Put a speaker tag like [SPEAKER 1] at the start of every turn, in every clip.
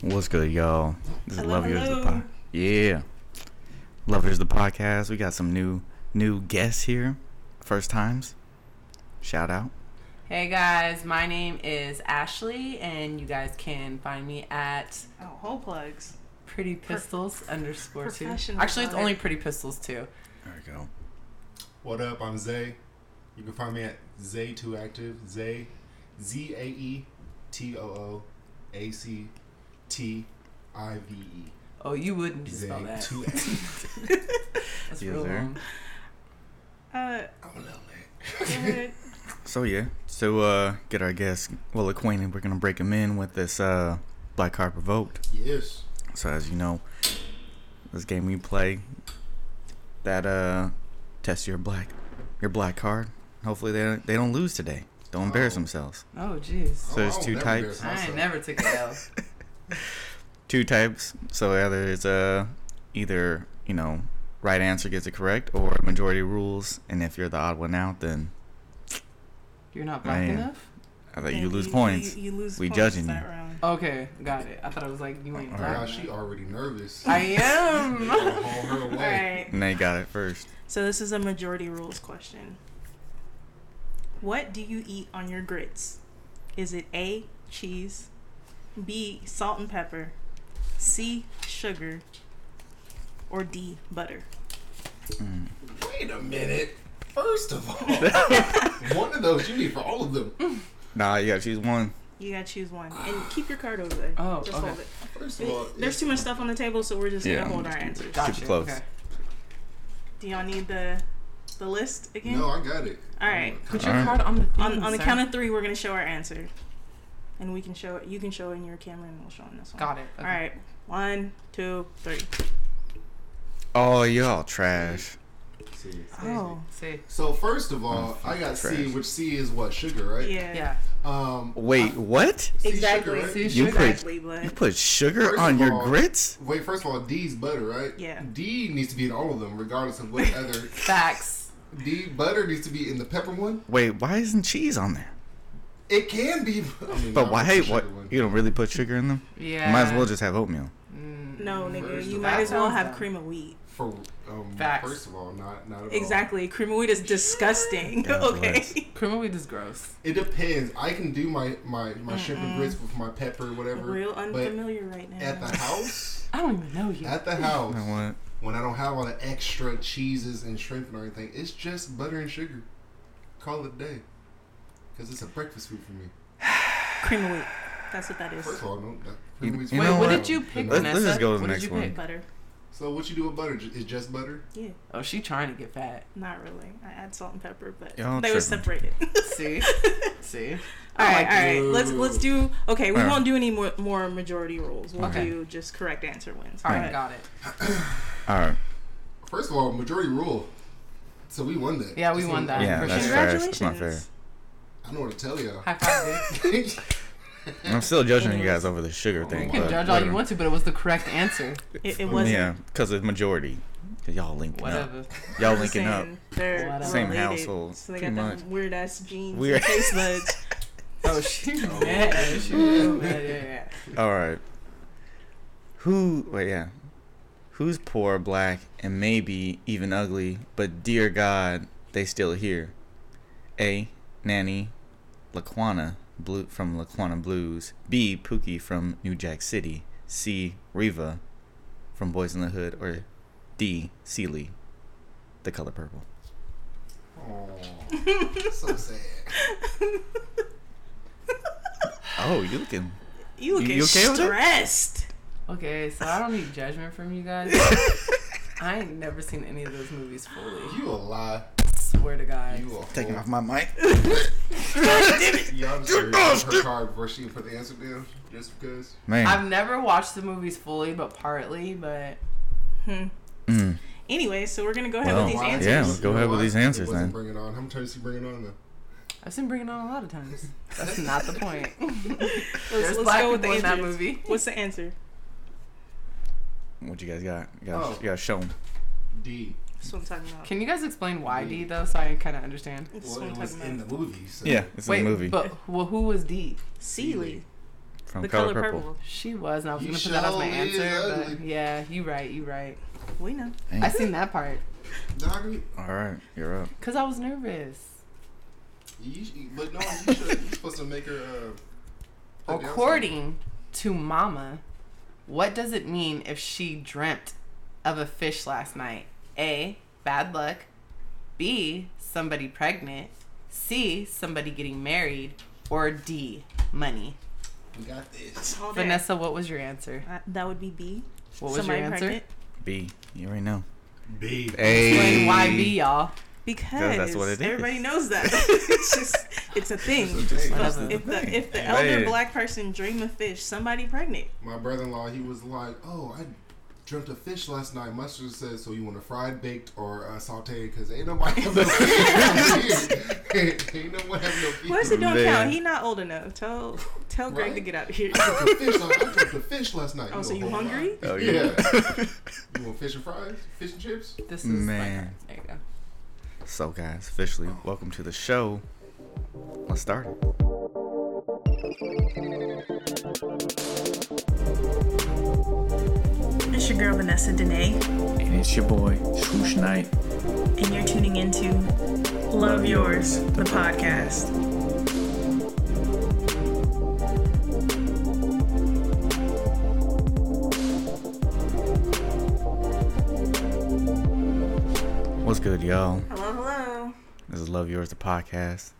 [SPEAKER 1] What's good, y'all? This is
[SPEAKER 2] Hello,
[SPEAKER 1] Love Yours the
[SPEAKER 2] hello.
[SPEAKER 1] pod. Yeah, Love Yours the podcast. We got some new new guests here, first times. Shout out.
[SPEAKER 3] Hey guys, my name is Ashley, and you guys can find me at
[SPEAKER 2] Oh, whole plugs.
[SPEAKER 3] Pretty Pistols underscore two.
[SPEAKER 2] professional
[SPEAKER 3] Actually, it's
[SPEAKER 2] about
[SPEAKER 3] only. Pretty Pistols two.
[SPEAKER 1] There we go.
[SPEAKER 4] What up? I'm Zay. You can find me at Zay2Active. Zay, Z A E T O O A C T I V E.
[SPEAKER 3] Oh, you wouldn't just spell that.
[SPEAKER 4] 2
[SPEAKER 3] That's
[SPEAKER 1] Yes,
[SPEAKER 3] real
[SPEAKER 1] sir.
[SPEAKER 3] long.
[SPEAKER 2] Uh,
[SPEAKER 4] I don't know,
[SPEAKER 2] go.
[SPEAKER 1] So yeah, to uh, get our guests well acquainted, we're gonna break them in with this uh, Black Card Revoked.
[SPEAKER 4] Yes.
[SPEAKER 1] So as you know, this game we play that uh test your black your black card. Hopefully they they don't lose today. Don't embarrass
[SPEAKER 4] Oh.
[SPEAKER 1] themselves.
[SPEAKER 3] Oh, jeez.
[SPEAKER 1] So there's two types.
[SPEAKER 3] I ain't never took a L.
[SPEAKER 1] Two types. So either it's uh either you know right answer gets it correct or majority rules, and if you're the odd one out, then
[SPEAKER 3] You're not black
[SPEAKER 1] Man.
[SPEAKER 3] enough.
[SPEAKER 1] I think
[SPEAKER 2] Yeah,
[SPEAKER 1] you lose points.
[SPEAKER 2] You, you lose
[SPEAKER 1] We
[SPEAKER 2] points
[SPEAKER 1] judging you.
[SPEAKER 2] round.
[SPEAKER 3] Okay, got it. I thought it was like you ain't
[SPEAKER 1] All
[SPEAKER 3] black
[SPEAKER 4] Wow,
[SPEAKER 3] enough.
[SPEAKER 4] she already nervous.
[SPEAKER 3] I am.
[SPEAKER 4] Gonna her away.
[SPEAKER 2] All right.
[SPEAKER 1] And they got it first.
[SPEAKER 2] So this is a majority rules question. What do you eat on your grits? Is it A, cheese, B, salt and pepper, C, sugar, or D, butter?
[SPEAKER 1] Mm.
[SPEAKER 4] Wait a minute. First of all, one of those you need for all of them.
[SPEAKER 1] Nah, you gotta choose one.
[SPEAKER 2] You gotta choose one. And keep your card over there.
[SPEAKER 3] Oh,
[SPEAKER 2] just
[SPEAKER 3] okay.
[SPEAKER 2] hold it.
[SPEAKER 4] First of all,
[SPEAKER 2] There's too much stuff on the table, so we're just
[SPEAKER 1] Yeah.
[SPEAKER 2] gonna hold our answers.
[SPEAKER 3] Gotcha.
[SPEAKER 1] close.
[SPEAKER 3] Okay.
[SPEAKER 2] Do y'all need the the list again?
[SPEAKER 4] No, I got it.
[SPEAKER 2] All right.
[SPEAKER 3] Put your
[SPEAKER 1] Alright.
[SPEAKER 3] card on the thing,
[SPEAKER 2] on on the count of three, we're gonna show our answer, and we can show it. You can show it in your camera, and we'll show on this one.
[SPEAKER 3] Got it.
[SPEAKER 2] All right. One, two, three.
[SPEAKER 1] Oh, y'all trash.
[SPEAKER 4] See.
[SPEAKER 2] Oh.
[SPEAKER 3] See.
[SPEAKER 4] So first of all,
[SPEAKER 1] Oh,
[SPEAKER 4] I got C, which C is what sugar, right?
[SPEAKER 2] Yeah.
[SPEAKER 3] Yeah.
[SPEAKER 4] Um.
[SPEAKER 1] Wait, what?
[SPEAKER 4] C
[SPEAKER 2] Exactly.
[SPEAKER 4] Sugar, right?
[SPEAKER 1] You
[SPEAKER 3] sugar.
[SPEAKER 1] put-
[SPEAKER 2] Exactly,
[SPEAKER 1] You put sugar
[SPEAKER 4] First
[SPEAKER 1] on your
[SPEAKER 4] all-
[SPEAKER 1] grits?
[SPEAKER 4] Wait, first of all, D's butter, right?
[SPEAKER 2] Yeah.
[SPEAKER 4] D needs to be in all of them, regardless of what other.
[SPEAKER 3] Facts.
[SPEAKER 4] D butter needs to be in the pepper one.
[SPEAKER 1] Wait, why isn't cheese on there?
[SPEAKER 4] It can be. I mean,
[SPEAKER 1] But why?
[SPEAKER 4] the
[SPEAKER 1] Hey, what?
[SPEAKER 4] one.
[SPEAKER 1] You don't really put sugar in them?
[SPEAKER 3] Yeah.
[SPEAKER 1] You might as well just have oatmeal.
[SPEAKER 3] Mm.
[SPEAKER 2] No, nigga, you might as well have cream of wheat.
[SPEAKER 4] For um,
[SPEAKER 3] Facts.
[SPEAKER 4] first of all, not not at all.
[SPEAKER 2] Exactly, cream of wheat is disgusting.
[SPEAKER 1] God
[SPEAKER 2] okay.
[SPEAKER 1] bless.
[SPEAKER 3] Cream of wheat is gross.
[SPEAKER 4] It depends. I can do my my my shrimp and grits with my pepper, or whatever.
[SPEAKER 2] Real unfamiliar right now.
[SPEAKER 4] at the house,
[SPEAKER 3] I don't even know you.
[SPEAKER 4] at the
[SPEAKER 1] You
[SPEAKER 4] house,
[SPEAKER 1] know what?
[SPEAKER 4] when I don't have all the extra cheeses and shrimp and everything, it's just butter and sugar. Call it a day. Because it's a breakfast food for me.
[SPEAKER 2] cream of wheat. That's what that is.
[SPEAKER 4] First of all, no, that,
[SPEAKER 1] You-
[SPEAKER 4] cream is
[SPEAKER 1] you
[SPEAKER 3] Wait,
[SPEAKER 1] know
[SPEAKER 3] what
[SPEAKER 1] what?
[SPEAKER 3] did you pick,
[SPEAKER 1] Let's- let's
[SPEAKER 3] Vanessa?
[SPEAKER 1] just go to the
[SPEAKER 3] what
[SPEAKER 1] next
[SPEAKER 3] did you
[SPEAKER 1] one.
[SPEAKER 3] pick?
[SPEAKER 2] Butter.
[SPEAKER 4] So what you do with butter? Ju- Is just butter?
[SPEAKER 2] Yeah,
[SPEAKER 3] Oh, she trying to get fat.
[SPEAKER 2] not really. I add salt and pepper, but
[SPEAKER 1] Y'all
[SPEAKER 2] they were
[SPEAKER 1] tripping.
[SPEAKER 2] separated.
[SPEAKER 3] See, see.
[SPEAKER 2] All
[SPEAKER 3] I
[SPEAKER 2] right,
[SPEAKER 3] like
[SPEAKER 2] all right. Let's let's do. Okay, we
[SPEAKER 1] All right.
[SPEAKER 2] won't do any more more majority rules. We'll
[SPEAKER 3] Okay.
[SPEAKER 2] do just correct answer wins.
[SPEAKER 3] All
[SPEAKER 2] Go
[SPEAKER 3] got it.
[SPEAKER 1] All right.
[SPEAKER 4] First of all, majority rule. So we won that.
[SPEAKER 3] Yeah, we
[SPEAKER 4] Just
[SPEAKER 3] won that.
[SPEAKER 1] Yeah,
[SPEAKER 3] for
[SPEAKER 1] that's
[SPEAKER 3] sure.
[SPEAKER 1] trash. That's not fair.
[SPEAKER 2] Congratulations.
[SPEAKER 4] I know what to tell y'all.
[SPEAKER 3] High five, dude.
[SPEAKER 1] I'm still judging you guys over the sugar thing.
[SPEAKER 3] You can
[SPEAKER 1] but
[SPEAKER 3] judge all you
[SPEAKER 1] whatever.
[SPEAKER 3] want to, but it was the correct answer.
[SPEAKER 2] It, it wasn't.
[SPEAKER 1] Yeah, because it's majority. Cause y'all linking up.
[SPEAKER 3] Whatever.
[SPEAKER 1] Y'all
[SPEAKER 2] I'm
[SPEAKER 1] linking up.
[SPEAKER 2] They're
[SPEAKER 3] Whatever.
[SPEAKER 1] Same
[SPEAKER 2] related,
[SPEAKER 1] household,
[SPEAKER 2] So they
[SPEAKER 1] pretty
[SPEAKER 2] got
[SPEAKER 1] much.
[SPEAKER 2] them weird ass jeans,
[SPEAKER 1] Weird.
[SPEAKER 2] and taste buds.
[SPEAKER 3] Oh, she mad. Oh, she real mad. Yeah, yeah.
[SPEAKER 1] All right. Who? Wait, yeah. Who's poor, black, and maybe even ugly, but dear God, they still here? A. Nanny, Laquana, Blue from Laquana Blues. B. Pookie from New Jack City. C. Riva, from Boys in the Hood, or D. Celie, The Color Purple.
[SPEAKER 4] Aw, so sad.
[SPEAKER 1] Oh, you looking?
[SPEAKER 2] You looking
[SPEAKER 1] you okay
[SPEAKER 2] stressed.
[SPEAKER 3] Okay, so I don't need judgment from you guys. I ain't never seen any of those movies fully.
[SPEAKER 4] You a lie.
[SPEAKER 3] Swear to God.
[SPEAKER 4] You a
[SPEAKER 1] Taking off my mic.
[SPEAKER 4] Y'all just heard her card before she put the answer down, just because.
[SPEAKER 1] Man.
[SPEAKER 3] I've never watched the movies fully, but partly. But
[SPEAKER 2] Hmm.
[SPEAKER 1] Mm.
[SPEAKER 2] Anyway, so we're gonna go ahead
[SPEAKER 1] Well,
[SPEAKER 2] with these
[SPEAKER 4] Why?
[SPEAKER 2] answers.
[SPEAKER 1] Yeah, let's go
[SPEAKER 4] You know
[SPEAKER 1] ahead with these answers
[SPEAKER 4] It
[SPEAKER 1] then.
[SPEAKER 4] Bring it on. How many times you bring it on though?
[SPEAKER 3] I've seen Bring It On a lot of times. That's not the point.
[SPEAKER 2] Let's,
[SPEAKER 3] There's
[SPEAKER 2] let's
[SPEAKER 3] black
[SPEAKER 2] go with the
[SPEAKER 3] people in that movie.
[SPEAKER 2] What's the answer?
[SPEAKER 1] What you guys got? You gotta,
[SPEAKER 4] Oh.
[SPEAKER 1] you gotta show 'em.
[SPEAKER 4] D.
[SPEAKER 2] That's what I'm talking about.
[SPEAKER 3] Can you guys explain why D though, so I kind of understand?
[SPEAKER 2] That's
[SPEAKER 4] Well,
[SPEAKER 2] what I'm
[SPEAKER 4] it was
[SPEAKER 2] talking
[SPEAKER 4] in
[SPEAKER 2] about.
[SPEAKER 4] the movie. So.
[SPEAKER 1] Yeah, it's
[SPEAKER 3] Wait,
[SPEAKER 1] in the movie.
[SPEAKER 3] but well, who was D?
[SPEAKER 2] Celie.
[SPEAKER 1] from
[SPEAKER 2] the
[SPEAKER 1] Color,
[SPEAKER 2] color
[SPEAKER 1] Purple.
[SPEAKER 2] purple.
[SPEAKER 3] She was, and I was
[SPEAKER 4] You
[SPEAKER 3] gonna put that as my
[SPEAKER 4] sure is
[SPEAKER 3] answer, but
[SPEAKER 4] ugly.
[SPEAKER 3] yeah, you right, you right.
[SPEAKER 2] We know.
[SPEAKER 1] Dang.
[SPEAKER 3] I seen that part
[SPEAKER 4] Dog,
[SPEAKER 1] All right, you're up.
[SPEAKER 3] because I was nervous.
[SPEAKER 4] you, you- but no, you should. You're supposed to make her. Uh, put down
[SPEAKER 3] According to Mama, what does it mean if she dreamt of a fish last night? A. Bad luck. B. Somebody pregnant. C. Somebody getting married. Or D. Money.
[SPEAKER 4] We got this.
[SPEAKER 2] All day.
[SPEAKER 3] Vanessa, what was your answer?
[SPEAKER 2] Uh, that would be B.
[SPEAKER 3] What was
[SPEAKER 2] Somebody
[SPEAKER 3] your answer?
[SPEAKER 2] pregnant.
[SPEAKER 1] B. You already know.
[SPEAKER 4] Babe.
[SPEAKER 3] Explain
[SPEAKER 1] Hey.
[SPEAKER 3] why B, y'all.
[SPEAKER 2] Because
[SPEAKER 1] that's what it is.
[SPEAKER 2] everybody knows that. it's just it's a thing.
[SPEAKER 4] It's a thing.
[SPEAKER 3] Whatever.
[SPEAKER 4] It's a
[SPEAKER 2] If the if the
[SPEAKER 1] Hey.
[SPEAKER 2] elder black person dream of fish, somebody pregnant.
[SPEAKER 4] My brother-in-law, he was like, "Oh, I dreamt of fish last night." Mustard sister said, "So you want a fried, baked, or uh, sautéed? Because ain't nobody have no kids. ain't no one have no kids."
[SPEAKER 2] What is it don't
[SPEAKER 1] Man.
[SPEAKER 2] count? He not old enough. Tell tell Greg
[SPEAKER 4] Right.
[SPEAKER 2] to get out of here.
[SPEAKER 4] I dreamt of fish. Last, I dreamt of fish last night.
[SPEAKER 2] Oh, so you hungry?
[SPEAKER 4] lot.
[SPEAKER 1] Oh
[SPEAKER 4] Yeah. you want fish and fries? Fish and chips?
[SPEAKER 3] This is
[SPEAKER 1] Man.
[SPEAKER 3] My, there you go.
[SPEAKER 1] So, guys, officially, welcome to the show. Let's start it.
[SPEAKER 2] It's your girl Vanessa Dene,
[SPEAKER 1] And it's your boy, Swoosh Knight.
[SPEAKER 2] and you're tuning into Love Yours, the podcast.
[SPEAKER 1] What's good, y'all?
[SPEAKER 2] Hello, hello.
[SPEAKER 1] This is Love Yours, the podcast.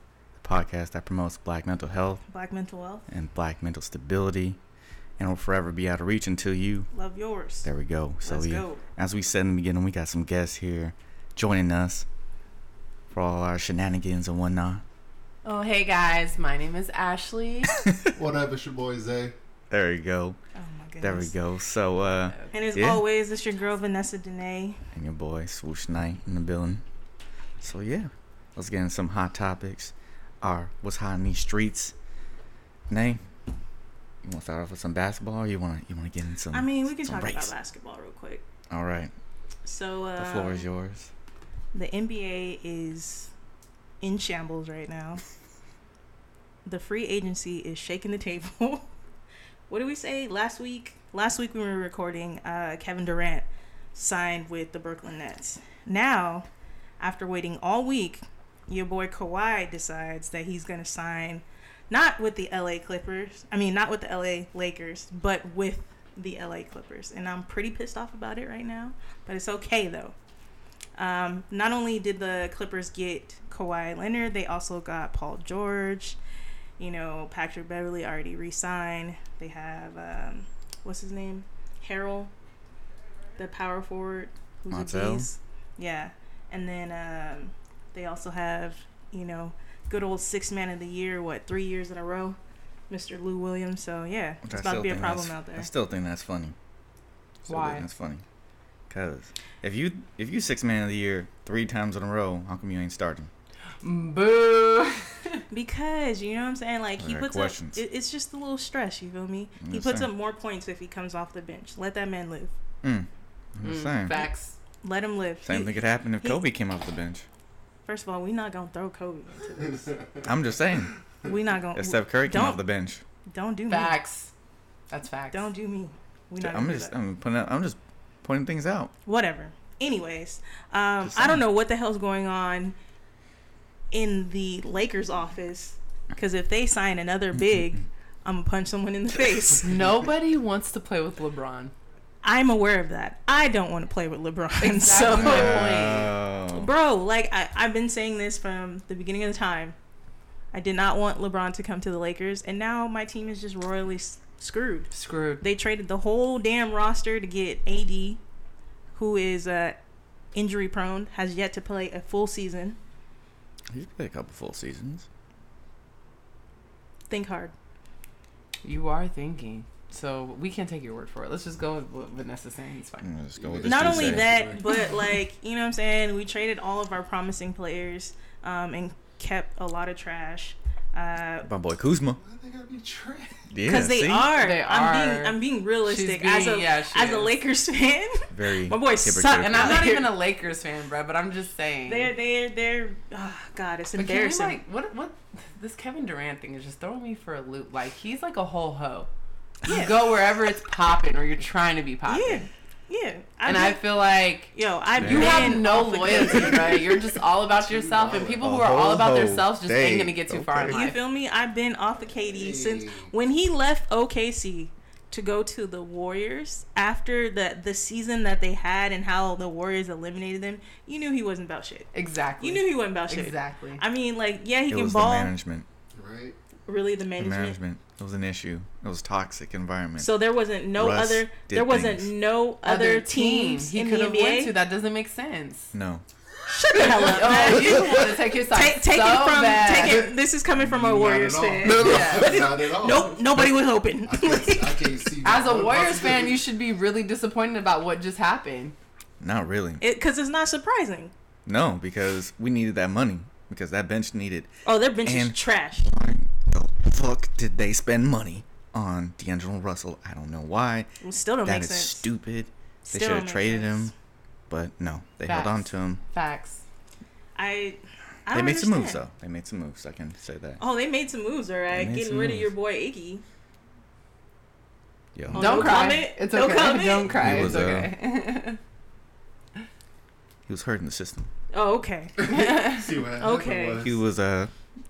[SPEAKER 1] The podcast that promotes black mental health
[SPEAKER 2] Black mental wealth.
[SPEAKER 1] and black mental stability and will forever be out of reach until you.
[SPEAKER 2] Love yours.
[SPEAKER 1] There we go. So,
[SPEAKER 2] Let's
[SPEAKER 1] we,
[SPEAKER 2] go.
[SPEAKER 1] as we said in the beginning, we got some guests here joining us for all our shenanigans and whatnot.
[SPEAKER 3] Oh, hey guys. My name is Ashley.
[SPEAKER 4] Whatever, up? It's your boy Zay.
[SPEAKER 1] There we go.
[SPEAKER 2] Oh my goodness.
[SPEAKER 1] There we go. So, uh,
[SPEAKER 2] And as
[SPEAKER 1] Yeah.
[SPEAKER 2] always, it's your girl Vanessa Dene.
[SPEAKER 1] and your boy Swoosh Knight in the building. So yeah, let's get into some hot topics. Are what's hot in these streets? Nay, you want to start off with some basketball? Or you want to you want to get into some?
[SPEAKER 2] I mean, we can talk about basketball real quick.
[SPEAKER 1] All right,
[SPEAKER 2] So uh,
[SPEAKER 1] the floor is yours.
[SPEAKER 2] The NBA is in shambles right now. The free agency is shaking the table. what did we say last week? Last week we were recording. Uh, Kevin Durant signed with the Brooklyn Nets. Now, after waiting all week, your boy Kawhi decides that he's going to sign not with the LA Clippers. I mean, not with the LA Lakers, but with the LA Clippers. And I'm pretty pissed off about it right now, but it's okay though. Um, not only did the Clippers get Kawhi Leonard, they also got Paul George. You know, Patrick Beverley already re-signed. They have um, what's his name, Harrell, the power forward, who's Montrezl? Yeah, and then um, they also have you know good old six man of the year. What three years in a row, Mr. Lou Williams. So yeah,
[SPEAKER 1] Which
[SPEAKER 2] it's
[SPEAKER 1] I
[SPEAKER 2] about to be a problem out there.
[SPEAKER 1] I still think that's funny. Still think
[SPEAKER 3] Why?
[SPEAKER 1] That's funny. Cause if you if you six man of the year three times in a row, how come you ain't starting?
[SPEAKER 3] Boo.
[SPEAKER 2] Because you know what I'm saying, like he puts
[SPEAKER 1] questions.
[SPEAKER 2] up. It, it's just a little stress. You feel me?
[SPEAKER 1] I'm
[SPEAKER 2] he puts
[SPEAKER 1] saying.
[SPEAKER 2] up more points if he comes off the bench. Let that man live.
[SPEAKER 1] Mm. I'm
[SPEAKER 3] Mm,
[SPEAKER 1] saying.
[SPEAKER 3] Facts.
[SPEAKER 2] Let him live.
[SPEAKER 1] Same
[SPEAKER 2] He-
[SPEAKER 1] thing could happen if
[SPEAKER 2] he-
[SPEAKER 1] Kobe came off the bench.
[SPEAKER 2] First of all, we're not gonna throw Kobe into this.
[SPEAKER 1] I'm just saying.
[SPEAKER 2] We're not gonna.
[SPEAKER 1] If Steph Curry came
[SPEAKER 2] don't-
[SPEAKER 1] off the bench,
[SPEAKER 2] Don't do me.
[SPEAKER 3] Facts. That's facts.
[SPEAKER 2] Don't do me. We not
[SPEAKER 1] I'm
[SPEAKER 2] gonna
[SPEAKER 1] just
[SPEAKER 2] do that.
[SPEAKER 1] I'm putting out, I'm just pointing things out.
[SPEAKER 2] Whatever. Anyways, um, I don't know what the hell's going on in the Lakers office. Because if they sign another big, I'm gonna punch someone in the face.
[SPEAKER 3] Nobody wants to play with LeBron.
[SPEAKER 2] I'm aware of that. I don't want to play with LeBron.
[SPEAKER 3] Exactly
[SPEAKER 2] So,
[SPEAKER 3] my point.
[SPEAKER 1] Oh.
[SPEAKER 2] bro, like I, I've been saying this from the beginning of the time. I did not want LeBron to come to the Lakers, and now my team is just royally s- screwed.
[SPEAKER 3] Screwed.
[SPEAKER 2] They traded the whole damn roster to get AD, who is uh, injury prone, has yet to play a full season.
[SPEAKER 1] He's played a couple full seasons.
[SPEAKER 2] Think hard.
[SPEAKER 3] You are thinking. So we can't take your word for it. Let's just go with what Vanessa's saying. He's fine.
[SPEAKER 1] I'm go with
[SPEAKER 2] Not only
[SPEAKER 1] say.
[SPEAKER 2] that, but like you know what I'm saying. We traded all of our promising players um, and kept a lot of trash. Uh,
[SPEAKER 1] my boy Kuzma.
[SPEAKER 4] Why they gotta be trash?
[SPEAKER 1] Yeah,
[SPEAKER 2] because they
[SPEAKER 1] see?
[SPEAKER 2] are.
[SPEAKER 3] They
[SPEAKER 2] I'm being
[SPEAKER 3] are.
[SPEAKER 2] I'm being realistic
[SPEAKER 3] She's
[SPEAKER 2] as a
[SPEAKER 3] yeah, she
[SPEAKER 2] as a. Lakers fan.
[SPEAKER 1] very
[SPEAKER 2] My boy
[SPEAKER 1] hypocritical.
[SPEAKER 2] suck,
[SPEAKER 3] And I'm not even a Lakers fan, bro, but I'm just saying.
[SPEAKER 2] they're they're they're. Oh God, it's
[SPEAKER 3] But can we,
[SPEAKER 2] embarrassing.
[SPEAKER 3] like, what what this Kevin Durant thing is just throwing me for a loop. Like he's like a whole hoe. You go wherever it's popping or you're trying to be popping.
[SPEAKER 2] Yeah, yeah. I've
[SPEAKER 3] And I feel like
[SPEAKER 2] yo, I've
[SPEAKER 3] you have no loyalty, right? You're just all about yourself, and people who are all about
[SPEAKER 1] whole
[SPEAKER 3] themselves just ain't gonna get too far in
[SPEAKER 1] Okay.
[SPEAKER 2] You feel me? I've been off of KD since when he left OKC to go to the Warriors after the the season that they had and how the Warriors eliminated them. You knew he wasn't about shit.
[SPEAKER 3] Exactly.
[SPEAKER 2] You knew he wasn't about shit.
[SPEAKER 3] exactly.
[SPEAKER 2] I mean, like, yeah, he
[SPEAKER 1] It
[SPEAKER 2] can
[SPEAKER 1] was
[SPEAKER 2] ball.
[SPEAKER 1] the management.
[SPEAKER 4] Right?
[SPEAKER 2] Really, the
[SPEAKER 1] The
[SPEAKER 2] management.
[SPEAKER 1] management. It was an issue. It was toxic environment.
[SPEAKER 2] So there wasn't no
[SPEAKER 1] Russ
[SPEAKER 2] other.
[SPEAKER 1] did
[SPEAKER 2] There wasn't
[SPEAKER 1] things.
[SPEAKER 2] no other,
[SPEAKER 3] team
[SPEAKER 2] teams
[SPEAKER 3] he
[SPEAKER 2] in
[SPEAKER 3] could
[SPEAKER 2] the
[SPEAKER 3] have went
[SPEAKER 2] NBA.
[SPEAKER 3] to. That doesn't make sense.
[SPEAKER 1] no.
[SPEAKER 2] Shut the hell up,
[SPEAKER 3] Oh,
[SPEAKER 2] man.
[SPEAKER 3] you want to take your side
[SPEAKER 2] Take, take
[SPEAKER 3] so
[SPEAKER 2] it from.
[SPEAKER 3] bad.
[SPEAKER 2] Take it. This is coming from a Warriors
[SPEAKER 4] at all.
[SPEAKER 2] fan.
[SPEAKER 3] Yeah.
[SPEAKER 4] Not at all.
[SPEAKER 2] Nope, nobody was open.
[SPEAKER 4] I can't, I can't see.
[SPEAKER 3] As a Warriors fan, you should be really disappointed about what just happened.
[SPEAKER 1] Not really.
[SPEAKER 2] Because it's not surprising.
[SPEAKER 1] No, because we needed that money. Because that bench needed.
[SPEAKER 2] Oh, their bench is trash.
[SPEAKER 1] Why the fuck did they spend money on D'Angelo Russell? I don't know why.
[SPEAKER 2] It still don't
[SPEAKER 1] That
[SPEAKER 2] make
[SPEAKER 1] is
[SPEAKER 2] sense.
[SPEAKER 1] stupid. They should have traded
[SPEAKER 2] sense.
[SPEAKER 1] him, but no, they
[SPEAKER 3] Facts.
[SPEAKER 1] held on to him.
[SPEAKER 3] Facts.
[SPEAKER 2] I. I
[SPEAKER 1] They
[SPEAKER 2] don't
[SPEAKER 1] made some moves though. They made some moves. I can say that.
[SPEAKER 2] Oh, they made some moves, all right. Getting
[SPEAKER 1] some
[SPEAKER 2] rid of your boy Iggy.
[SPEAKER 1] Yo,
[SPEAKER 2] Oh,
[SPEAKER 3] Don't
[SPEAKER 2] no
[SPEAKER 3] cry.
[SPEAKER 2] comment?
[SPEAKER 3] It's
[SPEAKER 2] No
[SPEAKER 3] okay.
[SPEAKER 2] comment?
[SPEAKER 3] Don't cry.
[SPEAKER 1] He
[SPEAKER 3] It's
[SPEAKER 1] was, uh,
[SPEAKER 3] okay.
[SPEAKER 1] he was hurting the system.
[SPEAKER 2] Oh, okay.
[SPEAKER 4] See what
[SPEAKER 2] Okay.
[SPEAKER 4] was-
[SPEAKER 1] He was uh,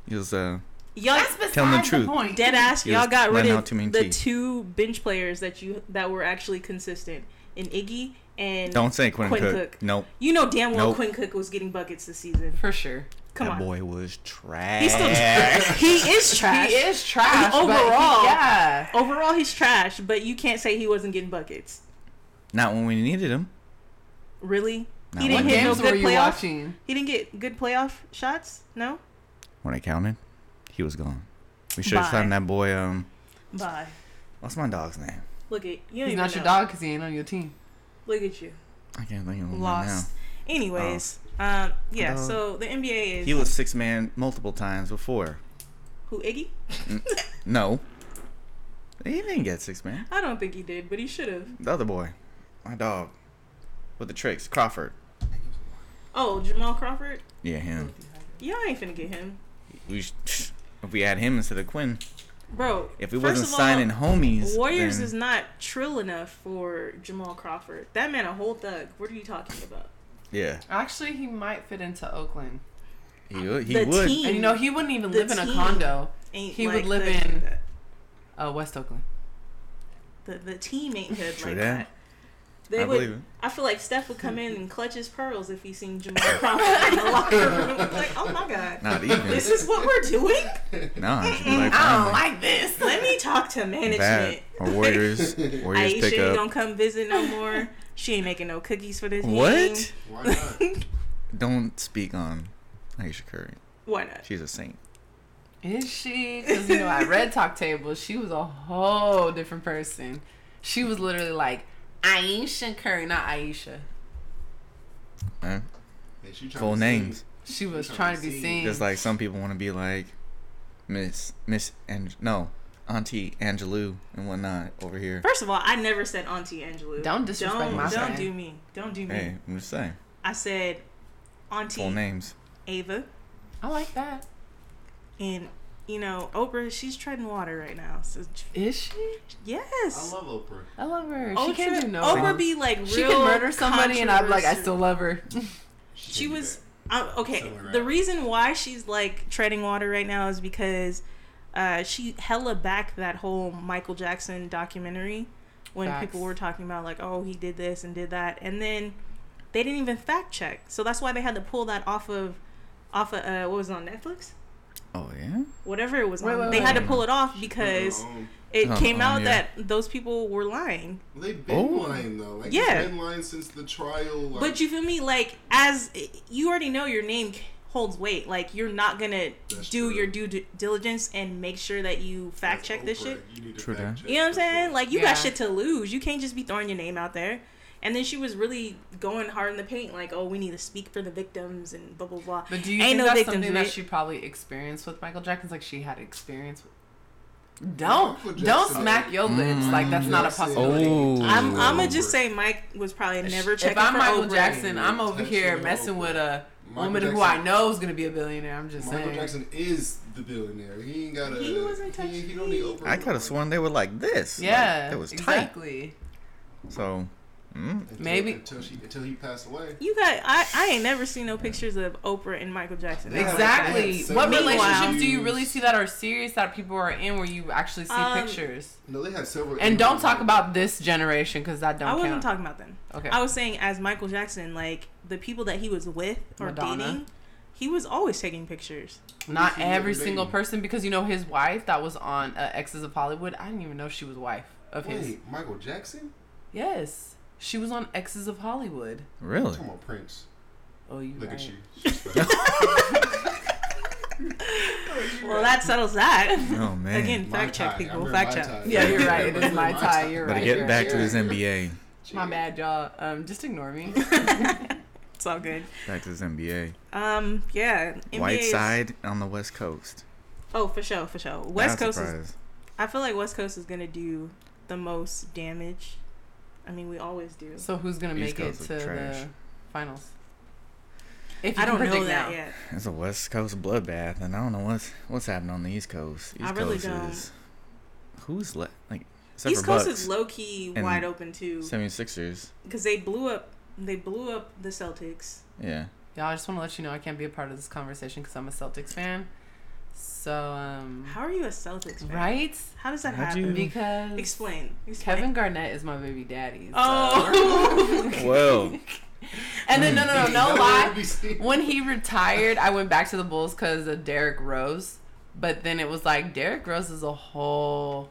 [SPEAKER 1] he was uh,
[SPEAKER 2] Y'all
[SPEAKER 3] That's besides
[SPEAKER 1] Telling the
[SPEAKER 3] the,
[SPEAKER 1] truth.
[SPEAKER 3] point.
[SPEAKER 2] dead ass.
[SPEAKER 1] He
[SPEAKER 2] Y'all
[SPEAKER 1] was
[SPEAKER 2] got rid
[SPEAKER 1] letting
[SPEAKER 2] of
[SPEAKER 1] too many
[SPEAKER 2] the
[SPEAKER 1] teeth.
[SPEAKER 2] two bench players that you that were actually consistent in Iggy and
[SPEAKER 1] don't say Quinn,
[SPEAKER 2] Quinn
[SPEAKER 1] Cook.
[SPEAKER 2] Cook.
[SPEAKER 1] Nope,
[SPEAKER 2] You know damn well
[SPEAKER 1] Nope.
[SPEAKER 2] Quinn Cook was getting buckets this season.
[SPEAKER 3] For sure.
[SPEAKER 2] Come
[SPEAKER 1] that
[SPEAKER 2] on.
[SPEAKER 1] boy was trash.
[SPEAKER 2] He's still he is trash.
[SPEAKER 3] He is trash. but he-
[SPEAKER 2] Overall.
[SPEAKER 3] yeah.
[SPEAKER 2] Overall, he's trash, but you can't say he wasn't getting buckets.
[SPEAKER 1] Not when we needed him.
[SPEAKER 2] Really?
[SPEAKER 1] Not
[SPEAKER 2] he didn't
[SPEAKER 1] we
[SPEAKER 2] hit no
[SPEAKER 3] games were
[SPEAKER 2] good
[SPEAKER 3] you
[SPEAKER 2] playoff.
[SPEAKER 3] watching?
[SPEAKER 2] He didn't get good playoff shots. No.
[SPEAKER 1] When I counted, he was gone. We should have
[SPEAKER 2] Bye.
[SPEAKER 1] signed that boy. Um,
[SPEAKER 2] Bye.
[SPEAKER 1] what's my dog's name?
[SPEAKER 2] Look at you.
[SPEAKER 3] He's
[SPEAKER 2] even
[SPEAKER 3] not your
[SPEAKER 2] know.
[SPEAKER 3] dog because he ain't on your team.
[SPEAKER 2] Look at you.
[SPEAKER 1] I can't think of him right
[SPEAKER 2] Lost. Anyways, um, yeah.
[SPEAKER 1] Dog.
[SPEAKER 2] So the NBA is
[SPEAKER 1] He was six man multiple times before.
[SPEAKER 2] who Iggy?
[SPEAKER 1] No, he didn't get six man.
[SPEAKER 2] I don't think he did, but he should have.
[SPEAKER 1] The other boy, my dog, with the tricks, Crawford.
[SPEAKER 2] Oh, Jamal Crawford.
[SPEAKER 1] Yeah, him.
[SPEAKER 2] Y'all ain't finna get him,
[SPEAKER 1] We sh- if we had him instead of Quinn.
[SPEAKER 2] bro.
[SPEAKER 1] If we
[SPEAKER 2] first
[SPEAKER 1] wasn't
[SPEAKER 2] all,
[SPEAKER 1] signing homies,
[SPEAKER 2] Warriors
[SPEAKER 1] then-
[SPEAKER 2] is not trill enough for Jamal Crawford. That man a whole thug. What are you talking about?
[SPEAKER 1] yeah,
[SPEAKER 3] Actually, he might fit into Oakland.
[SPEAKER 1] he would. He
[SPEAKER 2] The
[SPEAKER 1] would.
[SPEAKER 2] team-
[SPEAKER 3] And you know, he wouldn't even live in a condo.
[SPEAKER 2] Ain't
[SPEAKER 3] He would live in-
[SPEAKER 2] like.
[SPEAKER 3] Uh, West Oakland.
[SPEAKER 2] The the team ain't good
[SPEAKER 1] True
[SPEAKER 2] like
[SPEAKER 1] that.
[SPEAKER 2] that. They
[SPEAKER 1] I
[SPEAKER 2] would.
[SPEAKER 1] believe it.
[SPEAKER 2] I feel like Steph would come in and clutch his pearls if he seen Jamal Crawford in the locker room. Like, oh my god,
[SPEAKER 1] Not even.
[SPEAKER 2] this is what we're doing.
[SPEAKER 1] no, it should be like
[SPEAKER 3] I don't like this.
[SPEAKER 2] Let me talk to
[SPEAKER 1] that
[SPEAKER 2] management.
[SPEAKER 1] or Warriors. Warriors
[SPEAKER 2] Ayesha
[SPEAKER 1] pick
[SPEAKER 2] ain't
[SPEAKER 1] up.
[SPEAKER 2] gonna come visit no more. She ain't making no cookies for this game.
[SPEAKER 1] What?
[SPEAKER 4] Why not?
[SPEAKER 1] Don't speak on Ayesha Curry.
[SPEAKER 2] Why not?
[SPEAKER 1] She's a saint.
[SPEAKER 3] Is she? Because you know, at Red Talk Table, she was a whole different person. She was literally like Ayesha Curry, not Ayesha.
[SPEAKER 1] Huh?
[SPEAKER 4] Hey, she trying
[SPEAKER 1] Full
[SPEAKER 4] to
[SPEAKER 1] names.
[SPEAKER 3] She was
[SPEAKER 4] Trying
[SPEAKER 3] trying
[SPEAKER 4] to
[SPEAKER 3] to be
[SPEAKER 4] see.
[SPEAKER 3] seen.
[SPEAKER 1] Just like some people want to be like Miss Miss and no Auntie Angelou and whatnot over here.
[SPEAKER 2] First of all, I never said Auntie Angelou.
[SPEAKER 3] Don't disrespect
[SPEAKER 2] don't,
[SPEAKER 3] my
[SPEAKER 2] Don't
[SPEAKER 3] friend.
[SPEAKER 2] do me. Don't do me.
[SPEAKER 1] Hey, I'm just saying.
[SPEAKER 2] I said Auntie
[SPEAKER 1] Full names.
[SPEAKER 2] Ava,
[SPEAKER 3] I like that.
[SPEAKER 2] and you know Oprah. She's treading water right now. So
[SPEAKER 3] Is she?
[SPEAKER 2] yes.
[SPEAKER 4] I love Oprah.
[SPEAKER 3] I love her.
[SPEAKER 2] Oprah,
[SPEAKER 3] she can't do no
[SPEAKER 2] Oprah
[SPEAKER 3] wrong.
[SPEAKER 2] be like real
[SPEAKER 3] She can murder somebody, and I'm like, I still love her.
[SPEAKER 2] She
[SPEAKER 4] can do
[SPEAKER 2] was uh, okay.
[SPEAKER 4] Somewhere
[SPEAKER 2] The reason why she's like treading water right now is because uh, she hella back that whole Michael Jackson documentary when
[SPEAKER 3] Facts.
[SPEAKER 2] people were talking about like, oh, he did this and did that, and then they didn't even fact check. So that's why they had to pull that off of off of uh, what was it on Netflix.
[SPEAKER 1] Oh yeah.
[SPEAKER 2] Whatever it was
[SPEAKER 3] Wait,
[SPEAKER 2] on,
[SPEAKER 3] wait,
[SPEAKER 2] they
[SPEAKER 3] wait.
[SPEAKER 2] had to pull it off because
[SPEAKER 4] Um,
[SPEAKER 2] it
[SPEAKER 1] Oh,
[SPEAKER 2] came
[SPEAKER 1] oh,
[SPEAKER 2] out
[SPEAKER 1] yeah.
[SPEAKER 2] that those people were lying.
[SPEAKER 4] they've been
[SPEAKER 1] Oh.
[SPEAKER 4] lying though. Like,
[SPEAKER 2] Yeah.
[SPEAKER 4] been lying since the trial. Like,
[SPEAKER 2] But you feel me? Like as you already know, your name holds weight. Like you're not gonna
[SPEAKER 4] That's
[SPEAKER 2] do
[SPEAKER 4] true.
[SPEAKER 2] your due di- diligence and make sure that you fact
[SPEAKER 4] as
[SPEAKER 2] check this shit.
[SPEAKER 4] You, need to
[SPEAKER 1] True
[SPEAKER 4] fact check
[SPEAKER 2] You know what I'm saying? Like you
[SPEAKER 3] Yeah.
[SPEAKER 2] got shit to lose. You can't just be throwing your name out there. And then she was really going hard in the paint, like, "Oh, we need to speak for the victims and blah blah blah."
[SPEAKER 3] But do you
[SPEAKER 2] Ain't
[SPEAKER 3] think
[SPEAKER 2] no
[SPEAKER 3] that's
[SPEAKER 2] victims,
[SPEAKER 3] something that she probably experienced with Michael Jackson? Like she had experience with. Don't
[SPEAKER 4] Michael
[SPEAKER 3] don't
[SPEAKER 4] Jackson-
[SPEAKER 3] smack your lips like that's not a
[SPEAKER 4] mm,
[SPEAKER 3] possibility.
[SPEAKER 1] Oh.
[SPEAKER 2] I'm I'm gonna just say Mike was probably never
[SPEAKER 3] if
[SPEAKER 2] checking
[SPEAKER 3] I'm
[SPEAKER 2] for
[SPEAKER 3] Michael
[SPEAKER 2] Oprah.
[SPEAKER 3] Jackson, I'm over
[SPEAKER 4] Touching
[SPEAKER 3] here
[SPEAKER 4] Oprah.
[SPEAKER 3] messing with a
[SPEAKER 4] Michael
[SPEAKER 3] woman who I know is gonna be a billionaire. I'm just
[SPEAKER 4] Michael
[SPEAKER 3] saying.
[SPEAKER 4] Michael Jackson is the billionaire. He ain't got a.
[SPEAKER 2] He wasn't touching
[SPEAKER 4] he don't need. Oprah.
[SPEAKER 1] I could have sworn they were like this. Like,
[SPEAKER 3] Yeah,
[SPEAKER 1] it was tight.
[SPEAKER 3] exactly.
[SPEAKER 1] So, mm,
[SPEAKER 4] Until-
[SPEAKER 3] Maybe-
[SPEAKER 4] until she until he passed away.
[SPEAKER 2] You got I, I ain't never seen no pictures of Oprah and Michael Jackson.
[SPEAKER 4] Yeah,
[SPEAKER 3] Exactly.
[SPEAKER 4] they had
[SPEAKER 3] What relationships do you really see that are serious that people are in where you actually see
[SPEAKER 2] Um,
[SPEAKER 3] pictures?
[SPEAKER 4] No, they had several.
[SPEAKER 3] And don't talk about this generation because that don't
[SPEAKER 2] I wasn't
[SPEAKER 3] count.
[SPEAKER 2] talking about them.
[SPEAKER 3] okay.
[SPEAKER 2] I was saying as Michael Jackson, like the people that he was with or
[SPEAKER 3] Madonna.
[SPEAKER 2] dating, he was always taking pictures.
[SPEAKER 3] Not every
[SPEAKER 4] dating?
[SPEAKER 3] single person because you know his wife that was on uh, Exes of Hollywood. I didn't even know she was wife of his.
[SPEAKER 4] Michael Jackson?
[SPEAKER 3] Yes, she was on Exes of Hollywood.
[SPEAKER 1] Really?
[SPEAKER 4] talking about Prince.
[SPEAKER 3] Oh, you
[SPEAKER 4] Look
[SPEAKER 3] right.
[SPEAKER 4] at you.
[SPEAKER 2] Well, that settles that.
[SPEAKER 1] Oh man.
[SPEAKER 2] Again,
[SPEAKER 4] My
[SPEAKER 2] fact check
[SPEAKER 4] tie.
[SPEAKER 2] people. Fact check.
[SPEAKER 4] tie.
[SPEAKER 3] Yeah, you're right. It is my
[SPEAKER 4] My
[SPEAKER 3] tie.
[SPEAKER 4] tie.
[SPEAKER 3] You're
[SPEAKER 1] Better
[SPEAKER 3] right.
[SPEAKER 1] get
[SPEAKER 3] you're
[SPEAKER 1] back
[SPEAKER 3] right.
[SPEAKER 1] to his NBA.
[SPEAKER 3] My bad, y'all. Um, just ignore me.
[SPEAKER 2] It's all good.
[SPEAKER 1] Back to his NBA.
[SPEAKER 2] Um, yeah. NBA
[SPEAKER 1] White
[SPEAKER 2] is-
[SPEAKER 1] side on the West Coast.
[SPEAKER 2] Oh, for sure, for sure. West
[SPEAKER 1] Not
[SPEAKER 2] Coast is. I feel like West Coast is gonna do the most damage. I mean, we always do.
[SPEAKER 3] so who's gonna
[SPEAKER 1] East
[SPEAKER 3] make it to
[SPEAKER 1] trash.
[SPEAKER 3] the finals? If you
[SPEAKER 2] I don't know that
[SPEAKER 3] now.
[SPEAKER 2] yet.
[SPEAKER 1] It's a West Coast bloodbath, and I don't know what's what's happening on the East Coast. East
[SPEAKER 2] I really
[SPEAKER 1] Coast
[SPEAKER 2] don't.
[SPEAKER 1] is who's le- like except
[SPEAKER 2] East Coast
[SPEAKER 1] Bucks,
[SPEAKER 2] is low key wide open too,
[SPEAKER 1] 76ers.
[SPEAKER 2] because they blew up. They blew up the Celtics.
[SPEAKER 1] Yeah.
[SPEAKER 3] Y'all, I just want to let you know I can't be a part of this conversation because I'm a Celtics fan. So, um,
[SPEAKER 2] How are you a Celtics fan?
[SPEAKER 3] right?
[SPEAKER 2] How does that
[SPEAKER 1] How'd
[SPEAKER 2] happen?
[SPEAKER 1] you-
[SPEAKER 3] Because
[SPEAKER 2] Explain. Explain.
[SPEAKER 3] Kevin Garnett is my baby daddy. so-
[SPEAKER 2] Oh.
[SPEAKER 1] Well,
[SPEAKER 3] and then no, no, no, no lie.
[SPEAKER 4] to be seen.
[SPEAKER 3] When he retired, I went back to the Bulls because of Derrick Rose. But then it was like Derrick Rose is a whole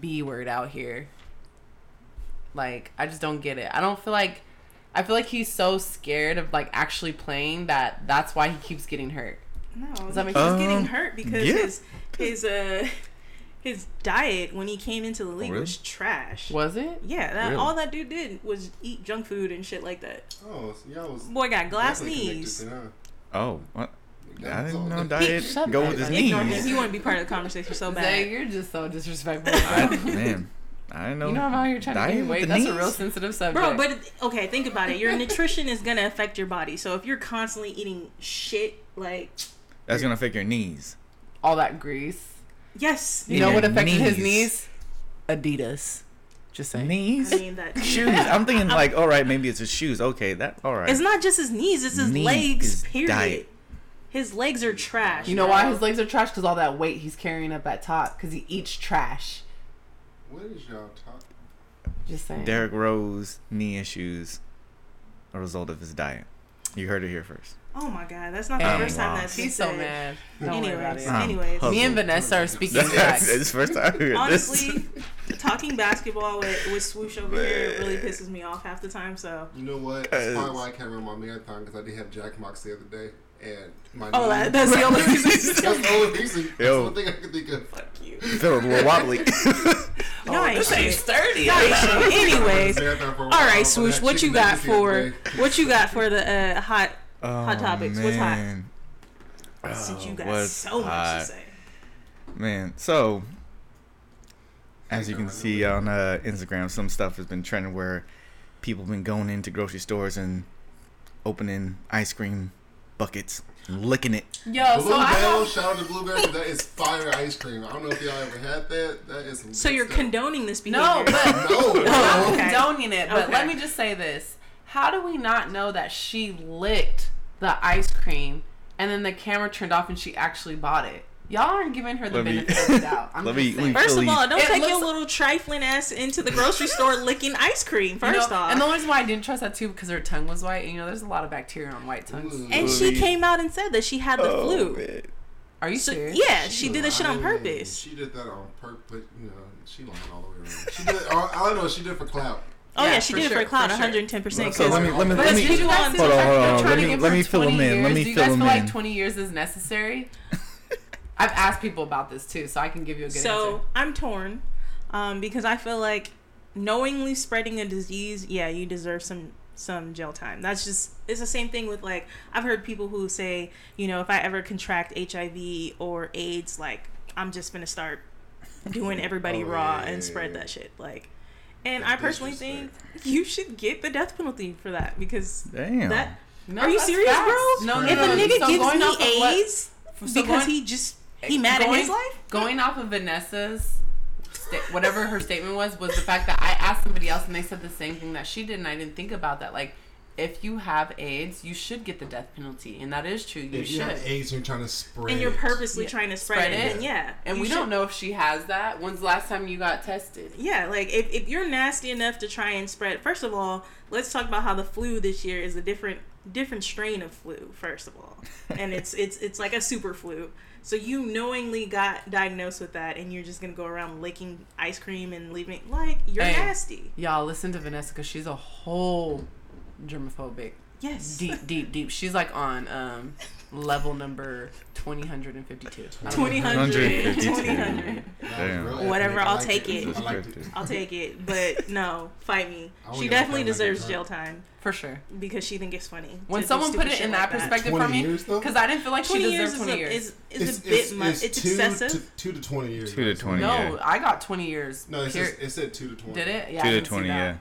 [SPEAKER 3] B word out here. Like I just don't get it. I don't feel like I feel like he's so scared of like actually playing that that's why he keeps getting hurt.
[SPEAKER 2] No,
[SPEAKER 3] Does that make
[SPEAKER 2] he's
[SPEAKER 1] sense?
[SPEAKER 2] getting
[SPEAKER 1] Um,
[SPEAKER 2] hurt because
[SPEAKER 1] yeah.
[SPEAKER 2] his his uh his diet when he came into the league
[SPEAKER 1] really?
[SPEAKER 2] was trash.
[SPEAKER 3] Was it?
[SPEAKER 2] Yeah, that,
[SPEAKER 1] Really?
[SPEAKER 2] all that dude did was eat junk food and shit like that.
[SPEAKER 4] Oh, so y'all was
[SPEAKER 2] Boy got glass knees.
[SPEAKER 1] oh, what? I didn't know diet
[SPEAKER 3] Shut
[SPEAKER 1] go
[SPEAKER 3] up.
[SPEAKER 1] with his
[SPEAKER 2] Ignore him.
[SPEAKER 1] knees.
[SPEAKER 2] He want to be part of the conversation so
[SPEAKER 3] Zay,
[SPEAKER 2] bad.
[SPEAKER 3] you're just so disrespectful.
[SPEAKER 1] I, man, I didn't know.
[SPEAKER 3] you know I'm out here trying to
[SPEAKER 1] diet
[SPEAKER 3] gain weight.
[SPEAKER 1] the
[SPEAKER 3] That's a real sensitive subject.
[SPEAKER 2] Bro, but okay, think about it. Your nutrition is gonna affect your body. So if you're constantly eating shit, like
[SPEAKER 1] That's gonna affect your knees.
[SPEAKER 3] all that grease.
[SPEAKER 2] yes,
[SPEAKER 3] You know what affected his
[SPEAKER 1] knees.
[SPEAKER 3] knees? Adidas. Just saying.
[SPEAKER 1] Knees.
[SPEAKER 2] I mean that
[SPEAKER 1] shoes. I'm thinking like, all right, maybe it's his shoes. Okay, that all right.
[SPEAKER 2] It's not just his knees; it's his
[SPEAKER 1] Knee
[SPEAKER 2] legs. Period.
[SPEAKER 1] diet.
[SPEAKER 2] His legs are trash.
[SPEAKER 3] You know
[SPEAKER 2] bro.
[SPEAKER 3] why his legs are trash? Because all that weight he's carrying up at top. Because he eats trash.
[SPEAKER 4] What is y'all talking?
[SPEAKER 3] Just saying.
[SPEAKER 1] Derrick Rose knee issues, a result of his diet. You heard it here first.
[SPEAKER 2] Oh my god, that's not the
[SPEAKER 3] Hey,
[SPEAKER 2] first time
[SPEAKER 1] wow.
[SPEAKER 2] that's
[SPEAKER 3] so
[SPEAKER 2] said.
[SPEAKER 3] mad. Don't worry about
[SPEAKER 2] Anyways,
[SPEAKER 3] it.
[SPEAKER 1] I'm
[SPEAKER 2] anyways.
[SPEAKER 3] Me and Vanessa are speaking
[SPEAKER 1] That's
[SPEAKER 3] facts.
[SPEAKER 1] it's the first time I heard
[SPEAKER 2] honestly,
[SPEAKER 1] this.
[SPEAKER 2] talking basketball with, with swoosh over here really pisses me off half the time. So
[SPEAKER 4] You know what? That's probably why I can't run my marathon because I did have Jack Mox the other day, and my
[SPEAKER 2] Oh, that- that's the only reason.
[SPEAKER 4] that's the only reason. That's
[SPEAKER 1] Yo.
[SPEAKER 4] the one thing I can think of.
[SPEAKER 2] fuck you.
[SPEAKER 1] Feel a little wobbly.
[SPEAKER 2] Y'all ain't
[SPEAKER 3] this ain't
[SPEAKER 2] shit.
[SPEAKER 3] sturdy.
[SPEAKER 2] Y'all ain't shit. Anyways,
[SPEAKER 4] Marathon for a
[SPEAKER 2] all
[SPEAKER 4] while,
[SPEAKER 2] right,
[SPEAKER 4] but
[SPEAKER 2] swoosh. What you got
[SPEAKER 4] nuggets the other
[SPEAKER 2] for
[SPEAKER 4] day.
[SPEAKER 2] what you got for the uh, hot?
[SPEAKER 1] Oh,
[SPEAKER 2] topics, what's hot?
[SPEAKER 1] man.
[SPEAKER 2] Since you
[SPEAKER 1] Oh,
[SPEAKER 2] got
[SPEAKER 1] what's
[SPEAKER 2] so much
[SPEAKER 1] hot?
[SPEAKER 2] to say.
[SPEAKER 1] Man, so as you can see on uh, Instagram, some stuff has been trending where people have been going into grocery stores and opening ice cream buckets, and licking it.
[SPEAKER 3] Yo, so I
[SPEAKER 4] Blue Bell,
[SPEAKER 3] have,
[SPEAKER 4] shout out to Blue Bell. 'cause That is fire ice cream. I don't know if y'all ever had that. That is
[SPEAKER 2] So
[SPEAKER 4] good
[SPEAKER 2] you're
[SPEAKER 4] stuff.
[SPEAKER 2] condoning this behavior?
[SPEAKER 3] no, but
[SPEAKER 4] No,
[SPEAKER 3] I'm not
[SPEAKER 2] Oh, okay.
[SPEAKER 3] condoning it. But
[SPEAKER 2] Okay.
[SPEAKER 3] let me just say this: How do we not know that she licked the ice cream and then the camera turned off and she actually bought it? Y'all aren't giving her the
[SPEAKER 1] Let me-
[SPEAKER 3] benefit of the doubt. I'm
[SPEAKER 1] let
[SPEAKER 3] just
[SPEAKER 1] me-
[SPEAKER 3] saying.
[SPEAKER 1] let me
[SPEAKER 2] First of all, don't
[SPEAKER 3] It
[SPEAKER 2] take
[SPEAKER 3] looks-
[SPEAKER 2] your little trifling ass into the grocery store licking ice cream.
[SPEAKER 3] You
[SPEAKER 2] First
[SPEAKER 3] know,
[SPEAKER 2] off,
[SPEAKER 3] and the only reason why I didn't trust that too because her tongue was white. And, you know, there's a lot of bacteria on white tongues.
[SPEAKER 4] Ooh.
[SPEAKER 2] and she came out and said that she had the
[SPEAKER 1] Oh,
[SPEAKER 2] flu.
[SPEAKER 1] man.
[SPEAKER 3] Are you
[SPEAKER 2] So,
[SPEAKER 3] serious?
[SPEAKER 2] yeah, she did that shit on purpose.
[SPEAKER 4] She did that on purpose, but you know, she lying all the way around. She did. all, all I know is she did for clout.
[SPEAKER 2] Oh yeah,
[SPEAKER 3] Yeah,
[SPEAKER 2] she
[SPEAKER 3] for
[SPEAKER 2] did it
[SPEAKER 3] sure,
[SPEAKER 2] for cloud,
[SPEAKER 3] for
[SPEAKER 2] 110. percent
[SPEAKER 1] So let me let me let me
[SPEAKER 3] you guys see
[SPEAKER 1] hold
[SPEAKER 3] the
[SPEAKER 1] on, hold on. Let
[SPEAKER 3] trying to
[SPEAKER 1] me
[SPEAKER 3] give
[SPEAKER 1] let me fill
[SPEAKER 3] 20
[SPEAKER 1] in. Let
[SPEAKER 3] years?
[SPEAKER 1] me
[SPEAKER 3] Do you
[SPEAKER 1] fill
[SPEAKER 3] guys feel like
[SPEAKER 1] in.
[SPEAKER 3] 20 years is necessary? I've asked people about this too, so I can give you a good
[SPEAKER 2] So
[SPEAKER 3] answer.
[SPEAKER 2] I'm torn, um, because I feel like knowingly spreading a disease, yeah, you deserve some some jail time. That's just it's the same thing with like I've heard people who say, you know, if I ever contract HIV or AIDS, like I'm just gonna start doing everybody
[SPEAKER 4] Oh,
[SPEAKER 2] raw
[SPEAKER 4] yeah,
[SPEAKER 2] and
[SPEAKER 4] yeah,
[SPEAKER 2] spread
[SPEAKER 4] yeah.
[SPEAKER 2] that shit. Like, and I personally think you should get the death penalty for that because
[SPEAKER 1] Damn.
[SPEAKER 2] that.
[SPEAKER 3] No,
[SPEAKER 2] Are you serious,
[SPEAKER 3] facts.
[SPEAKER 2] bro?
[SPEAKER 3] No, no,
[SPEAKER 2] if
[SPEAKER 3] no.
[SPEAKER 2] a nigga
[SPEAKER 3] So
[SPEAKER 2] gives me
[SPEAKER 3] off of what-
[SPEAKER 2] AIDS
[SPEAKER 3] so
[SPEAKER 2] because
[SPEAKER 3] going-
[SPEAKER 2] he just He mad at his life?
[SPEAKER 3] Going off of Vanessa's, whatever her statement was, was the fact that I asked somebody else and they said the same thing that she did, and I didn't think about that. Like, if you have AIDS, you should get the death penalty, and that is true. You
[SPEAKER 4] If you
[SPEAKER 3] should.
[SPEAKER 4] have AIDS, you're trying to spread.
[SPEAKER 2] and you're purposely
[SPEAKER 3] Yeah.
[SPEAKER 2] trying to spread,
[SPEAKER 3] Spread
[SPEAKER 2] it,
[SPEAKER 3] it.
[SPEAKER 2] then yeah.
[SPEAKER 3] and
[SPEAKER 2] you
[SPEAKER 3] we
[SPEAKER 2] should-
[SPEAKER 3] don't know if she has that. When's the last time you got tested?
[SPEAKER 2] Yeah, like if, if you're nasty enough to try and spread, first of all, let's talk about how the flu this year is a different different strain of flu. First of all, and it's it's it's like a super flu. So you knowingly got diagnosed with that, and you're just gonna go around licking ice cream and leaving like you're
[SPEAKER 3] Hey.
[SPEAKER 2] nasty.
[SPEAKER 3] Y'all listen to Vanessa because she's a whole germophobic.
[SPEAKER 2] Yes.
[SPEAKER 3] Deep, deep, deep. She's like on um level number 2052.
[SPEAKER 2] 2000. 2000.
[SPEAKER 1] Damn.
[SPEAKER 2] Whatever.
[SPEAKER 4] I
[SPEAKER 2] I'll take it.
[SPEAKER 4] I liked it.
[SPEAKER 2] I'll take it, but no, fight me. She definitely
[SPEAKER 4] even fight like
[SPEAKER 2] deserves jail time
[SPEAKER 3] For sure.
[SPEAKER 2] because she think it's funny.
[SPEAKER 3] When someone put it
[SPEAKER 2] shit
[SPEAKER 3] in
[SPEAKER 2] like
[SPEAKER 3] that perspective for me, because I didn't feel like she
[SPEAKER 2] 20 years
[SPEAKER 3] deserved
[SPEAKER 2] is
[SPEAKER 3] 20
[SPEAKER 2] a,
[SPEAKER 3] years.
[SPEAKER 2] is, is a bit much. It's,
[SPEAKER 4] two
[SPEAKER 2] excessive.
[SPEAKER 4] To, two to twenty years.
[SPEAKER 1] Two to 20.
[SPEAKER 3] no,
[SPEAKER 1] yeah.
[SPEAKER 3] I got 20 years.
[SPEAKER 4] No, it,
[SPEAKER 3] Here-
[SPEAKER 4] says, it said two to twenty.
[SPEAKER 3] did it? Yeah, I
[SPEAKER 1] Two to
[SPEAKER 3] didn't see
[SPEAKER 1] twenty,
[SPEAKER 3] that.
[SPEAKER 1] yeah.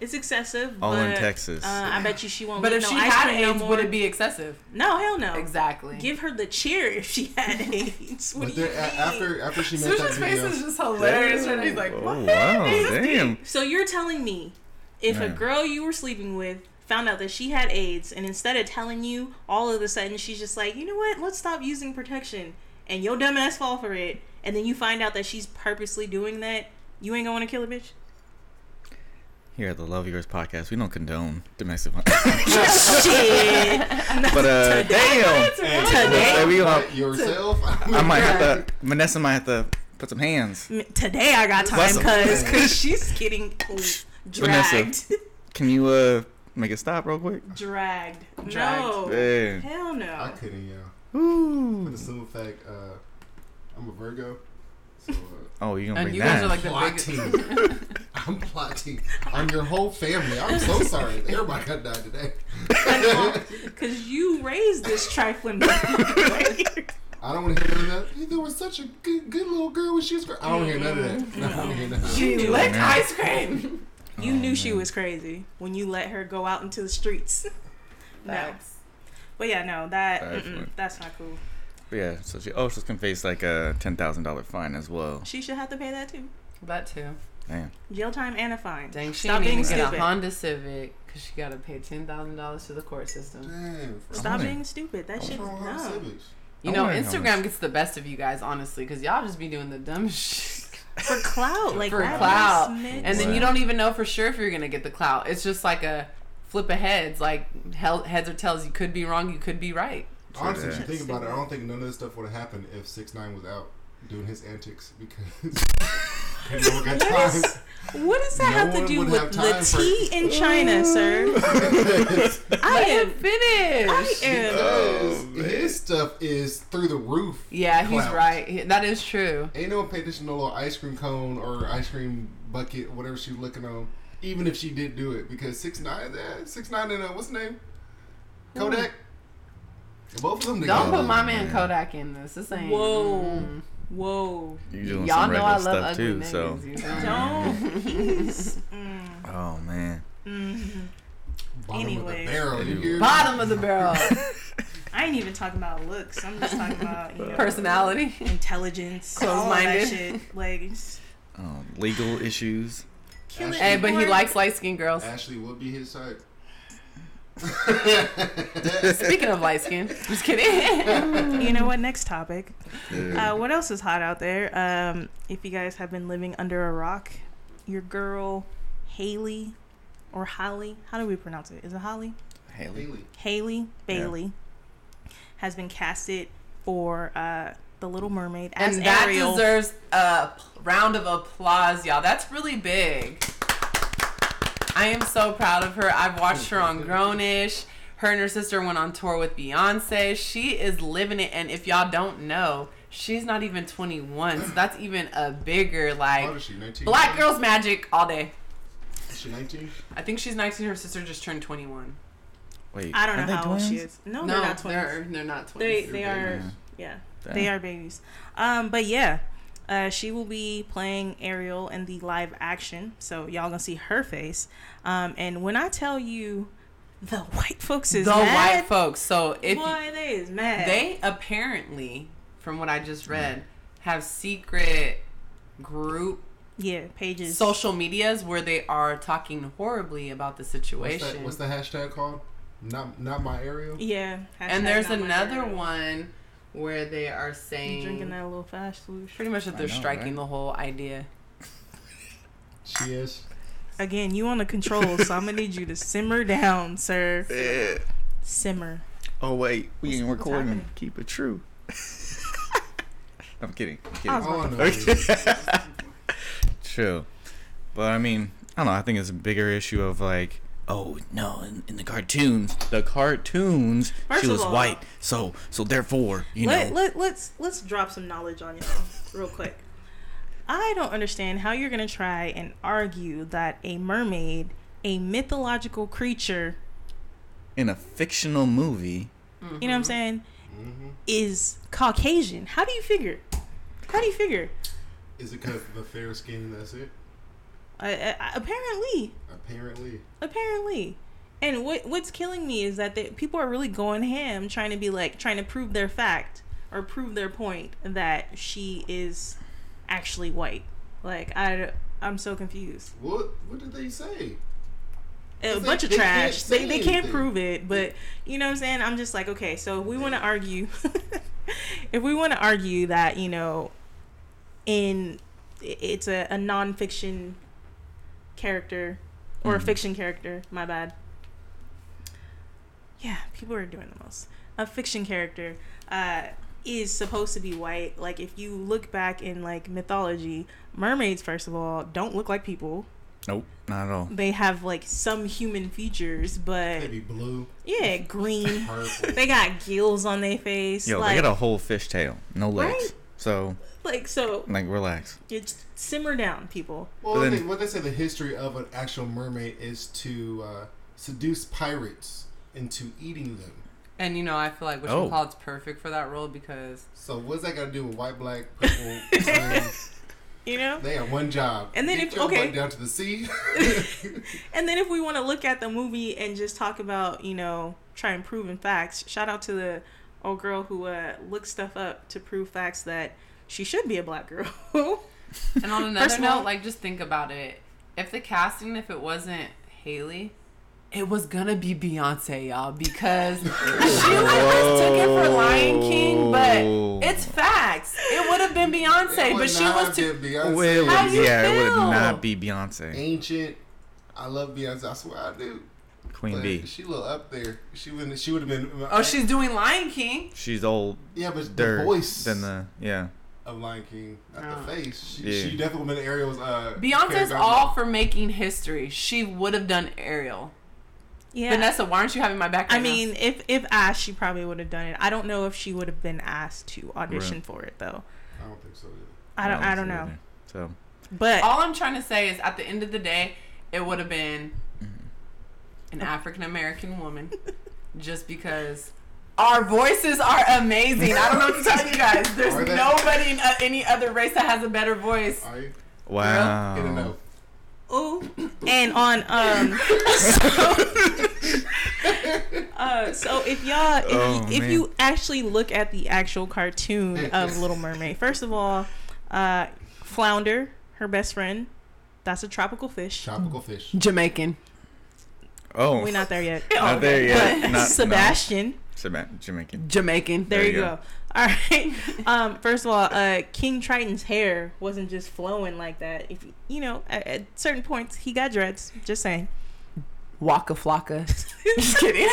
[SPEAKER 2] It's excessive.
[SPEAKER 1] All
[SPEAKER 2] but,
[SPEAKER 1] in Texas.
[SPEAKER 2] Uh, I bet you she won't.
[SPEAKER 3] But if
[SPEAKER 2] no
[SPEAKER 3] she
[SPEAKER 2] ice
[SPEAKER 3] had
[SPEAKER 2] cream no
[SPEAKER 3] AIDS, would it be excessive?
[SPEAKER 2] No, hell no.
[SPEAKER 3] Exactly.
[SPEAKER 2] Give her the cheer if she had AIDS. What
[SPEAKER 4] But
[SPEAKER 2] do you
[SPEAKER 4] there,
[SPEAKER 2] mean?
[SPEAKER 4] after after she made that
[SPEAKER 3] Sushan's face is just hilarious. And he's like,
[SPEAKER 1] oh,
[SPEAKER 3] what?
[SPEAKER 1] wow, damn.
[SPEAKER 2] So you're telling me, if a girl you were sleeping with found out that she had AIDS, and instead of telling you, all of a sudden she's just like, you know what? Let's stop using protection, and your dumbass fall for it, and then you find out that she's purposely doing that. You ain't gonna want to kill a bitch.
[SPEAKER 1] Here at the Love Yours podcast, we don't condone domestic violence.
[SPEAKER 2] Shit.
[SPEAKER 1] but uh, damn,
[SPEAKER 4] Hey,
[SPEAKER 2] Today?
[SPEAKER 1] Hey, we
[SPEAKER 4] fight yourself.
[SPEAKER 1] I might have to. Vanessa might have to put some hands.
[SPEAKER 2] Today I got time, cause cause she's getting dragged.
[SPEAKER 1] Can you uh make it stop real quick?
[SPEAKER 2] dragged.
[SPEAKER 3] Dragged.
[SPEAKER 2] No.
[SPEAKER 1] Yeah.
[SPEAKER 2] Hell no.
[SPEAKER 4] I couldn't, yeah. For
[SPEAKER 1] Ooh.
[SPEAKER 4] the simple fact, uh, I'm a Virgo, so uh,
[SPEAKER 1] Oh, you're gonna
[SPEAKER 3] And
[SPEAKER 1] bring
[SPEAKER 3] you
[SPEAKER 1] that?
[SPEAKER 3] guys are like the biggest.
[SPEAKER 4] plotting. I'm plotting on your whole family. I'm so sorry. Everybody got died today.
[SPEAKER 2] Cause you raised this trifling baby.
[SPEAKER 4] I don't want to hear none of that. Hey, there was such a good, good little girl when she was. Gr-. I don't hear none of that. No, I don't hear none of that.
[SPEAKER 3] She
[SPEAKER 2] You
[SPEAKER 3] licked
[SPEAKER 1] man.
[SPEAKER 3] ice cream.
[SPEAKER 2] You
[SPEAKER 1] Oh,
[SPEAKER 2] knew she was crazy when you let her go out into the streets. no. But yeah, no, that
[SPEAKER 1] that's
[SPEAKER 2] not cool.
[SPEAKER 1] But yeah, so she oh, also can face like a ten thousand dollar fine as well.
[SPEAKER 2] She should have to pay that too.
[SPEAKER 3] That too.
[SPEAKER 1] Damn.
[SPEAKER 2] Jail time and a fine.
[SPEAKER 3] Dang, she
[SPEAKER 2] Stop
[SPEAKER 3] didn't
[SPEAKER 2] being
[SPEAKER 3] even get a
[SPEAKER 2] stupid.
[SPEAKER 3] Honda Civic because she got to pay ten thousand dollars to the court system.
[SPEAKER 4] Damn.
[SPEAKER 2] Stop
[SPEAKER 1] Honey.
[SPEAKER 2] being stupid. That
[SPEAKER 4] What's
[SPEAKER 2] shit
[SPEAKER 4] wrong with Honda
[SPEAKER 2] no.
[SPEAKER 4] Civics?
[SPEAKER 3] You know, Instagram
[SPEAKER 1] much-
[SPEAKER 3] gets the best of you guys, honestly, because y'all just be doing the dumb shit
[SPEAKER 2] For clout, like
[SPEAKER 3] for clout, and then you don't even know for sure if you're gonna get the clout. It's just like a flip of heads, like hell, heads or tails. You could be wrong, you could be right.
[SPEAKER 4] Honestly, if you think about it, I don't think none of this stuff would have happened if Six Nine was out doing his antics because no one got
[SPEAKER 2] What
[SPEAKER 4] time.
[SPEAKER 2] is- What does that
[SPEAKER 4] No
[SPEAKER 2] have to do with the
[SPEAKER 4] time for-
[SPEAKER 2] tea in China, sir? I am.
[SPEAKER 3] finished.
[SPEAKER 2] I am.
[SPEAKER 1] Oh,
[SPEAKER 4] his stuff is through the roof.
[SPEAKER 3] Yeah, he's right. That is true.
[SPEAKER 4] Ain't no one pay attention to no little ice cream cone or ice cream bucket, whatever she was looking on. Even if she did do it, because six nine, eh, six nine, and uh, what's the name? Kodak. Both of them together.
[SPEAKER 3] Don't put my man
[SPEAKER 1] man.
[SPEAKER 3] Kodak in this. This ain't.
[SPEAKER 2] Whoa.
[SPEAKER 3] mm.
[SPEAKER 2] Whoa.
[SPEAKER 1] You doing
[SPEAKER 3] Y'all
[SPEAKER 1] some
[SPEAKER 3] know I love
[SPEAKER 1] stuff
[SPEAKER 3] ugly
[SPEAKER 1] too,
[SPEAKER 3] niggas.
[SPEAKER 1] so.
[SPEAKER 3] you?
[SPEAKER 2] Don't. He's. Mm,
[SPEAKER 1] Oh man.
[SPEAKER 2] mm.
[SPEAKER 4] Bottom
[SPEAKER 2] Anyways.
[SPEAKER 4] of the barrel. You?
[SPEAKER 3] Bottom of the barrel.
[SPEAKER 2] I ain't even talking about looks. I'm just talking about you know,
[SPEAKER 3] Personality.
[SPEAKER 2] intelligence, all that
[SPEAKER 3] Close-minded.
[SPEAKER 2] shit. Like,
[SPEAKER 1] Um, legal issues.
[SPEAKER 2] killing
[SPEAKER 3] Hey, but he likes light skinned girls.
[SPEAKER 4] Ashley would be his type.
[SPEAKER 3] Speaking of light skin, just kidding.
[SPEAKER 2] You know what? Next topic. Uh, what else is hot out there? Um, if you guys have been living under a rock, your girl Haley or Holly, how do we pronounce it? Is it Holly?
[SPEAKER 1] Haley.
[SPEAKER 4] Haley.
[SPEAKER 2] Haley Bailey has been casted for uh, The Little Mermaid as
[SPEAKER 3] and that
[SPEAKER 2] Ariel.
[SPEAKER 3] deserves a round of applause, y'all. That's really big. I am so proud of her. I've watched her on Grownish. Her and her sister went on tour with Beyonce. She is living it. And if y'all don't know, she's not even 21. So that's even a bigger,
[SPEAKER 4] How
[SPEAKER 3] like,
[SPEAKER 4] old is she? 19?
[SPEAKER 3] black girls magic all day.
[SPEAKER 4] Is she 19?
[SPEAKER 3] I think she's 19. Her sister just turned 21.
[SPEAKER 1] Wait.
[SPEAKER 2] I don't know
[SPEAKER 1] aren't they
[SPEAKER 2] how old she is. No,
[SPEAKER 3] No,
[SPEAKER 2] they're not twins.
[SPEAKER 3] They're, they're not twins.
[SPEAKER 2] They
[SPEAKER 4] They're
[SPEAKER 2] they are
[SPEAKER 4] babies.
[SPEAKER 2] yeah they are babies. Um, but yeah, uh, she will be playing Ariel in the live action, so y'all gonna see her face. Um, and when I tell you, the white folks is
[SPEAKER 3] the
[SPEAKER 2] mad,
[SPEAKER 3] white folks. So if
[SPEAKER 2] boy, they is mad.
[SPEAKER 3] they apparently from what I just read, have secret group
[SPEAKER 2] Yeah, pages.
[SPEAKER 3] social medias where they are talking horribly about the
[SPEAKER 4] What's
[SPEAKER 3] situation.
[SPEAKER 4] that? What's the hashtag called? Not not my Ariel.
[SPEAKER 2] Yeah.
[SPEAKER 3] and there's another
[SPEAKER 2] girl.
[SPEAKER 3] one where they are
[SPEAKER 2] You
[SPEAKER 3] saying
[SPEAKER 2] drinking that little fast swoosh.
[SPEAKER 3] pretty much that they're
[SPEAKER 1] know,
[SPEAKER 3] striking
[SPEAKER 1] right?
[SPEAKER 3] the whole idea.
[SPEAKER 4] She is.
[SPEAKER 2] Again, you on the control, so I'm gonna need you to simmer down, sir.
[SPEAKER 1] Eh.
[SPEAKER 2] Simmer.
[SPEAKER 1] Oh wait, we ain't recording.
[SPEAKER 2] happening?
[SPEAKER 1] Keep it true. I'm kidding. I'm kidding.
[SPEAKER 4] Oh no.
[SPEAKER 1] True, but I mean, I don't know. I think it's a bigger issue of like, oh no, in, in the cartoons, the cartoons,
[SPEAKER 2] First
[SPEAKER 1] she was
[SPEAKER 2] all-
[SPEAKER 1] white, so so therefore, you
[SPEAKER 2] let,
[SPEAKER 1] know,
[SPEAKER 2] let let's let's drop some knowledge on y'all real quick. I don't understand how you're gonna try and argue that a mermaid, a mythological creature,
[SPEAKER 1] in a fictional movie,
[SPEAKER 2] you know what
[SPEAKER 3] Mm-hmm.
[SPEAKER 2] I'm saying,
[SPEAKER 4] hmm
[SPEAKER 2] is Caucasian. How do you figure? How do you figure?
[SPEAKER 4] Is it because of the fair skin? That's it.
[SPEAKER 2] I, I, apparently,
[SPEAKER 4] Apparently.
[SPEAKER 2] apparently. And what what's killing me is that they, people are really going ham trying to be like trying to prove their fact or prove their point that she is actually white. Like I I'm so confused.
[SPEAKER 4] What What did they say?
[SPEAKER 2] A
[SPEAKER 4] They-
[SPEAKER 2] bunch of
[SPEAKER 4] they can't
[SPEAKER 2] trash.
[SPEAKER 4] say
[SPEAKER 2] They they can't prove it, but you know what I'm saying? I'm just like, okay, so if we want to argue if we want to argue that, you know, in it's a, a nonfiction character or a
[SPEAKER 1] Mhm.
[SPEAKER 2] fiction character, my bad. Yeah, people are doing the most. A fiction character uh, is supposed to be white. Like if you look back in like mythology, mermaids first of all don't look like people.
[SPEAKER 1] nope, not at all.
[SPEAKER 2] They have like some human features, but
[SPEAKER 4] Maybe blue,
[SPEAKER 2] yeah, green.
[SPEAKER 4] purple.
[SPEAKER 2] they got gills on their face.
[SPEAKER 1] Yo,
[SPEAKER 2] like,
[SPEAKER 1] they got a whole fish tail, no legs.
[SPEAKER 2] Right?
[SPEAKER 1] So
[SPEAKER 2] like so.
[SPEAKER 1] like, relax.
[SPEAKER 2] It's simmer down, people.
[SPEAKER 4] Well, what
[SPEAKER 1] then-
[SPEAKER 4] they, what they say the history of an actual mermaid is to uh, seduce pirates into eating them.
[SPEAKER 3] And you know, I feel like Wishing
[SPEAKER 1] Oh.
[SPEAKER 3] Cloud's perfect for that role because
[SPEAKER 4] So what's that got to do with white, black, purple?
[SPEAKER 2] You know.
[SPEAKER 4] they have one job.
[SPEAKER 2] And then
[SPEAKER 4] Get
[SPEAKER 2] if-
[SPEAKER 4] your
[SPEAKER 2] okay.
[SPEAKER 4] butt down to the sea.
[SPEAKER 2] And then if we want to look at the movie and just talk about, you know, try and prove in facts, shout out to the old girl who uh, looked stuff up to prove facts that she should be a black girl.
[SPEAKER 3] And on another
[SPEAKER 2] First
[SPEAKER 3] note,
[SPEAKER 2] all-
[SPEAKER 3] like just think about it. If the casting, if it wasn't Haley, it was gonna be Beyonce, y'all, because she almost took it for Lion King, but it's facts. It would have been Beyonce,
[SPEAKER 4] It
[SPEAKER 3] but she was too.
[SPEAKER 4] Beyonce.
[SPEAKER 1] Well, it would-
[SPEAKER 3] How you
[SPEAKER 1] yeah, it would not be Beyonce.
[SPEAKER 4] ancient. I love Beyonce. I swear I do.
[SPEAKER 1] Queen
[SPEAKER 4] But
[SPEAKER 1] B.
[SPEAKER 4] She a little up there. She would. She would have been.
[SPEAKER 3] Oh, she's doing Lion King.
[SPEAKER 1] She's old
[SPEAKER 4] yeah, but
[SPEAKER 1] dirt
[SPEAKER 4] the voice
[SPEAKER 1] than the yeah.
[SPEAKER 4] of Lion King, not
[SPEAKER 3] Oh.
[SPEAKER 4] the face. She,
[SPEAKER 1] Yeah.
[SPEAKER 4] she definitely would have been Ariel's. Uh,
[SPEAKER 3] Beyonce's all for making history. She would have done Ariel.
[SPEAKER 2] yeah.
[SPEAKER 3] Vanessa, why aren't you having my back?
[SPEAKER 2] I
[SPEAKER 3] right now?
[SPEAKER 2] mean, if if asked, she probably would have done it. I don't know if she would have been asked to audition
[SPEAKER 1] Right.
[SPEAKER 2] for it though.
[SPEAKER 4] I don't think so. Either.
[SPEAKER 2] I don't. I don't
[SPEAKER 1] see
[SPEAKER 2] know.
[SPEAKER 1] either. So
[SPEAKER 2] But
[SPEAKER 3] all I'm trying to say is, at the end of the day, it would have been. An African American woman, just because our voices are amazing. I don't know what to tell you guys. There's
[SPEAKER 4] they?
[SPEAKER 3] nobody in uh, any other race that has a better voice.
[SPEAKER 4] Are you?
[SPEAKER 1] wow.
[SPEAKER 4] Get a no.
[SPEAKER 2] Ooh. And on um so, uh, so if y'all if,
[SPEAKER 1] Oh,
[SPEAKER 2] you, if you actually look at the actual cartoon of Little Mermaid, first of all, uh Flounder, her best friend, that's a tropical fish.
[SPEAKER 4] Tropical fish.
[SPEAKER 3] Jamaican.
[SPEAKER 1] Oh,
[SPEAKER 2] We're not there yet.
[SPEAKER 1] not there yet.
[SPEAKER 2] But
[SPEAKER 1] Not,
[SPEAKER 2] Sebastian,
[SPEAKER 1] No. Seba- Jamaican.
[SPEAKER 3] Jamaican.
[SPEAKER 2] there,
[SPEAKER 1] There
[SPEAKER 2] you
[SPEAKER 1] you
[SPEAKER 2] go. All right. Um, first of all, uh, King Triton's hair wasn't just flowing like that. If you know, at, at certain points, he got dreads. Just saying.
[SPEAKER 3] Waka Flocka. Just kidding.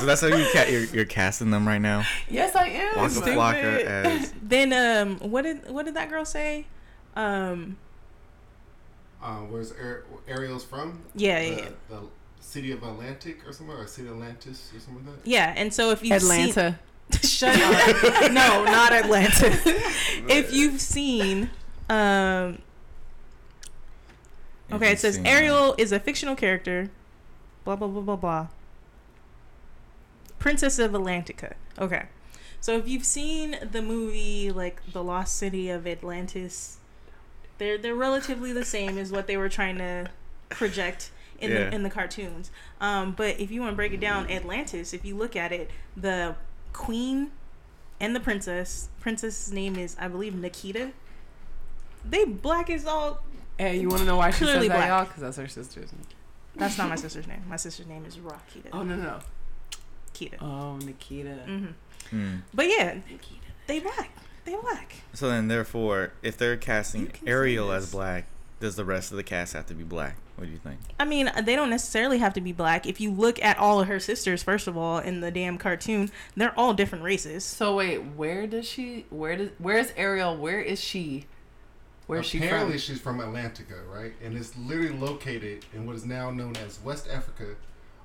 [SPEAKER 1] So that's how you ca- you're, you're casting them right now.
[SPEAKER 3] yes, I am.
[SPEAKER 1] Waka
[SPEAKER 2] Stupid.
[SPEAKER 1] Flocka as
[SPEAKER 2] Then um, what did what did that girl say? Um,
[SPEAKER 4] Uh, where's Ar- Ariel's from?
[SPEAKER 2] yeah,
[SPEAKER 4] the,
[SPEAKER 2] yeah, yeah.
[SPEAKER 4] the city of Atlantic or somewhere, or city of Atlantis or something like that.
[SPEAKER 2] Yeah, and so if you've seen.
[SPEAKER 3] Atlanta.
[SPEAKER 2] seen, shut up. no, not Atlanta. if you've seen, um, okay, it says
[SPEAKER 1] Interesting.
[SPEAKER 2] Ariel is a fictional character. Blah blah blah blah blah. Princess of Atlantica. Okay, so if you've seen the movie like The Lost City of Atlantis, they're they're relatively the same as what they were trying to project in
[SPEAKER 1] Yeah.
[SPEAKER 2] the in the cartoons. Um, but if you want to break it down, Atlantis, if you look at it, the queen and the princess. Princess's name is, I believe, Nikita. They black as all.
[SPEAKER 3] Hey, you want to know why she
[SPEAKER 2] Clearly
[SPEAKER 3] says that, y'all? Because that's her sister's. name.
[SPEAKER 2] That's not my sister's name. My sister's name is Rakita.
[SPEAKER 3] Oh no no.
[SPEAKER 2] Kita.
[SPEAKER 3] Oh Nikita.
[SPEAKER 2] hmm
[SPEAKER 1] Hmm.
[SPEAKER 2] But yeah,
[SPEAKER 3] Nikita.
[SPEAKER 2] they black. They black.
[SPEAKER 1] So then, therefore, if they're casting Ariel as black, does the rest of the cast have to be black? What do you think?
[SPEAKER 2] I mean, they don't necessarily have to be black. If you look at all of her sisters, first of all, in the damn cartoon, they're all different races.
[SPEAKER 3] So wait, where does she? Where does? Where's Ariel? Where is she? Where's she
[SPEAKER 4] Apparently,
[SPEAKER 3] from?
[SPEAKER 4] she's from Atlantica, right? And it's literally located in what is now known as West Africa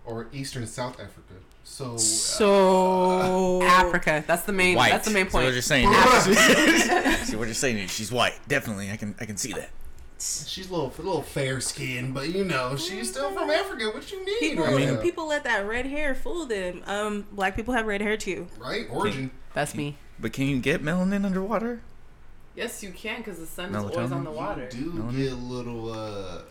[SPEAKER 4] or Eastern South Africa. So,
[SPEAKER 2] So
[SPEAKER 3] Africa. That's the main.
[SPEAKER 1] White.
[SPEAKER 3] That's the main
[SPEAKER 1] So what
[SPEAKER 3] point.
[SPEAKER 1] you're saying? See what you're saying? is She's white. Definitely, I can I can see that.
[SPEAKER 4] she's a little, a little fair skinned, but you know, she's still from Africa. What you need,
[SPEAKER 2] people,
[SPEAKER 4] right now?
[SPEAKER 2] people let that red hair fool them. Um, black people have red hair too.
[SPEAKER 4] right? Origin.
[SPEAKER 3] That's me.
[SPEAKER 1] But can you get melanin underwater?
[SPEAKER 3] Yes, you can because the sun
[SPEAKER 1] is always on the water.
[SPEAKER 4] You do
[SPEAKER 1] No, no.
[SPEAKER 4] get a little uh,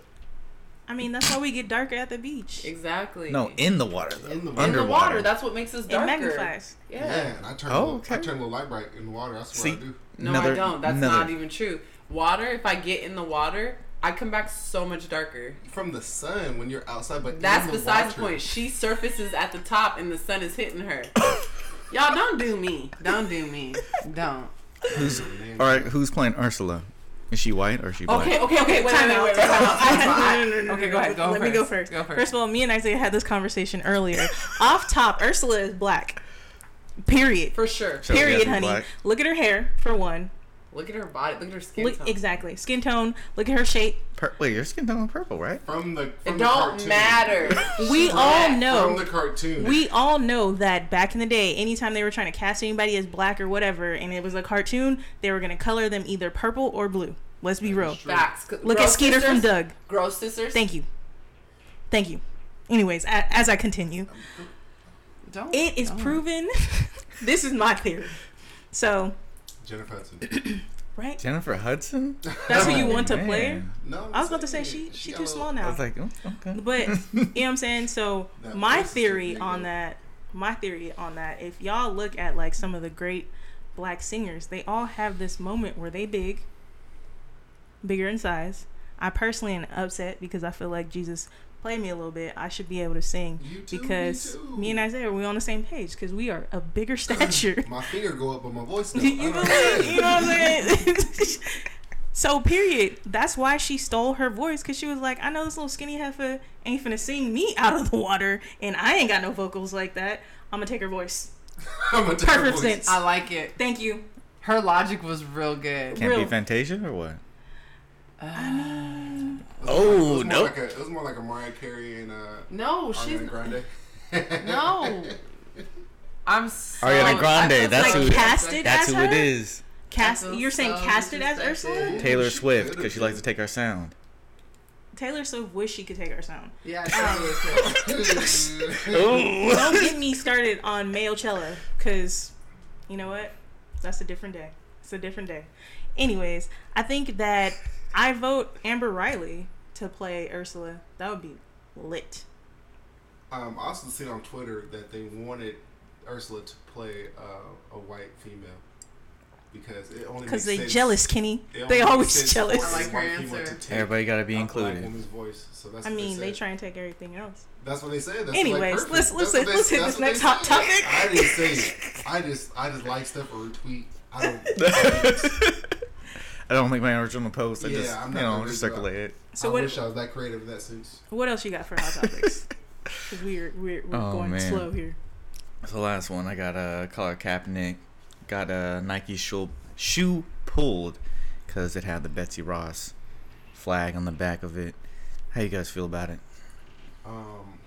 [SPEAKER 2] I mean, that's how we get darker at the beach.
[SPEAKER 3] Exactly.
[SPEAKER 1] No, in the water though.
[SPEAKER 4] In the- In
[SPEAKER 3] in the water. That's what makes us darker.
[SPEAKER 2] It magnifies.
[SPEAKER 3] Yeah.
[SPEAKER 4] yeah. I turn,
[SPEAKER 1] Oh,
[SPEAKER 4] a little,
[SPEAKER 1] okay.
[SPEAKER 4] I turn a little light bright in the water. That's what
[SPEAKER 1] See?
[SPEAKER 4] I do.
[SPEAKER 3] No,
[SPEAKER 1] Another-
[SPEAKER 3] I don't. That's
[SPEAKER 1] another-
[SPEAKER 3] not even true. Water. If I get in the water, I come back so much darker.
[SPEAKER 4] From the sun when you're outside, but
[SPEAKER 3] That's
[SPEAKER 4] in the
[SPEAKER 3] besides the point. She surfaces at the top and the sun is hitting her. Y'all don't do me. Don't do me. Don't.
[SPEAKER 1] Who's all right? Who's playing Ursula? Is she white or is she black?
[SPEAKER 3] Okay, okay, okay. Wait,
[SPEAKER 2] Time
[SPEAKER 3] wait,
[SPEAKER 2] out,
[SPEAKER 3] wait, wait, wait, wait,
[SPEAKER 2] No, no, no, no,
[SPEAKER 3] Okay, go ahead. Go
[SPEAKER 2] Let
[SPEAKER 3] first.
[SPEAKER 2] me go first.
[SPEAKER 3] Go first.
[SPEAKER 2] First of all, me and Isaiah had this conversation earlier. Off top, Ursula is black. Period.
[SPEAKER 3] For sure.
[SPEAKER 1] So
[SPEAKER 2] Period,
[SPEAKER 1] to be
[SPEAKER 2] honey.
[SPEAKER 1] black?
[SPEAKER 2] Look at her hair for one.
[SPEAKER 3] Look at her body. Look at her skin
[SPEAKER 2] Look
[SPEAKER 3] tone.
[SPEAKER 2] exactly skin tone. Look at her shape.
[SPEAKER 1] Pur- wait, your skin tone is purple, right?
[SPEAKER 4] From the from
[SPEAKER 3] It
[SPEAKER 4] the
[SPEAKER 3] don't
[SPEAKER 4] cartoon.
[SPEAKER 3] matter.
[SPEAKER 2] We all know
[SPEAKER 4] From
[SPEAKER 2] know.
[SPEAKER 4] the cartoon.
[SPEAKER 2] We all know that back in the day, anytime they were trying to cast anybody as black or whatever, and it was a cartoon, they were gonna color them either purple or blue. Let's be real.
[SPEAKER 3] Facts.
[SPEAKER 2] Look at
[SPEAKER 3] Gross
[SPEAKER 2] Skeeter from? Doug.
[SPEAKER 3] Gross sisters.
[SPEAKER 2] Thank you. Thank you. Anyways, a- as I continue,
[SPEAKER 3] Don't.
[SPEAKER 2] it is
[SPEAKER 3] don't.
[SPEAKER 2] proven. this is my theory. So,
[SPEAKER 4] Jennifer Hudson.
[SPEAKER 2] right?
[SPEAKER 1] Jennifer Hudson.
[SPEAKER 2] That's who you want to
[SPEAKER 1] man.
[SPEAKER 2] play?
[SPEAKER 4] No,
[SPEAKER 2] I was about to say
[SPEAKER 4] I'm
[SPEAKER 2] she she too
[SPEAKER 4] a
[SPEAKER 2] small
[SPEAKER 1] I
[SPEAKER 2] now.
[SPEAKER 1] was like, oh, okay.
[SPEAKER 2] But you know what I'm saying? So
[SPEAKER 4] That
[SPEAKER 2] my theory on
[SPEAKER 4] big,
[SPEAKER 2] that, my theory on that, if y'all look at like some of the great black singers, they all have this moment where they big, bigger in size. I personally am upset because I feel like Jesus played me a little bit. I should be able to sing
[SPEAKER 4] You too,
[SPEAKER 2] because
[SPEAKER 4] me, too.
[SPEAKER 2] me and Isaiah we're on the same page because we are a bigger stature.
[SPEAKER 4] My finger go up, but my voice don't.
[SPEAKER 2] you,
[SPEAKER 4] I don't
[SPEAKER 2] believe, you know what I'm saying? so, period. That's why she stole her voice because she was like, I know this little skinny heifer ain't finna sing me out of the water, and I ain't got no vocals like that. I'm gonna take her voice.
[SPEAKER 4] I'm gonna take her voice.
[SPEAKER 2] sense.
[SPEAKER 3] I like it.
[SPEAKER 2] Thank you.
[SPEAKER 3] Her logic was real good.
[SPEAKER 1] Can't
[SPEAKER 2] Real.
[SPEAKER 1] be Fantasia or what?
[SPEAKER 4] It
[SPEAKER 1] Oh,
[SPEAKER 4] more like- it was more
[SPEAKER 1] nope.
[SPEAKER 4] Like a, it was more like a Mariah Carey and uh,
[SPEAKER 3] no, she's
[SPEAKER 4] Ariana Grande.
[SPEAKER 3] no. I'm so,
[SPEAKER 1] Ariana Grande,
[SPEAKER 3] I
[SPEAKER 1] that's
[SPEAKER 2] like
[SPEAKER 1] who-
[SPEAKER 2] casted
[SPEAKER 1] That's
[SPEAKER 2] as
[SPEAKER 1] who it
[SPEAKER 2] her?
[SPEAKER 1] is.
[SPEAKER 2] Cast. You're saying
[SPEAKER 3] so
[SPEAKER 2] casted as. Ursula?
[SPEAKER 1] Taylor Swift because she likes to take our sound.
[SPEAKER 2] Taylor Swift wish she could take our sound.
[SPEAKER 3] Yeah,
[SPEAKER 1] Oh.
[SPEAKER 2] Don't get me started on Mayocella, cause you know what? That's a different day. It's a different day. Anyways, I think that I vote Amber Riley to play Ursula. That would be lit.
[SPEAKER 4] Um, I also seen on Twitter that they wanted Ursula to play uh, a white female because it only
[SPEAKER 2] Cause they
[SPEAKER 4] sense-
[SPEAKER 2] jealous, Kenny. They
[SPEAKER 4] makes
[SPEAKER 2] always jealous.
[SPEAKER 4] for a
[SPEAKER 3] I like her answer.
[SPEAKER 4] to
[SPEAKER 1] Everybody got to be included.
[SPEAKER 4] voice. So that's
[SPEAKER 2] I mean, they
[SPEAKER 4] said.
[SPEAKER 2] try and take everything else.
[SPEAKER 4] That's what they said. That's
[SPEAKER 2] Anyways,
[SPEAKER 4] like perfect.
[SPEAKER 2] let's- let's-
[SPEAKER 4] That's what they-
[SPEAKER 2] let's hit this next hot topic.
[SPEAKER 4] I didn't say it. I just I just like stuff or retweet. I don't.
[SPEAKER 1] I don't make my original post. I
[SPEAKER 4] Yeah,
[SPEAKER 1] just,
[SPEAKER 4] I'm
[SPEAKER 1] you
[SPEAKER 4] not
[SPEAKER 1] know, just circulate it.
[SPEAKER 2] So
[SPEAKER 4] I
[SPEAKER 2] what?
[SPEAKER 4] wish I was that creative in that sense.
[SPEAKER 2] What else you got for hot topics? Cause we're we're, we're
[SPEAKER 1] Oh,
[SPEAKER 2] going
[SPEAKER 1] man.
[SPEAKER 2] slow here.
[SPEAKER 1] So last one, I got a uh, Colin Kaepernick. Got a Nike shoe shoe pulled because it had the Betsy Ross flag on the back of it. How you guys feel about it?
[SPEAKER 4] Um,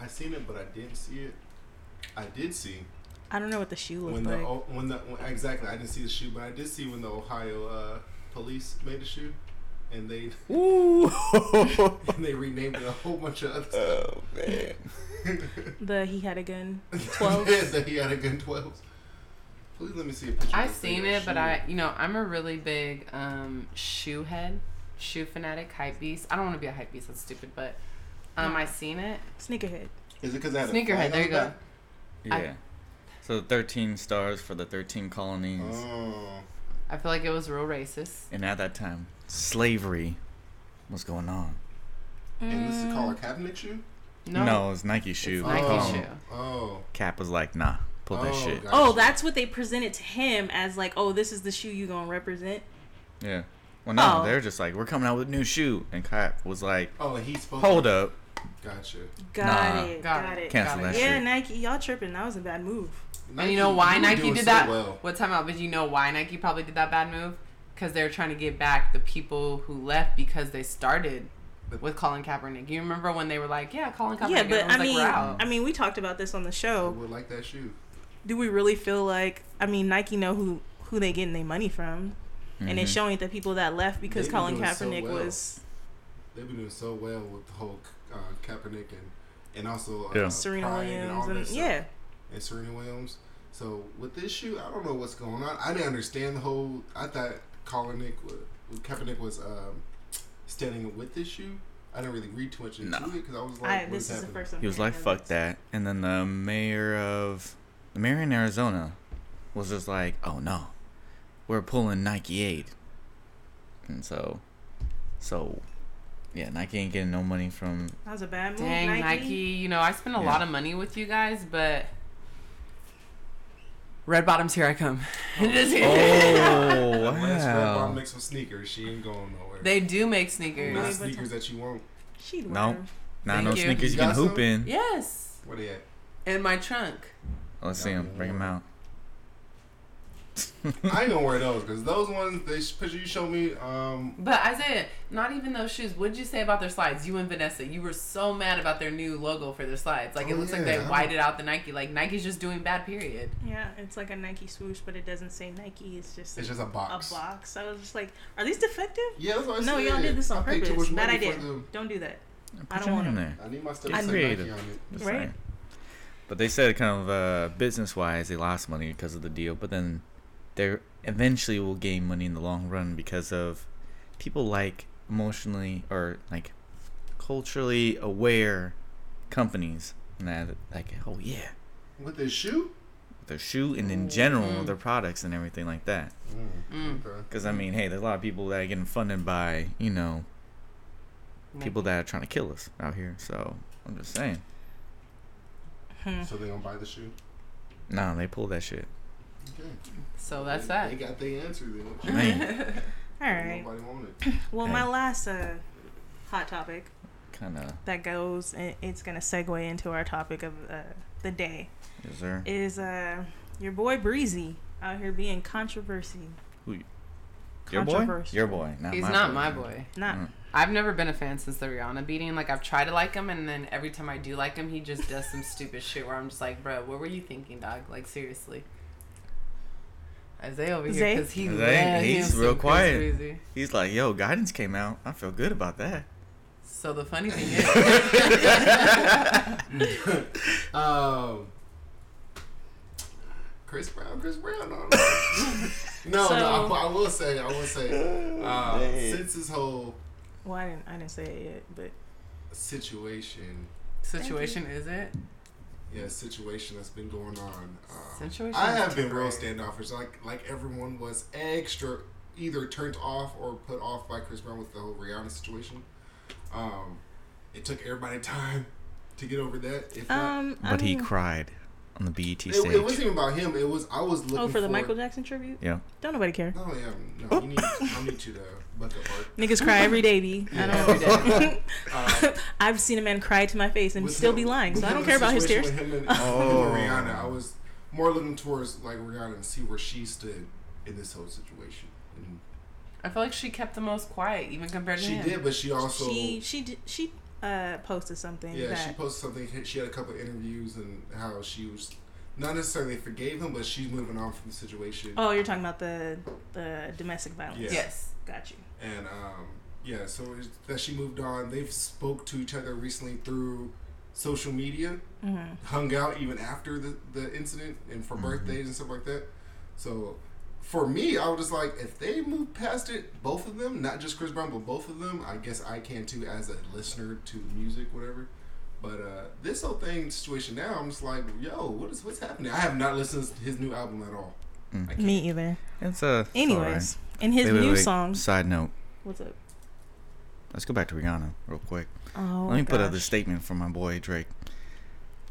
[SPEAKER 4] I seen it, but I didn't see it. I did see
[SPEAKER 2] I don't know what the shoe
[SPEAKER 4] when
[SPEAKER 2] looked
[SPEAKER 4] the
[SPEAKER 2] like.
[SPEAKER 4] O- when the when, exactly I didn't see the shoe, but I did see when the Ohio uh, police made a shoe, and they
[SPEAKER 1] Ooh.
[SPEAKER 4] and they renamed it a whole bunch of other stuff.
[SPEAKER 1] oh man.
[SPEAKER 2] The he had a gun. 12?
[SPEAKER 4] yeah, that he had a gun twelve. Please let me see a picture.
[SPEAKER 3] I've seen it, but. I, you know, I'm a really big um, shoe head, shoe fanatic, hype beast. I don't want to be a hype beast. That's stupid, but um, I seen it.
[SPEAKER 2] Sneakerhead.
[SPEAKER 4] is it because I had a
[SPEAKER 3] Sneakerhead.
[SPEAKER 4] flag
[SPEAKER 3] There you go.
[SPEAKER 4] back?
[SPEAKER 1] Yeah. So 13 stars for the 13 colonies.
[SPEAKER 4] Oh.
[SPEAKER 3] I feel like it was real racist.
[SPEAKER 1] And at that time, slavery was going on.
[SPEAKER 4] And this is mm. called a Kaepernick shoe?
[SPEAKER 3] No.
[SPEAKER 1] No, it's Nike shoe.
[SPEAKER 3] Nike
[SPEAKER 4] oh.
[SPEAKER 3] shoe.
[SPEAKER 4] Oh.
[SPEAKER 1] Cap was like, nah, pull that
[SPEAKER 4] Oh,
[SPEAKER 1] shit.
[SPEAKER 4] gotcha.
[SPEAKER 2] Oh, that's what they presented to him as like, oh, this is the shoe you gonna represent.
[SPEAKER 1] Yeah. Well, no,
[SPEAKER 2] Oh.
[SPEAKER 1] they're just like, we're coming out with a new shoe. And Cap was like,
[SPEAKER 4] Oh, he's supposed
[SPEAKER 1] hold
[SPEAKER 4] to.
[SPEAKER 1] up.
[SPEAKER 4] Gotcha.
[SPEAKER 2] Got
[SPEAKER 1] Nah.
[SPEAKER 2] it.
[SPEAKER 3] Got
[SPEAKER 2] Got,
[SPEAKER 3] it.
[SPEAKER 2] it.
[SPEAKER 1] Cancel
[SPEAKER 3] Got
[SPEAKER 1] that
[SPEAKER 3] it.
[SPEAKER 2] Yeah. Nike, y'all tripping. That was a bad move.
[SPEAKER 3] And you know why
[SPEAKER 4] you
[SPEAKER 3] Nike
[SPEAKER 4] doing
[SPEAKER 3] did
[SPEAKER 4] so
[SPEAKER 3] that?
[SPEAKER 4] Well.
[SPEAKER 3] What time out? But you know why Nike probably did that bad move? Because they were trying to get back the people who left because they started with Colin Kaepernick. You remember when they were like, "Yeah, Colin Kaepernick."
[SPEAKER 2] yeah, but
[SPEAKER 3] everyone's
[SPEAKER 2] I
[SPEAKER 3] like,
[SPEAKER 2] mean,
[SPEAKER 3] "We're.
[SPEAKER 2] I mean, we talked about this on the
[SPEAKER 4] I
[SPEAKER 2] show.
[SPEAKER 4] would like that shoe.
[SPEAKER 2] Do we really feel like? I mean, Nike know who who they getting their money from, and it's showing the people that left because
[SPEAKER 4] They've
[SPEAKER 2] Colin
[SPEAKER 4] doing so
[SPEAKER 2] Kaepernick
[SPEAKER 4] well.
[SPEAKER 2] was
[SPEAKER 4] They've been doing so well with the whole uh, Kaepernick and and also uh,
[SPEAKER 1] Yeah.
[SPEAKER 2] Serena
[SPEAKER 4] Pride and all
[SPEAKER 2] Williams, and
[SPEAKER 4] stuff.
[SPEAKER 2] yeah,
[SPEAKER 4] and Serena Williams. So with this shoe, I don't know what's going on. I didn't understand the whole. I thought Colin Nick was, Kaepernick was um, standing with this shoe. I didn't really read too much into
[SPEAKER 1] No.
[SPEAKER 4] it because I was like,
[SPEAKER 2] I,
[SPEAKER 4] what
[SPEAKER 2] this is the
[SPEAKER 4] happening?
[SPEAKER 2] first. I'm
[SPEAKER 1] He was like, fuck
[SPEAKER 2] this.
[SPEAKER 1] that. And then the mayor of, the mayor in Arizona was just like, oh no, we're pulling Nike Aid. And so, so, yeah, Nike ain't getting no money from,
[SPEAKER 2] That was a bad move.
[SPEAKER 3] Dang,
[SPEAKER 2] Nike.
[SPEAKER 3] Nike. You know, I spend a
[SPEAKER 1] Yeah.
[SPEAKER 3] lot of money with you guys, but red bottoms, here I come. Just-
[SPEAKER 1] oh,
[SPEAKER 4] Unless oh, Red Bottom
[SPEAKER 1] wow.
[SPEAKER 4] makes some sneakers, she ain't going nowhere.
[SPEAKER 3] they do make sneakers.
[SPEAKER 4] not sneakers that you want.
[SPEAKER 2] She'd wear
[SPEAKER 1] Nope.
[SPEAKER 2] them.
[SPEAKER 1] Nah,
[SPEAKER 3] Thank
[SPEAKER 1] no
[SPEAKER 3] you.
[SPEAKER 1] sneakers
[SPEAKER 4] You
[SPEAKER 1] you can
[SPEAKER 4] got some?
[SPEAKER 1] hoop in.
[SPEAKER 3] Yes,
[SPEAKER 4] Where they at?
[SPEAKER 3] in my trunk.
[SPEAKER 1] Oh, let's see him. Bring him out.
[SPEAKER 4] I ain't gonna wear those because those ones, they picture you showed me. Um,
[SPEAKER 3] But Isaiah, not even those shoes. What'd you say about their slides? You and Vanessa, you were so mad about their new logo for their slides. Like it
[SPEAKER 4] Oh,
[SPEAKER 3] looks like they whited out the Nike. Like Nike's just doing bad. Period.
[SPEAKER 2] Yeah, it's like a Nike swoosh, but it doesn't say Nike. It's just
[SPEAKER 4] it's
[SPEAKER 2] a,
[SPEAKER 4] just a box.
[SPEAKER 2] a box. I was just like, are these defective?
[SPEAKER 4] Yeah, that's what I
[SPEAKER 2] No,
[SPEAKER 4] said.
[SPEAKER 2] y'all did this on
[SPEAKER 4] I
[SPEAKER 2] purpose.
[SPEAKER 4] much
[SPEAKER 2] Bad
[SPEAKER 4] money for
[SPEAKER 2] idea.
[SPEAKER 4] them.
[SPEAKER 2] Don't do that.
[SPEAKER 1] Put
[SPEAKER 2] I don't
[SPEAKER 1] your
[SPEAKER 2] want them.
[SPEAKER 1] there.
[SPEAKER 4] I need my stuff
[SPEAKER 1] Get
[SPEAKER 4] to say
[SPEAKER 1] creative.
[SPEAKER 4] Nike on it.
[SPEAKER 1] Just
[SPEAKER 2] Right.
[SPEAKER 1] saying. But they said kind of uh, business wise they lost money because of the deal, but then they eventually will gain money in the long run because of people like emotionally or like culturally aware companies and that like oh yeah
[SPEAKER 4] With their shoe?
[SPEAKER 1] With their shoe and in general
[SPEAKER 3] Mm.
[SPEAKER 1] their products and everything like that
[SPEAKER 3] Mm.
[SPEAKER 4] Okay.
[SPEAKER 1] because i mean hey there's a lot of people that are getting funded by you know people that are trying to kill us out here so i'm just saying
[SPEAKER 2] Hmm.
[SPEAKER 4] So they don't buy the shoe?
[SPEAKER 1] no they pull that shit
[SPEAKER 4] Okay.
[SPEAKER 3] So that's
[SPEAKER 4] they,
[SPEAKER 3] that.
[SPEAKER 4] They got the answer then.
[SPEAKER 1] man
[SPEAKER 2] All right.
[SPEAKER 4] Nobody wanted.
[SPEAKER 2] Well,
[SPEAKER 1] Hey.
[SPEAKER 2] my last uh, hot topic
[SPEAKER 1] kind of
[SPEAKER 2] that goes, it's gonna segue into our topic of uh, the day
[SPEAKER 1] is there
[SPEAKER 2] is uh, your boy Breezy out here being controversy.
[SPEAKER 1] Your boy?
[SPEAKER 2] Controversial.
[SPEAKER 1] Your boy. Not
[SPEAKER 3] He's
[SPEAKER 1] my
[SPEAKER 3] not
[SPEAKER 1] boy.
[SPEAKER 3] my boy.
[SPEAKER 2] Not
[SPEAKER 1] Mm.
[SPEAKER 3] I've never been a fan since the Rihanna beating. Like I've tried to like him, and then every time I do like him, he just does some stupid shit where I'm just like, bro, what were you thinking, dog? Like seriously. Isaiah over here because he
[SPEAKER 1] Zay,
[SPEAKER 3] loves
[SPEAKER 1] he's real quiet.
[SPEAKER 3] crazy.
[SPEAKER 1] He's like, yo, guidance came out. I feel good about that.
[SPEAKER 3] So the funny thing is,
[SPEAKER 4] Um, Chris Brown, Chris Brown. No, no, no,
[SPEAKER 2] So-
[SPEAKER 4] no I, I will say, I will say, uh, since this whole
[SPEAKER 2] well, I didn't I didn't say it yet, but
[SPEAKER 4] situation,
[SPEAKER 3] situation is it?
[SPEAKER 4] Yeah, situation that's been going on, uh,
[SPEAKER 3] Situation
[SPEAKER 4] I have been real
[SPEAKER 3] terrible.
[SPEAKER 4] standoffish. Like, like everyone was extra either turned off or put off by Chris Brown with the whole Rihanna situation. Um, it took everybody time to get over that. If not,
[SPEAKER 2] um,
[SPEAKER 1] But
[SPEAKER 2] I
[SPEAKER 1] he cried on the BET
[SPEAKER 4] it,
[SPEAKER 1] stage.
[SPEAKER 4] it wasn't even about him. It was I was looking
[SPEAKER 2] Oh, for the Michael Jackson tribute?
[SPEAKER 1] Yeah.
[SPEAKER 2] Don't nobody care.
[SPEAKER 4] Oh yeah, no, you need I need you to buck up art.
[SPEAKER 2] Niggas cry every day, B. I
[SPEAKER 4] Yeah.
[SPEAKER 2] don't.
[SPEAKER 4] Uh,
[SPEAKER 2] I've seen a man cry to my face and still
[SPEAKER 4] him-
[SPEAKER 2] be lying, so I don't care about his tears.
[SPEAKER 4] with him and,
[SPEAKER 1] Oh.
[SPEAKER 4] and Rihanna, I was more looking towards like Rihanna and see where she stood in this whole situation. And
[SPEAKER 3] I feel like she kept the most quiet, even compared to
[SPEAKER 4] she
[SPEAKER 3] him.
[SPEAKER 4] did, but she also
[SPEAKER 2] she she did, she uh posted something
[SPEAKER 4] yeah she posted something. She had a couple of interviews and how she was not necessarily forgave him, but she's moving on from the situation.
[SPEAKER 2] oh you're talking about the the domestic violence.
[SPEAKER 4] Yeah.
[SPEAKER 3] Yes.
[SPEAKER 2] Got you.
[SPEAKER 4] And um, yeah, so it's that she moved on. They've spoke to each other recently through social media,
[SPEAKER 2] hmm
[SPEAKER 4] hung out even after the, the incident and for
[SPEAKER 1] Mhm.
[SPEAKER 4] birthdays and stuff like that. So for me, I was just like, if they move past it, both of them, not just Chris Brown, but both of them, I guess I can too as a listener to the music, whatever. But uh, this whole thing situation now, I'm just like, yo, what is what's happening? I have not listened to his new album at all.
[SPEAKER 1] Mm.
[SPEAKER 4] I can't.
[SPEAKER 2] Me either.
[SPEAKER 1] It's a. it's
[SPEAKER 2] Anyways,
[SPEAKER 1] alright.
[SPEAKER 2] In his
[SPEAKER 1] Wait, wait,
[SPEAKER 2] new
[SPEAKER 1] wait.
[SPEAKER 2] song,
[SPEAKER 1] Side note.
[SPEAKER 2] what's up?
[SPEAKER 1] Let's go back to Rihanna real quick.
[SPEAKER 2] Oh,
[SPEAKER 1] Let me put out
[SPEAKER 2] gosh.
[SPEAKER 1] this statement from my boy Drake.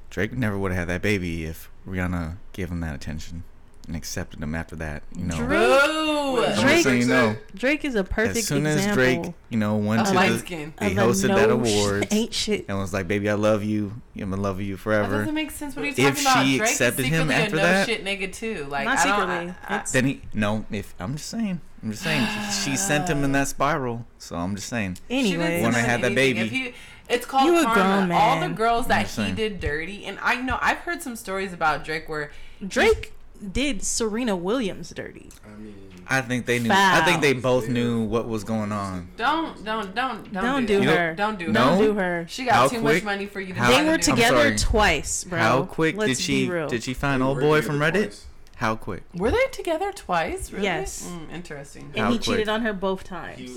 [SPEAKER 1] Drake never would have had that baby if Rihanna gave him that attention and accepted him after that. You know,
[SPEAKER 2] Drake-
[SPEAKER 3] Boo!
[SPEAKER 2] Drake-
[SPEAKER 1] just saying, you know,
[SPEAKER 2] Drake is a perfect
[SPEAKER 1] as soon
[SPEAKER 2] example
[SPEAKER 1] as Drake, you know, went
[SPEAKER 3] Of
[SPEAKER 1] to the,
[SPEAKER 3] skin.
[SPEAKER 1] they
[SPEAKER 2] of a
[SPEAKER 1] hosted that
[SPEAKER 2] no sh-
[SPEAKER 1] awards
[SPEAKER 2] ain't shit.
[SPEAKER 1] and was like, "Baby, I love you. I'm gonna love you
[SPEAKER 3] That
[SPEAKER 1] forever."
[SPEAKER 3] doesn't make sense. What are you
[SPEAKER 1] If
[SPEAKER 3] talking about?
[SPEAKER 1] she
[SPEAKER 3] Drake
[SPEAKER 1] accepted him
[SPEAKER 3] secretly
[SPEAKER 1] after
[SPEAKER 3] a no
[SPEAKER 1] that-
[SPEAKER 3] shit nigga too. Like
[SPEAKER 2] Not
[SPEAKER 3] I don't,
[SPEAKER 2] secretly.
[SPEAKER 3] I, I,
[SPEAKER 2] It's-
[SPEAKER 1] Then he no. If I'm just saying, I'm just saying, she sent him in that spiral. So I'm just saying,
[SPEAKER 2] Anyway,
[SPEAKER 1] When I had that baby.
[SPEAKER 3] If he, it's called
[SPEAKER 2] You
[SPEAKER 3] karma.
[SPEAKER 2] grown
[SPEAKER 3] All the girls that he did dirty, and I know I've heard some stories about Drake where
[SPEAKER 2] Drake did Serena Williams dirty.
[SPEAKER 4] I mean,
[SPEAKER 1] I think they knew. I think they both knew what was going on.
[SPEAKER 3] don't don't don't don't,
[SPEAKER 2] Don't
[SPEAKER 3] do,
[SPEAKER 2] do her.
[SPEAKER 3] Don't do
[SPEAKER 1] No?
[SPEAKER 3] her.
[SPEAKER 2] Don't do her.
[SPEAKER 3] She got
[SPEAKER 1] How
[SPEAKER 3] too
[SPEAKER 1] quick-
[SPEAKER 3] much money for you to.
[SPEAKER 1] how-
[SPEAKER 2] They were together twice, bro.
[SPEAKER 1] How quick
[SPEAKER 2] Let's
[SPEAKER 1] did she did she find
[SPEAKER 4] they
[SPEAKER 1] old boy from Reddit?
[SPEAKER 4] twice.
[SPEAKER 1] How quick?
[SPEAKER 3] Were they together twice? Really?
[SPEAKER 2] Yes.
[SPEAKER 3] Mm, interesting.
[SPEAKER 2] And
[SPEAKER 1] How
[SPEAKER 2] he
[SPEAKER 1] quick?
[SPEAKER 2] cheated on her both times.
[SPEAKER 4] He,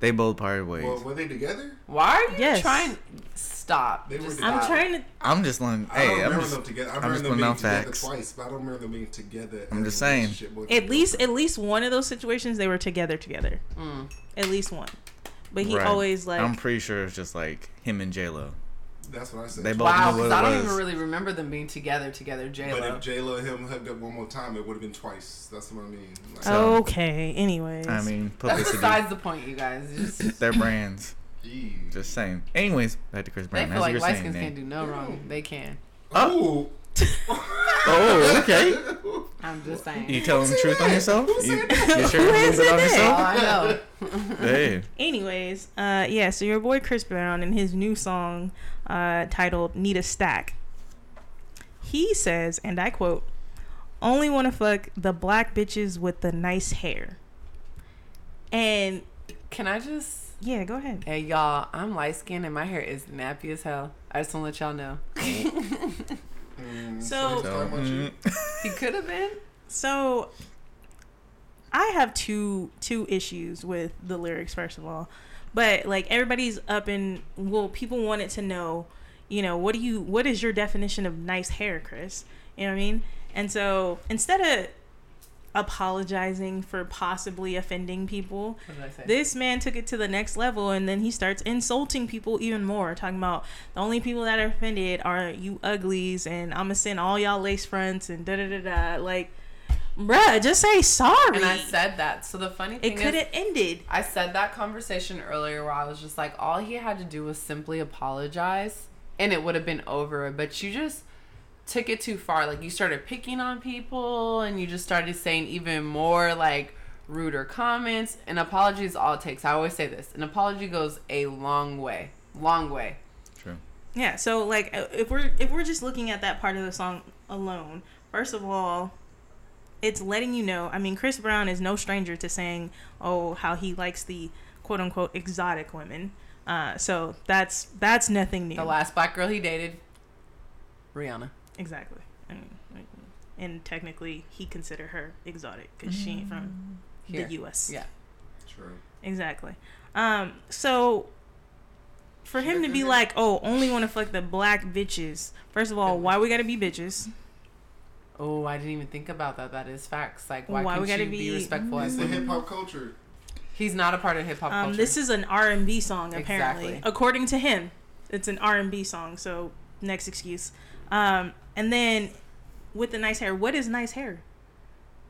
[SPEAKER 1] They both parted ways.
[SPEAKER 4] well, were they together?
[SPEAKER 3] Why are you
[SPEAKER 2] Yes.
[SPEAKER 3] trying? Stop.
[SPEAKER 4] They were
[SPEAKER 3] Just
[SPEAKER 4] together.
[SPEAKER 2] I'm trying to.
[SPEAKER 1] I'm just letting.
[SPEAKER 4] I don't
[SPEAKER 1] Hey, I'm just.
[SPEAKER 4] them together. I
[SPEAKER 1] I'm
[SPEAKER 4] remember
[SPEAKER 1] just
[SPEAKER 4] them
[SPEAKER 1] putting
[SPEAKER 4] being
[SPEAKER 1] out
[SPEAKER 4] together
[SPEAKER 1] facts.
[SPEAKER 4] twice, but I don't remember them being together.
[SPEAKER 1] I'm just saying.
[SPEAKER 4] relationship with
[SPEAKER 2] At least, at least one of those situations, they were together, together.
[SPEAKER 3] Mm.
[SPEAKER 2] At least one. But he
[SPEAKER 1] Right.
[SPEAKER 2] always like.
[SPEAKER 1] I'm pretty sure it's just like him and J Lo.
[SPEAKER 4] That's what I said.
[SPEAKER 1] They both
[SPEAKER 3] Wow, because I don't
[SPEAKER 1] was.
[SPEAKER 3] even really remember them being together. Together, J Lo.
[SPEAKER 4] But if J Lo and him hooked up one more time, it would have been twice. That's what I mean. Like,
[SPEAKER 1] So-
[SPEAKER 2] okay. Anyways.
[SPEAKER 1] I mean,
[SPEAKER 3] That's besides the point, you guys. Just,
[SPEAKER 1] Their brands.
[SPEAKER 4] Gee.
[SPEAKER 1] Just saying. Anyways, back to Chris Brown.
[SPEAKER 3] they
[SPEAKER 1] Brown.
[SPEAKER 3] feel
[SPEAKER 1] As
[SPEAKER 3] like
[SPEAKER 1] you
[SPEAKER 3] light skins can't do no wrong. They can.
[SPEAKER 4] Oh.
[SPEAKER 1] Oh, okay.
[SPEAKER 3] I'm just saying.
[SPEAKER 1] You telling the truth on yourself?
[SPEAKER 4] Who
[SPEAKER 1] You,
[SPEAKER 4] said
[SPEAKER 1] you
[SPEAKER 4] that?
[SPEAKER 1] sharing a little bit on
[SPEAKER 2] said
[SPEAKER 3] Oh,
[SPEAKER 1] yourself?
[SPEAKER 3] I know.
[SPEAKER 1] Hey.
[SPEAKER 2] Anyways, uh, yeah. So your boy Chris Brown in his new song, uh, titled "Need a Stack," he says, and I quote, "Only want to fuck the black bitches with the nice hair." And
[SPEAKER 3] Can I just?
[SPEAKER 2] Yeah, go ahead.
[SPEAKER 3] Hey y'all, I'm light skinned and my hair is nappy as hell. I just want to let y'all know.
[SPEAKER 4] Mm,
[SPEAKER 2] So-
[SPEAKER 4] he's talking you?
[SPEAKER 1] mm,
[SPEAKER 3] he could have been.
[SPEAKER 2] So I have two two issues with the lyrics first of all. But like everybody's up in well people wanted to know, you know, what do you what is your definition of nice hair, Chris? You know what I mean? And so instead of apologizing for possibly offending people,
[SPEAKER 3] What did I say?
[SPEAKER 2] this man took it to the next level and then he starts insulting people even more talking about the only people that are offended are you uglies and i'm gonna send all y'all lace fronts and da da da da like bruh just say sorry
[SPEAKER 3] and I said that. So the funny thing
[SPEAKER 2] it could have ended
[SPEAKER 3] I said that conversation earlier where I was just like, all he had to do was simply apologize and it would have been over. But you just took it too far. Like, you started picking on people and you just started saying even more like ruder comments. An apology is all it takes. I always say this an apology goes a long way. Long way.
[SPEAKER 1] True.
[SPEAKER 2] yeah so like uh, if we're if we're just looking at that part of the song alone first of all it's letting you know i mean chris brown is no stranger to saying oh how he likes the quote unquote exotic women uh, so that's that's nothing new
[SPEAKER 3] The last black girl he dated, Rihanna.
[SPEAKER 2] Exactly. I mean, and technically, he considered her exotic because she ain't from
[SPEAKER 3] Here.
[SPEAKER 2] the U.S.
[SPEAKER 3] Yeah.
[SPEAKER 4] True.
[SPEAKER 2] Exactly. Um. So, for him to be like, "Oh, only want to fuck the black bitches." First of all, why we gotta be bitches?
[SPEAKER 3] Oh, I didn't even think about that. That is facts. Like, why,
[SPEAKER 2] Why we
[SPEAKER 3] can't
[SPEAKER 2] gotta
[SPEAKER 3] you be,
[SPEAKER 2] be-
[SPEAKER 3] respectful as
[SPEAKER 4] It's the hip hop culture.
[SPEAKER 3] He's not a part of hip hop
[SPEAKER 2] Um,
[SPEAKER 3] culture.
[SPEAKER 2] this is an R and B song, apparently,
[SPEAKER 3] Exactly.
[SPEAKER 2] according to him. It's an R and B song. So next excuse. Um, and then with the nice hair, what is nice hair?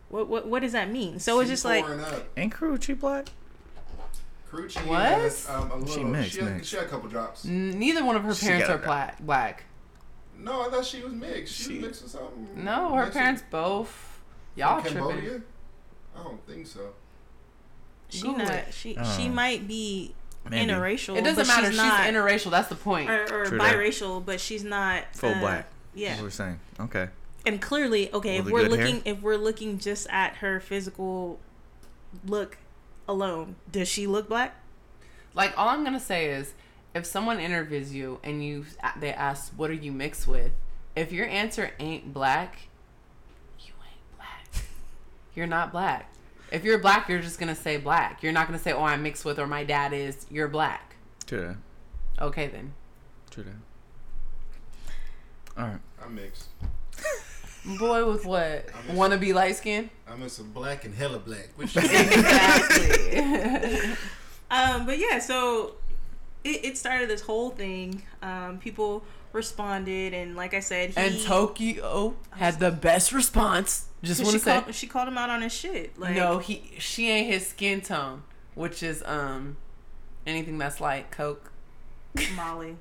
[SPEAKER 2] What what what does that mean? So it's just like
[SPEAKER 4] C4 and up.
[SPEAKER 1] Ain't Karrueche black?
[SPEAKER 4] Karrueche's
[SPEAKER 3] What?
[SPEAKER 4] has, um, a little,
[SPEAKER 1] She mixed,
[SPEAKER 4] she, had,
[SPEAKER 1] mixed.
[SPEAKER 4] she had a couple drops.
[SPEAKER 3] Neither one of her
[SPEAKER 1] She
[SPEAKER 3] parents are black. Black.
[SPEAKER 4] No, I thought she was mixed. She,
[SPEAKER 1] She-
[SPEAKER 4] was mixed with something.
[SPEAKER 3] No, her
[SPEAKER 4] mixed
[SPEAKER 3] parents
[SPEAKER 4] with-
[SPEAKER 3] both. Y'all
[SPEAKER 4] from
[SPEAKER 3] tripping.
[SPEAKER 4] Cambodia? I don't think so.
[SPEAKER 2] she
[SPEAKER 3] Google
[SPEAKER 2] not
[SPEAKER 3] it.
[SPEAKER 2] she
[SPEAKER 1] Oh.
[SPEAKER 2] she might be
[SPEAKER 1] Maybe.
[SPEAKER 2] interracial.
[SPEAKER 3] It doesn't
[SPEAKER 2] but
[SPEAKER 3] matter.
[SPEAKER 2] She's,
[SPEAKER 3] She's,
[SPEAKER 2] not,
[SPEAKER 3] interracial. That's the point.
[SPEAKER 2] or, or
[SPEAKER 1] True that.
[SPEAKER 2] biracial, but she's not
[SPEAKER 1] Full
[SPEAKER 2] uh,
[SPEAKER 1] black.
[SPEAKER 2] Yeah,
[SPEAKER 1] What we're saying. Okay.
[SPEAKER 2] and clearly, okay,
[SPEAKER 1] With
[SPEAKER 2] if we're
[SPEAKER 1] good hair?
[SPEAKER 2] looking, if we're looking just at her physical look alone, does she look black?
[SPEAKER 3] Like all I'm gonna say is, if someone interviews you and you they ask what are you mixed with, if your answer ain't black, you ain't black. You're not black. If you're black, you're just gonna say black. You're not gonna say, "Oh, I'm mixed with," or "My dad is." You're black.
[SPEAKER 1] True.
[SPEAKER 3] Okay then.
[SPEAKER 1] True that. All right.
[SPEAKER 4] I'm mixed.
[SPEAKER 3] Boy with what?
[SPEAKER 4] I'm
[SPEAKER 3] Wanna be light skinned?
[SPEAKER 4] I'm in some black and hella black. Which is
[SPEAKER 3] exactly.
[SPEAKER 2] Um, but yeah, so it, it started this whole thing. Um, people responded, and like I said, he,
[SPEAKER 3] and Tokyo had the best response. Just
[SPEAKER 2] she
[SPEAKER 3] want to say,
[SPEAKER 2] called, she called him out on his shit. Like,
[SPEAKER 3] no, he she ain't his skin tone, which is um anything that's like Coke.
[SPEAKER 2] Molly.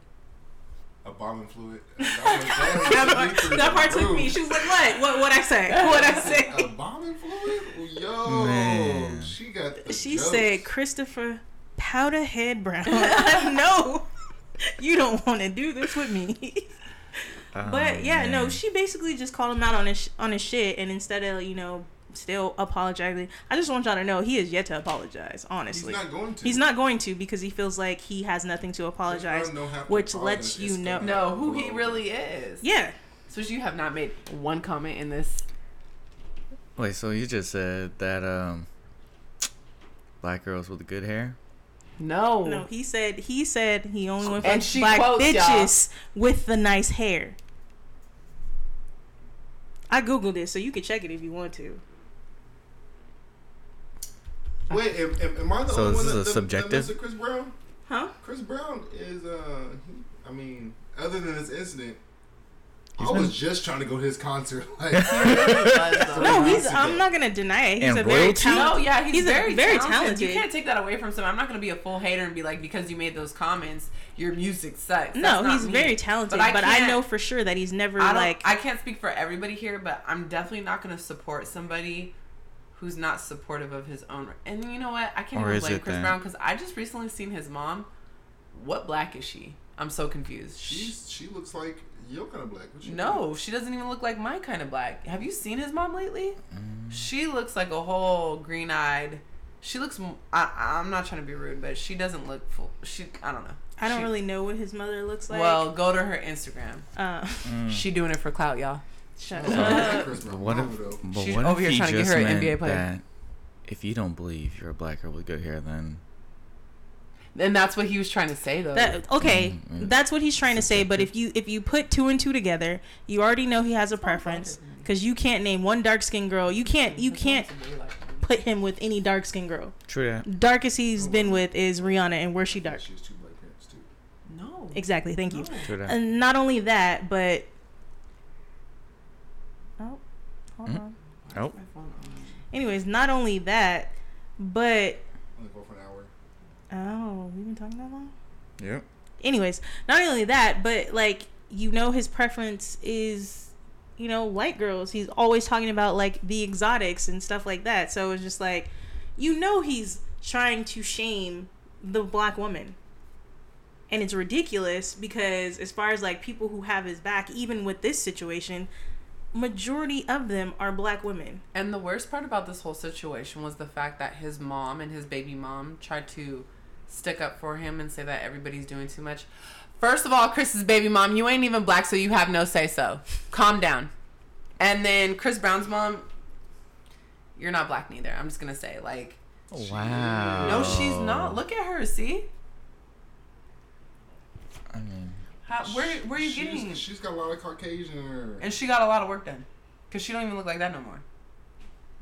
[SPEAKER 4] A bombing fluid.
[SPEAKER 2] that, part, that part took me. She was like, "What? What? What I say? What I say?"
[SPEAKER 4] A bombing fluid? Yo,
[SPEAKER 1] Man.
[SPEAKER 4] she got. The
[SPEAKER 2] She
[SPEAKER 4] jokes.
[SPEAKER 2] said, "Christopher Powderhead Brown." no, you don't want to do this with me. Oh, but
[SPEAKER 1] Oh,
[SPEAKER 2] yeah, no, she basically just called him out on his sh- on his shit, and instead of you know still apologizing, I just want y'all to know he is yet to apologize.
[SPEAKER 4] He's
[SPEAKER 2] Honestly,
[SPEAKER 4] not going to.
[SPEAKER 2] He's not going to because he feels like he has nothing to apologize.
[SPEAKER 4] Brown don't have to
[SPEAKER 2] which lets you
[SPEAKER 4] It's
[SPEAKER 2] know-
[SPEAKER 3] No, who he really is.
[SPEAKER 2] Yeah,
[SPEAKER 3] So you have not made one comment in this.
[SPEAKER 1] Wait, so you just said that um, black girls with the good hair?
[SPEAKER 3] No.
[SPEAKER 2] no, he said he said he only went for
[SPEAKER 3] And she
[SPEAKER 2] black
[SPEAKER 3] quotes,
[SPEAKER 2] bitches with the nice hair. I googled it, so you can check it if you want to.
[SPEAKER 4] Wait, am, am, am I the
[SPEAKER 1] So
[SPEAKER 4] only
[SPEAKER 1] is
[SPEAKER 4] one
[SPEAKER 1] this
[SPEAKER 4] that,
[SPEAKER 1] a subjective?
[SPEAKER 4] that Chris Brown?
[SPEAKER 2] Huh?
[SPEAKER 4] Chris Brown is uh, he, I mean, other than this incident,
[SPEAKER 1] He's
[SPEAKER 4] I
[SPEAKER 1] been-
[SPEAKER 4] was just trying to go to his concert. Like,
[SPEAKER 2] No, he's. I'm not gonna deny it. He's
[SPEAKER 1] And
[SPEAKER 2] a very
[SPEAKER 1] royalty?
[SPEAKER 3] No, yeah, he's,
[SPEAKER 2] He's
[SPEAKER 3] very,
[SPEAKER 2] very
[SPEAKER 3] talented.
[SPEAKER 2] talented.
[SPEAKER 3] You can't take that away from him. I'm not gonna be a full hater and be like, because you made those comments, your music sucks. That's
[SPEAKER 2] No, he's
[SPEAKER 3] me.
[SPEAKER 2] very talented,
[SPEAKER 3] But
[SPEAKER 2] but
[SPEAKER 3] I
[SPEAKER 2] I, know for sure that he's never
[SPEAKER 3] I
[SPEAKER 2] like.
[SPEAKER 3] I can't speak for everybody here, but I'm definitely not gonna support somebody who's not supportive of his own. And you know what? I can't
[SPEAKER 1] Or
[SPEAKER 3] even blame Chris
[SPEAKER 1] that-
[SPEAKER 3] Brown because I just recently seen his mom. What black is she? I'm so confused.
[SPEAKER 4] She's she looks like your kind of black. What you
[SPEAKER 3] No, she doesn't even look like my kind of black. Have you seen his mom lately? She looks like a whole green-eyed. She looks. I, am not trying to be rude, but she doesn't look full. She. I don't know.
[SPEAKER 2] I don't
[SPEAKER 3] She-
[SPEAKER 2] really know what his mother looks like.
[SPEAKER 3] Well, go to her Instagram.
[SPEAKER 2] uh,
[SPEAKER 1] Mm.
[SPEAKER 3] She doing it for clout, y'all.
[SPEAKER 2] Shut up.
[SPEAKER 1] But what if, but
[SPEAKER 3] She's
[SPEAKER 1] what
[SPEAKER 3] over
[SPEAKER 1] if
[SPEAKER 3] here
[SPEAKER 1] he
[SPEAKER 3] trying to get
[SPEAKER 1] just
[SPEAKER 3] her an
[SPEAKER 1] meant
[SPEAKER 3] NBA player.
[SPEAKER 1] that if you don't believe you're a black girl with good hair, then
[SPEAKER 3] And that's what he was trying to say, though.
[SPEAKER 2] That okay,
[SPEAKER 1] Mm,
[SPEAKER 2] that's what he's trying to say. But if you if you put two and two together, you already know he has a preference because you can't name one dark skinned girl. You can't you can't put him with any dark skinned girl.
[SPEAKER 1] true that.
[SPEAKER 2] Darkest he's been with is Rihanna, and where's she dark?
[SPEAKER 4] She has two black parents too.
[SPEAKER 3] No.
[SPEAKER 2] Exactly. Thank you.
[SPEAKER 1] True that.
[SPEAKER 2] And not only that, but oh, hold
[SPEAKER 1] Mm.
[SPEAKER 2] on.
[SPEAKER 1] Oh,
[SPEAKER 2] Anyways, not only that, but
[SPEAKER 4] Only go for an hour.
[SPEAKER 2] oh, we've been talking that long.
[SPEAKER 1] Yeah.
[SPEAKER 2] anyways, not only that, but like you know his preference is you know white girls. He's always talking about like the exotics and stuff like that. So it's just like you know he's trying to shame the black woman. And it's ridiculous because as far as like people who have his back even with this situation, majority of them are black women.
[SPEAKER 3] And the worst part about this whole situation was the fact that his mom and his baby mom tried to stick up for him and say that everybody's doing too much. First of all, Chris's baby mom, you ain't even black, so you have no say so. Calm down. And then Chris Brown's mom, you're not black neither. I'm just gonna say, like,
[SPEAKER 1] Wow.
[SPEAKER 3] no, she's not. Look at her. See,
[SPEAKER 1] I mean,
[SPEAKER 3] How, where where are you
[SPEAKER 4] She's-
[SPEAKER 3] getting?
[SPEAKER 4] She's got a lot of Caucasian in her.
[SPEAKER 3] And she got a lot of work done, cause she don't even look like that no more.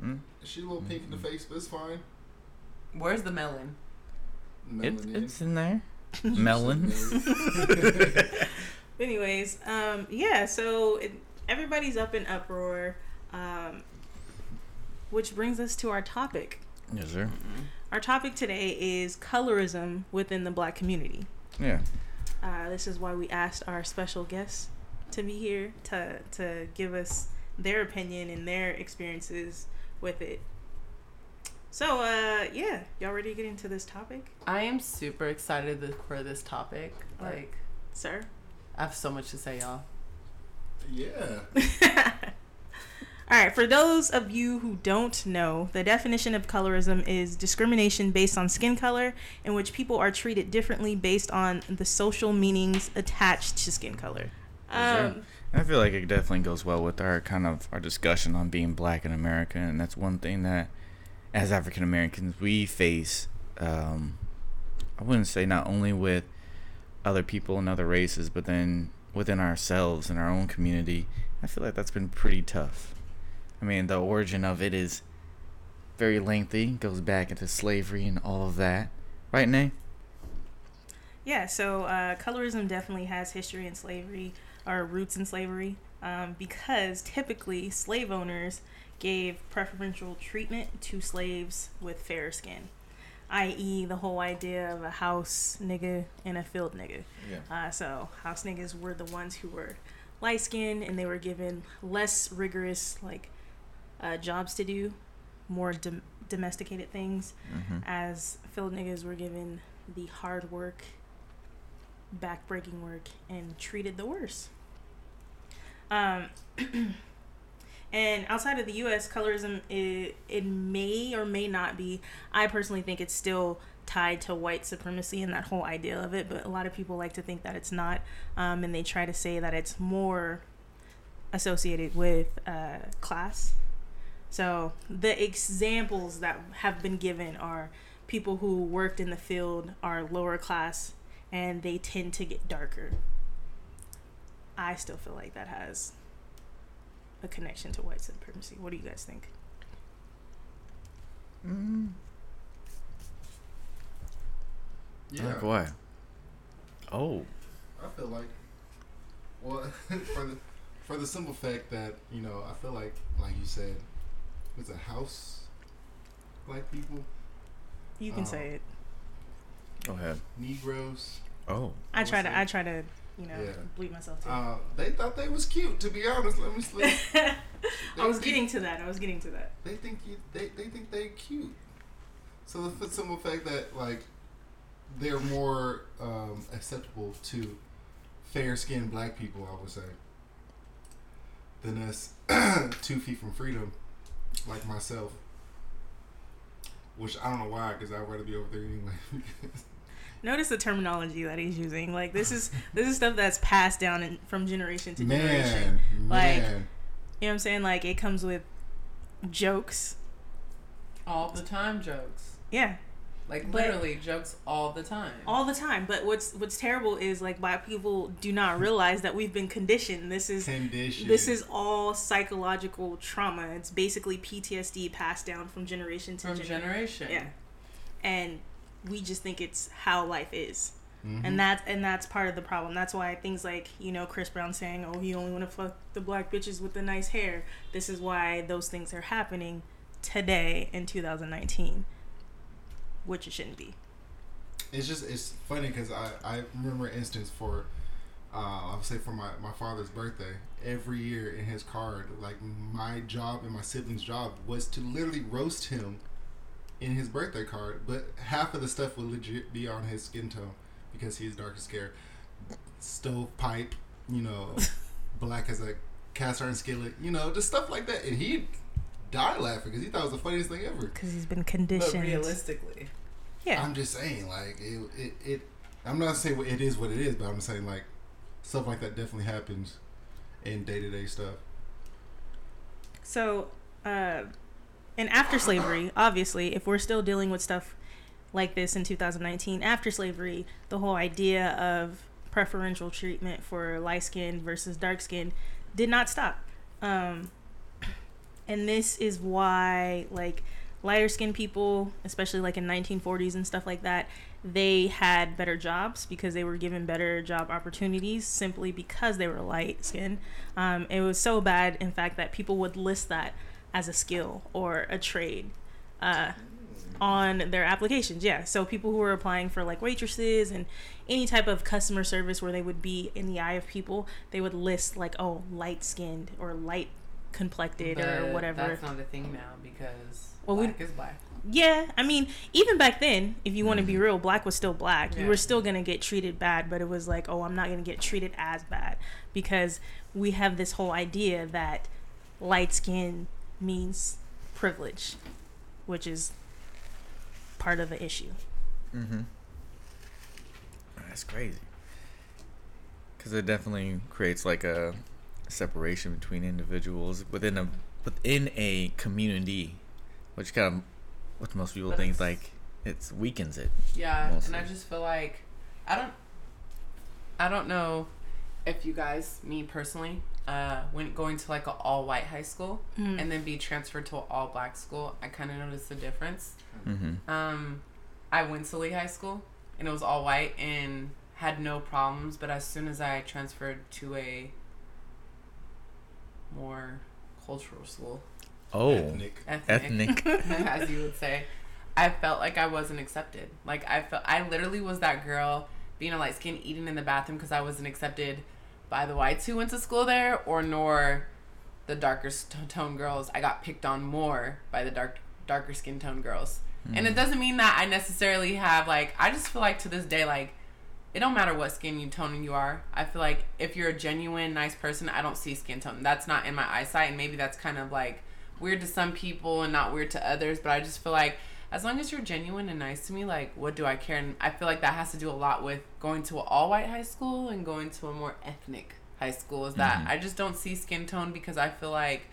[SPEAKER 1] mm,
[SPEAKER 4] She's a little pink in the face, but it's fine.
[SPEAKER 3] Where's the melon?
[SPEAKER 1] it, it's in there. Melon.
[SPEAKER 2] Anyways, um, yeah, so it, everybody's up in uproar, um, which brings us to our topic.
[SPEAKER 1] yes, sir.
[SPEAKER 2] Our topic today is colorism within the black community.
[SPEAKER 1] Yeah.
[SPEAKER 2] Uh, this is why we asked our special guests to be here to to give us their opinion and their experiences with it. So, uh, yeah, y'all ready to get into this topic,
[SPEAKER 3] I am super excited for this topic.
[SPEAKER 2] Alright.
[SPEAKER 3] Like,
[SPEAKER 2] sir?
[SPEAKER 3] I have so much to say, y'all.
[SPEAKER 4] yeah.
[SPEAKER 2] All right, for those of you who don't know, the definition of colorism is discrimination based on skin color, in which people are treated differently based on the social meanings attached to skin color. Um,
[SPEAKER 1] I feel like it definitely goes well with our kind of our discussion on being black in America, and that's one thing that, as African Americans, we face. Um, I wouldn't say not only with other people and other races, but then within ourselves and our own community, I feel like that's been pretty tough. I mean, the origin of it is very lengthy, goes back into slavery and all of that. Right, Nay?
[SPEAKER 2] Yeah, so uh, colorism definitely has history in slavery or roots in slavery um, because typically slave owners gave preferential treatment to slaves with fair skin, i.e., the whole idea of a house nigga and a field nigga.
[SPEAKER 1] Yeah.
[SPEAKER 2] Uh, so house niggas were the ones who were light skinned and they were given less rigorous like uh, jobs to do, more dom- domesticated things,
[SPEAKER 1] Mm-hmm.
[SPEAKER 2] as field niggas were given the hard work, backbreaking work, and treated the worst. Um, and outside of the U.S., colorism it, it may or may not be. I personally think it's still tied to white supremacy and that whole idea of it, but a lot of people like to think that it's not, um, and they try to say that it's more associated with uh, class. So the examples that have been given are people who worked in the field are lower class and they tend to get darker. I still feel like that has a connection to white supremacy. What do you guys think?
[SPEAKER 1] Mm,
[SPEAKER 4] Yeah,
[SPEAKER 1] Like what? Oh.
[SPEAKER 4] I feel like. Well, for the for the simple fact that you know, I feel like, like you said, it's a house. Black people,
[SPEAKER 2] You can
[SPEAKER 4] Oh.
[SPEAKER 2] say it.
[SPEAKER 1] Go ahead.
[SPEAKER 4] Negroes.
[SPEAKER 1] Oh.
[SPEAKER 2] I
[SPEAKER 4] I
[SPEAKER 2] try to.
[SPEAKER 4] say-
[SPEAKER 2] I try to. You know,
[SPEAKER 4] Yeah.
[SPEAKER 2] bleep myself too.
[SPEAKER 4] Uh, they thought they was cute. To be honest, let me sleep.
[SPEAKER 2] I was getting to that. I was getting to that.
[SPEAKER 4] They think you. They, they think they cute. So the simple fact that like they're more um, acceptable to fair skinned black people, I would say, than us two feet from freedom, like myself. Which I don't know why, because I'd rather be over there anyway.
[SPEAKER 2] Notice the terminology that he's using. Like this is this is stuff that's passed down in, from generation to generation.
[SPEAKER 4] man,
[SPEAKER 2] Like-
[SPEAKER 4] man.
[SPEAKER 2] You know what I'm saying? Like it comes with jokes.
[SPEAKER 3] All the time jokes.
[SPEAKER 2] Yeah,
[SPEAKER 3] Like
[SPEAKER 2] But-
[SPEAKER 3] literally jokes all the time.
[SPEAKER 2] all the time. But what's what's terrible is like black people do not realize that we've been conditioned. This is
[SPEAKER 4] Condition.
[SPEAKER 2] this is all psychological trauma. It's basically PTSD passed down from generation to
[SPEAKER 3] from
[SPEAKER 2] generation.
[SPEAKER 3] generation.
[SPEAKER 2] Yeah, and we just think it's how life is.
[SPEAKER 4] Mhm.
[SPEAKER 2] and that's and that's part of the problem. That's why things like you know Chris Brown saying, "Oh, he only want to fuck the black bitches with the nice hair." This is why those things are happening today in 2019, which it shouldn't be.
[SPEAKER 4] It's just it's funny because I I remember an instance for uh, I would say for my my father's birthday every year in his card like my job and my siblings' job was to literally roast him in his birthday card, but half of the stuff would legit be on his skin tone because he's dark as scare, stovepipe, you know, black as a cast iron skillet, you know, just stuff like that, and he died laughing because he thought it was the funniest thing ever.
[SPEAKER 2] Because he's been
[SPEAKER 3] But
[SPEAKER 2] conditioned.
[SPEAKER 3] realistically,
[SPEAKER 2] yeah,
[SPEAKER 4] I'm just saying, like it, it, it. I'm not saying it is what it is, but I'm saying like stuff like that definitely happens in day to day stuff.
[SPEAKER 2] So, uh, and after slavery, obviously, if we're still dealing with stuff like this in 2019, after slavery, the whole idea of preferential treatment for light skin versus dark skin did not stop. Um, and this is why, like, lighter skinned people, especially like in 1940s and stuff like that, they had better jobs because they were given better job opportunities simply because they were light skinned. Um, it was so bad, in fact, that people would list that as a skill or a trade uh, on their applications. Yeah, so people who were applying for like waitresses and any type of customer service where they would be in the eye of people, they would list like, oh, light skinned or light complected or whatever.
[SPEAKER 3] That's not a thing now because
[SPEAKER 2] Well, we-
[SPEAKER 3] is black.
[SPEAKER 2] Yeah, I mean, even back then, if you want to be real, black was still black. You were still gonna get treated bad, but it was like, oh, I'm not gonna get treated as bad because we have this whole idea that light skin means privilege, which is part of the issue.
[SPEAKER 1] Mm-hmm. That's crazy. Because it definitely creates like a separation between individuals within a within a community, which kind of what most people
[SPEAKER 3] But
[SPEAKER 1] think
[SPEAKER 3] it's-
[SPEAKER 1] like it weakens it.
[SPEAKER 3] Yeah,
[SPEAKER 1] Mostly.
[SPEAKER 3] and I just feel like I don't I don't know if you guys, me personally, uh, when going to like an all white high school
[SPEAKER 2] Mm.
[SPEAKER 3] and then be transferred to an all black school, I kind of noticed the difference.
[SPEAKER 1] Mm-hmm.
[SPEAKER 3] Um, I went to Leigh High School and it was all white and had no problems. But as soon as I transferred to a more cultural school,
[SPEAKER 1] Oh,
[SPEAKER 4] Ethnic.
[SPEAKER 3] ethnic,
[SPEAKER 1] ethnic.
[SPEAKER 3] as you would say, I felt like I wasn't accepted. Like I felt, I literally was that girl being a light skin eating in the bathroom because I wasn't accepted by the whites who went to school there, or nor the darker st- tone girls. I got picked on more by the dark darker skin tone girls. And it hmm. doesn't mean that I necessarily have like I just feel like to this day like it don't matter what skin you tone you are. I feel like if you're a genuine nice person, I don't see skin tone. That's not in my eyesight and maybe that's kind of like weird to some people and not weird to others, but I just feel like as long as you're genuine and nice to me, like what do I care? And I feel like that has to do a lot with going to an all white high school and going to a more ethnic high school is that
[SPEAKER 1] Mhm.
[SPEAKER 3] I just don't see skin tone because I feel like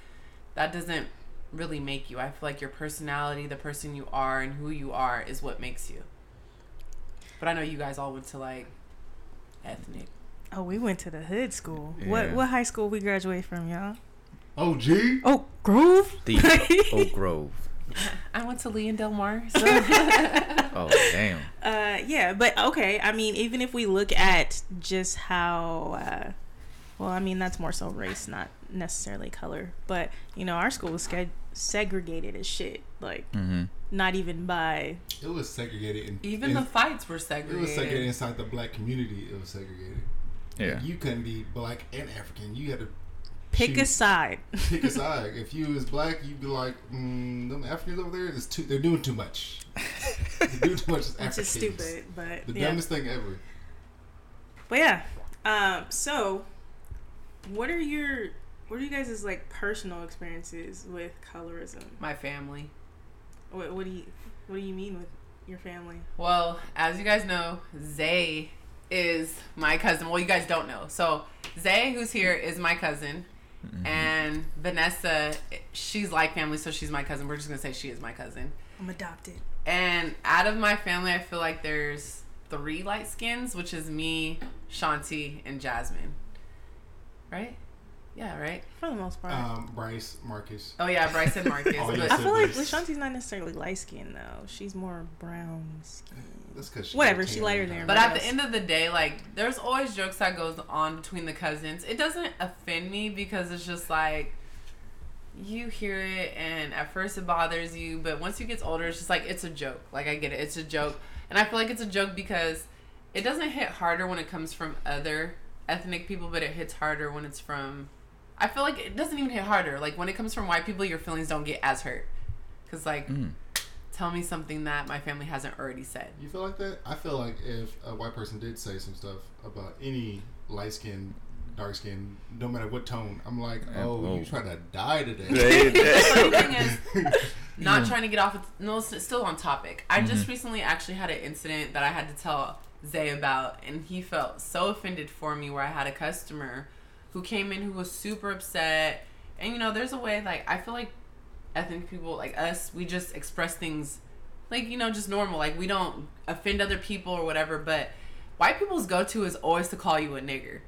[SPEAKER 3] that doesn't really make you. I feel like your personality, the person you are, and who you are is what makes you. But I know you guys all went to like ethnic.
[SPEAKER 2] Oh, we went to the hood school. What
[SPEAKER 1] Yeah.
[SPEAKER 2] what high school we graduated from, y'all?
[SPEAKER 4] Oh, gee.
[SPEAKER 2] Oh, Grove.
[SPEAKER 1] The Oak Grove.
[SPEAKER 3] I went to Leigh and Del Mar. So
[SPEAKER 1] Oh, damn.
[SPEAKER 2] Uh, yeah, but okay. I mean, even if we look at just how, uh, well, I mean, that's more so race, not necessarily color. But you know, our school was seg- segregated as shit. Like,
[SPEAKER 1] Mm-hmm.
[SPEAKER 2] not even by.
[SPEAKER 4] It was segregated. In,
[SPEAKER 3] even
[SPEAKER 4] in-
[SPEAKER 3] the fights were segregated.
[SPEAKER 4] It was segregated inside the black community. It was segregated.
[SPEAKER 1] Yeah.
[SPEAKER 4] You couldn't be black and African. You had to
[SPEAKER 2] Pick a side.
[SPEAKER 4] pick a side. if you was black, you'd be like, mm, them Africans over there, is too, they're doing too much. They're doing too much as
[SPEAKER 2] Which is stupid, but
[SPEAKER 4] The
[SPEAKER 2] yeah.
[SPEAKER 4] dumbest thing ever.
[SPEAKER 2] But yeah. Um. So, what are your what are you guys' like personal experiences with colorism?
[SPEAKER 3] My family.
[SPEAKER 2] What What do you What do you mean with your family?
[SPEAKER 3] Well, as you guys know, Zay is my cousin. Well, you guys don't know. So Zay, who's here, is my cousin. And Vanessa, she's like family, so she's my cousin. We're just gonna say she is my cousin.
[SPEAKER 2] I'm adopted.
[SPEAKER 3] And out of my family, I feel like there's three light skins, which is me, Shanti, and Jasmine. Right? Yeah, right.
[SPEAKER 2] For the most part.
[SPEAKER 4] Um, Bryce, Marcus.
[SPEAKER 3] Oh yeah, Bryce and Marcus.
[SPEAKER 4] Oh,
[SPEAKER 3] but-
[SPEAKER 2] I feel like
[SPEAKER 4] siblings.
[SPEAKER 2] Lashanti's not necessarily light skinned though. She's more brown skin.
[SPEAKER 4] That's because
[SPEAKER 2] Whatever, she lighter there.
[SPEAKER 3] But at the end of the day, like there's always jokes that goes on between the cousins. It doesn't offend me because it's just like you hear it and at first it bothers you, but once you get older, it's just like it's a joke. Like I get it, it's a joke, and I feel like it's a joke because it doesn't hit harder when it comes from other ethnic people, but it hits harder when it's from. I feel like it doesn't even hit harder. Like when it comes from white people, your feelings don't get as hurt. Cause like,
[SPEAKER 1] Mm.
[SPEAKER 3] Tell me something that my family hasn't already said.
[SPEAKER 4] You feel like that? I feel like if a white person did say some stuff about any light skin, dark skin, no matter what tone, I'm like, oh,
[SPEAKER 1] oh.
[SPEAKER 4] you oh. trying to die today.
[SPEAKER 3] Funny thing is, not
[SPEAKER 1] Yeah.
[SPEAKER 3] trying to get off. Of, no, still on topic. I just mm-hmm. recently actually had an incident that I had to tell Zay about, and he felt so offended for me. Where I had a customer who came in who was super upset, and you know, there's a way like I feel like ethnic people like us, we just express things like you know just normal. Like we don't offend other people or whatever. But white people's go to is always to call you a nigger.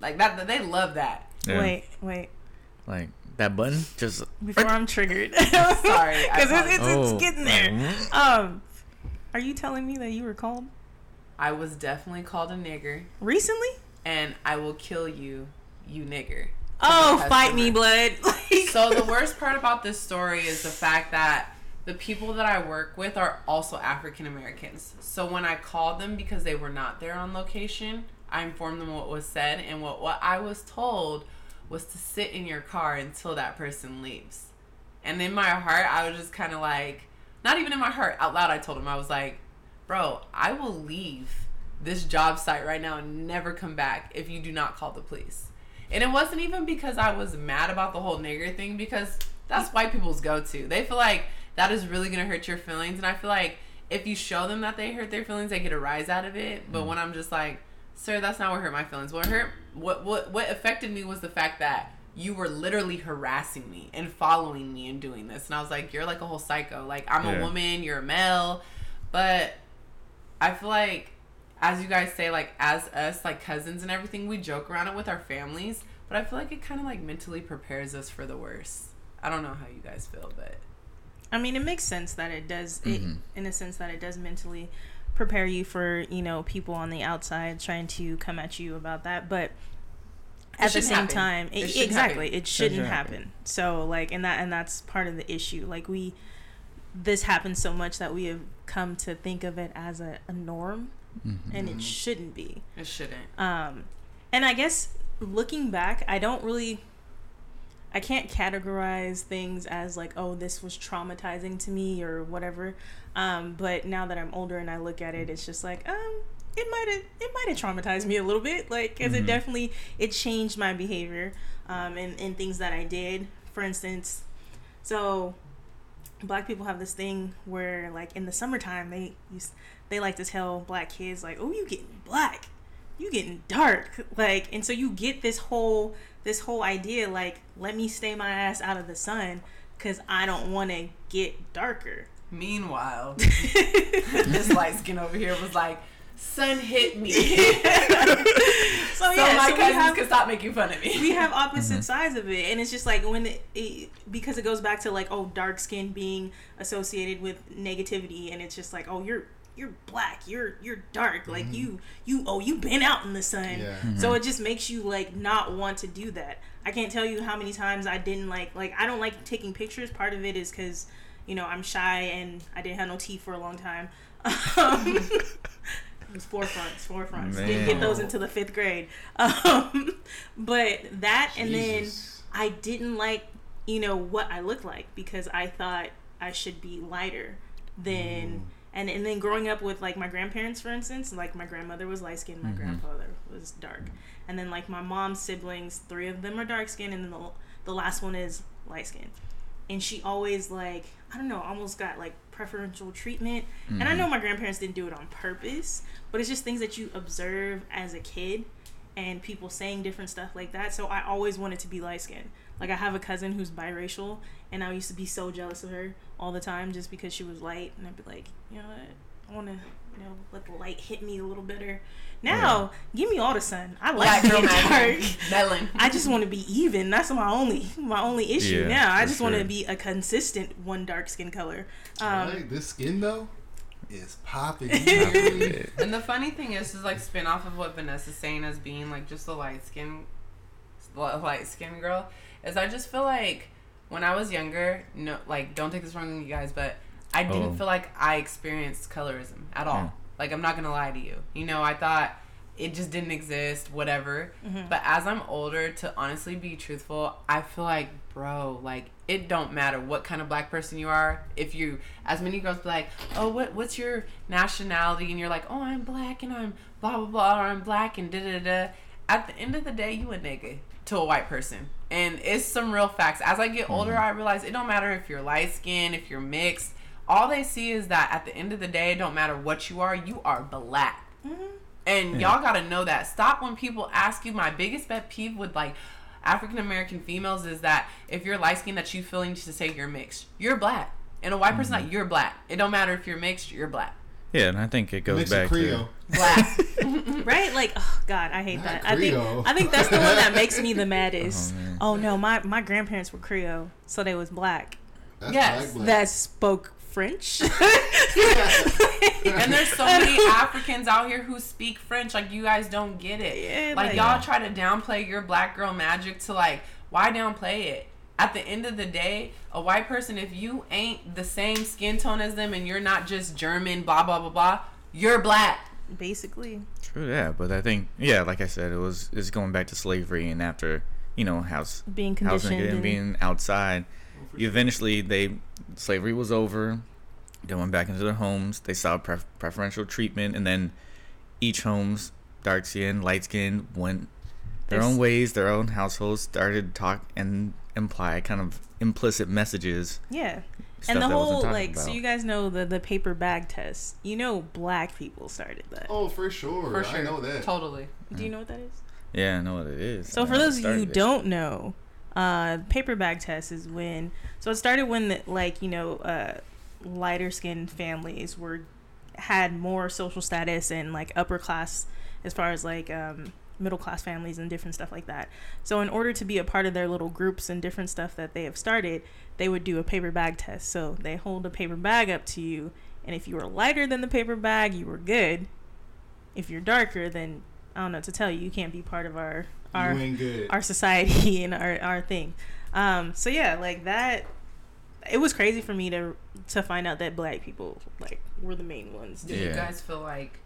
[SPEAKER 3] Like that, they love that.
[SPEAKER 1] Yeah.
[SPEAKER 2] Wait, wait.
[SPEAKER 1] Like that button just.
[SPEAKER 2] Before I'm triggered.
[SPEAKER 3] Sorry,
[SPEAKER 2] because it's, it's,
[SPEAKER 1] Oh,
[SPEAKER 2] it's getting there. Um, are you telling me that you were called
[SPEAKER 3] I was definitely called a nigger.
[SPEAKER 2] recently?
[SPEAKER 3] and I will kill you, you nigger.
[SPEAKER 2] Oh, fight me,
[SPEAKER 3] customer.
[SPEAKER 2] blood.
[SPEAKER 3] So the worst part about this story is the fact that the people that I work with are also African Americans. So when I called them because they were not there on location, I informed them what was said and what what I was told was to sit in your car until that person leaves. And in my heart, I was just kind of like, not even in my heart, out loud, I told him, I was like, bro, I will leave this job site right now and never come back if you do not call the police. And it wasn't even because I was mad about the whole nigger thing, because that's white people's go to. They feel like that is really gonna hurt your feelings. And I feel like if you show them that they hurt their feelings, they get a rise out of it. But mm. when I'm just like, sir, that's not what hurt my feelings. What hurt what what what affected me was the fact that you were literally harassing me and following me and doing this. And I was like, You're like a whole psycho. Like I'm
[SPEAKER 1] Yeah.
[SPEAKER 3] a woman, you're a male. But I feel like as you guys say, like as us, like cousins and everything, we joke around it with our families. But I feel like it kind of like mentally prepares us for the worst. I don't know how you guys feel, but
[SPEAKER 2] I mean, it makes sense that it does, it,
[SPEAKER 1] Mhm.
[SPEAKER 2] in a sense that it does mentally prepare you for you know people on the outside trying to come at you about that, but at the same
[SPEAKER 3] happen.
[SPEAKER 2] time,
[SPEAKER 3] It
[SPEAKER 2] it, exactly,
[SPEAKER 3] happen.
[SPEAKER 2] it shouldn't
[SPEAKER 1] shouldn't
[SPEAKER 2] happen.
[SPEAKER 1] happen.
[SPEAKER 2] So like, and that and that's part of the issue. Like we, this happens so much that we have come to think of it as a, a norm,
[SPEAKER 1] Mhm.
[SPEAKER 2] and it shouldn't be.
[SPEAKER 3] it shouldn't.
[SPEAKER 2] Um, and I guess looking back, I don't really, I can't categorize things as like, oh, this was traumatizing to me or whatever. Um, but now that I'm older and I look at it, it's just like, um, it might have, it might have traumatized me a little bit, like, because it
[SPEAKER 1] Mhm.
[SPEAKER 2] definitely it changed my behavior, um, and and things that I did. For instance, so black people have this thing where like in the summertime they use they like to tell black kids like oh you getting black you getting dark like and so you get this whole this whole idea like let me stay my ass out of the sun because i don't want to get darker
[SPEAKER 3] Meanwhile, this light skin over here was like, "Sun hit me."
[SPEAKER 2] so
[SPEAKER 3] so
[SPEAKER 2] yeah
[SPEAKER 3] my
[SPEAKER 2] so we
[SPEAKER 3] cousins
[SPEAKER 2] have,
[SPEAKER 3] could stop making fun of me.
[SPEAKER 2] we have opposite mm-hmm. sides of it and it's just like when it, it because it goes back to like oh dark skin being associated with negativity and it's just like oh you're you're black you're you're dark like you you oh you been out in the sun.
[SPEAKER 4] Yeah.
[SPEAKER 2] so it just makes you like not want to do that. I can't tell you how many times i didn't like like i don't like taking pictures. Part of it is because you know i'm shy and i didn't have no teeth for a long time. Um, it was four fronts forefronts forefronts didn't get those until the fifth grade. Um, but that and then I didn't like, you know, what I looked like because I thought I should be lighter than and and then growing up with like my grandparents for instance, like my grandmother was light skinned, my
[SPEAKER 1] Mhm.
[SPEAKER 2] grandfather was dark. And then like my mom's siblings, three of them are dark skinned and then the, the last one is light skinned. And she always like, I don't know, almost got like preferential treatment. And I
[SPEAKER 1] Mhm.
[SPEAKER 2] know my grandparents didn't do it on purpose, but it's just things that you observe as a kid and people saying different stuff like that. So I always wanted to be light skinned. Like I have a cousin who's biracial, and I used to be so jealous of her all the time just because she was light, and I'd be like, you know what, I want to, you know, let the light hit me a little better. Now, give me all the sun. I like
[SPEAKER 3] Black girl
[SPEAKER 2] being dark.
[SPEAKER 3] Melon.
[SPEAKER 2] I just want to be even. That's my only my only issue
[SPEAKER 1] Yeah,
[SPEAKER 2] now. I
[SPEAKER 1] for
[SPEAKER 2] just want to be a consistent one dark skin color. Um,
[SPEAKER 4] Right, this skin though is popping.
[SPEAKER 3] And the funny thing is, is like spin off of what Vanessa's saying as being like just a light skin, light skin girl. Is I just feel like when I was younger, no, like don't take this wrong, you guys, but I didn't
[SPEAKER 1] Oh.
[SPEAKER 3] feel like I experienced colorism at all.
[SPEAKER 1] Yeah.
[SPEAKER 3] Like I'm not gonna lie to you. You know, I thought it just didn't exist, whatever.
[SPEAKER 2] Mhm.
[SPEAKER 3] But as I'm older, to honestly be truthful, I feel like, bro, like it don't matter what kind of black person you are. If you, as many girls be like, oh, what, what's your nationality? And you're like, oh, I'm black and I'm blah blah blah, or I'm black and da da da. At the end of the day, you a nigga to a white person, and it's some real facts. As I get older, I realize it don't matter if you're light skinned, if you're mixed. All they see is that at the end of the day, it don't matter what you are, you are black.
[SPEAKER 2] mhm.
[SPEAKER 3] And
[SPEAKER 1] Yeah.
[SPEAKER 3] y'all gotta know that. Stop when people ask you. My biggest pet peeve with like African American females is that if you're light skinned, that you feeling to say you're mixed. You're black. And a white person,
[SPEAKER 1] Mm-hmm.
[SPEAKER 3] like you're black. It don't matter if you're mixed. You're black.
[SPEAKER 1] Yeah, and I think it goes
[SPEAKER 4] Mix of
[SPEAKER 1] back to
[SPEAKER 4] Creole.
[SPEAKER 3] Black.
[SPEAKER 2] right? Like, oh God, I hate
[SPEAKER 4] Not
[SPEAKER 2] that. I think I think that's the one that makes me the maddest.
[SPEAKER 1] Oh.
[SPEAKER 2] Oh, no, my my grandparents were Creole, so they was black.
[SPEAKER 4] That's
[SPEAKER 3] Yes,
[SPEAKER 4] black, black.
[SPEAKER 2] That spoke French.
[SPEAKER 3] and there's so many Africans out here who speak French. Like you guys don't get it.
[SPEAKER 2] Yeah,
[SPEAKER 3] like
[SPEAKER 2] like-
[SPEAKER 3] y'all try to downplay your black girl magic to like why downplay it? At the end of the day, a white person, if you ain't the same skin tone as them and you're not just German, blah blah blah blah, you're black.
[SPEAKER 2] Basically,
[SPEAKER 1] True yeah. but I think yeah, like I said, it was it's going back to slavery and after you know house
[SPEAKER 2] being conditioned.
[SPEAKER 1] and
[SPEAKER 2] and-
[SPEAKER 1] being outside. You eventually they slavery was over. They went back into their homes. They saw pref- preferential treatment, and then each home's dark skin, light skin went their
[SPEAKER 2] There's-
[SPEAKER 1] own ways. Their own households started talk and imply kind of implicit messages.
[SPEAKER 2] yeah. And the whole
[SPEAKER 1] talked
[SPEAKER 2] like, so you guys know the the paper bag test. You know, black people started that.
[SPEAKER 4] Oh, for sure.
[SPEAKER 3] For sure.
[SPEAKER 4] I know that.
[SPEAKER 3] Totally.
[SPEAKER 2] Do you know what that is?
[SPEAKER 1] yeah, I know what it is.
[SPEAKER 2] So
[SPEAKER 1] I
[SPEAKER 2] for those of you who don't know, uh, paper bag test is when. So it started when the, like you know, uh, lighter skinned families were had more social status and like upper class as far as like um, middle class families and different stuff like that. So in order to be a part of their little groups and different stuff that they have started, they would do a paper bag test. So they hold a paper bag up to you, and if you were lighter than the paper bag, you were good. If you're darker, then I don't know what to tell you. You can't be part of our our
[SPEAKER 4] good.
[SPEAKER 2] our society and our, our thing. Um, so yeah, like that. It was crazy for me to to find out that black people like were the main ones.
[SPEAKER 3] Do
[SPEAKER 1] Yeah.
[SPEAKER 3] you guys feel like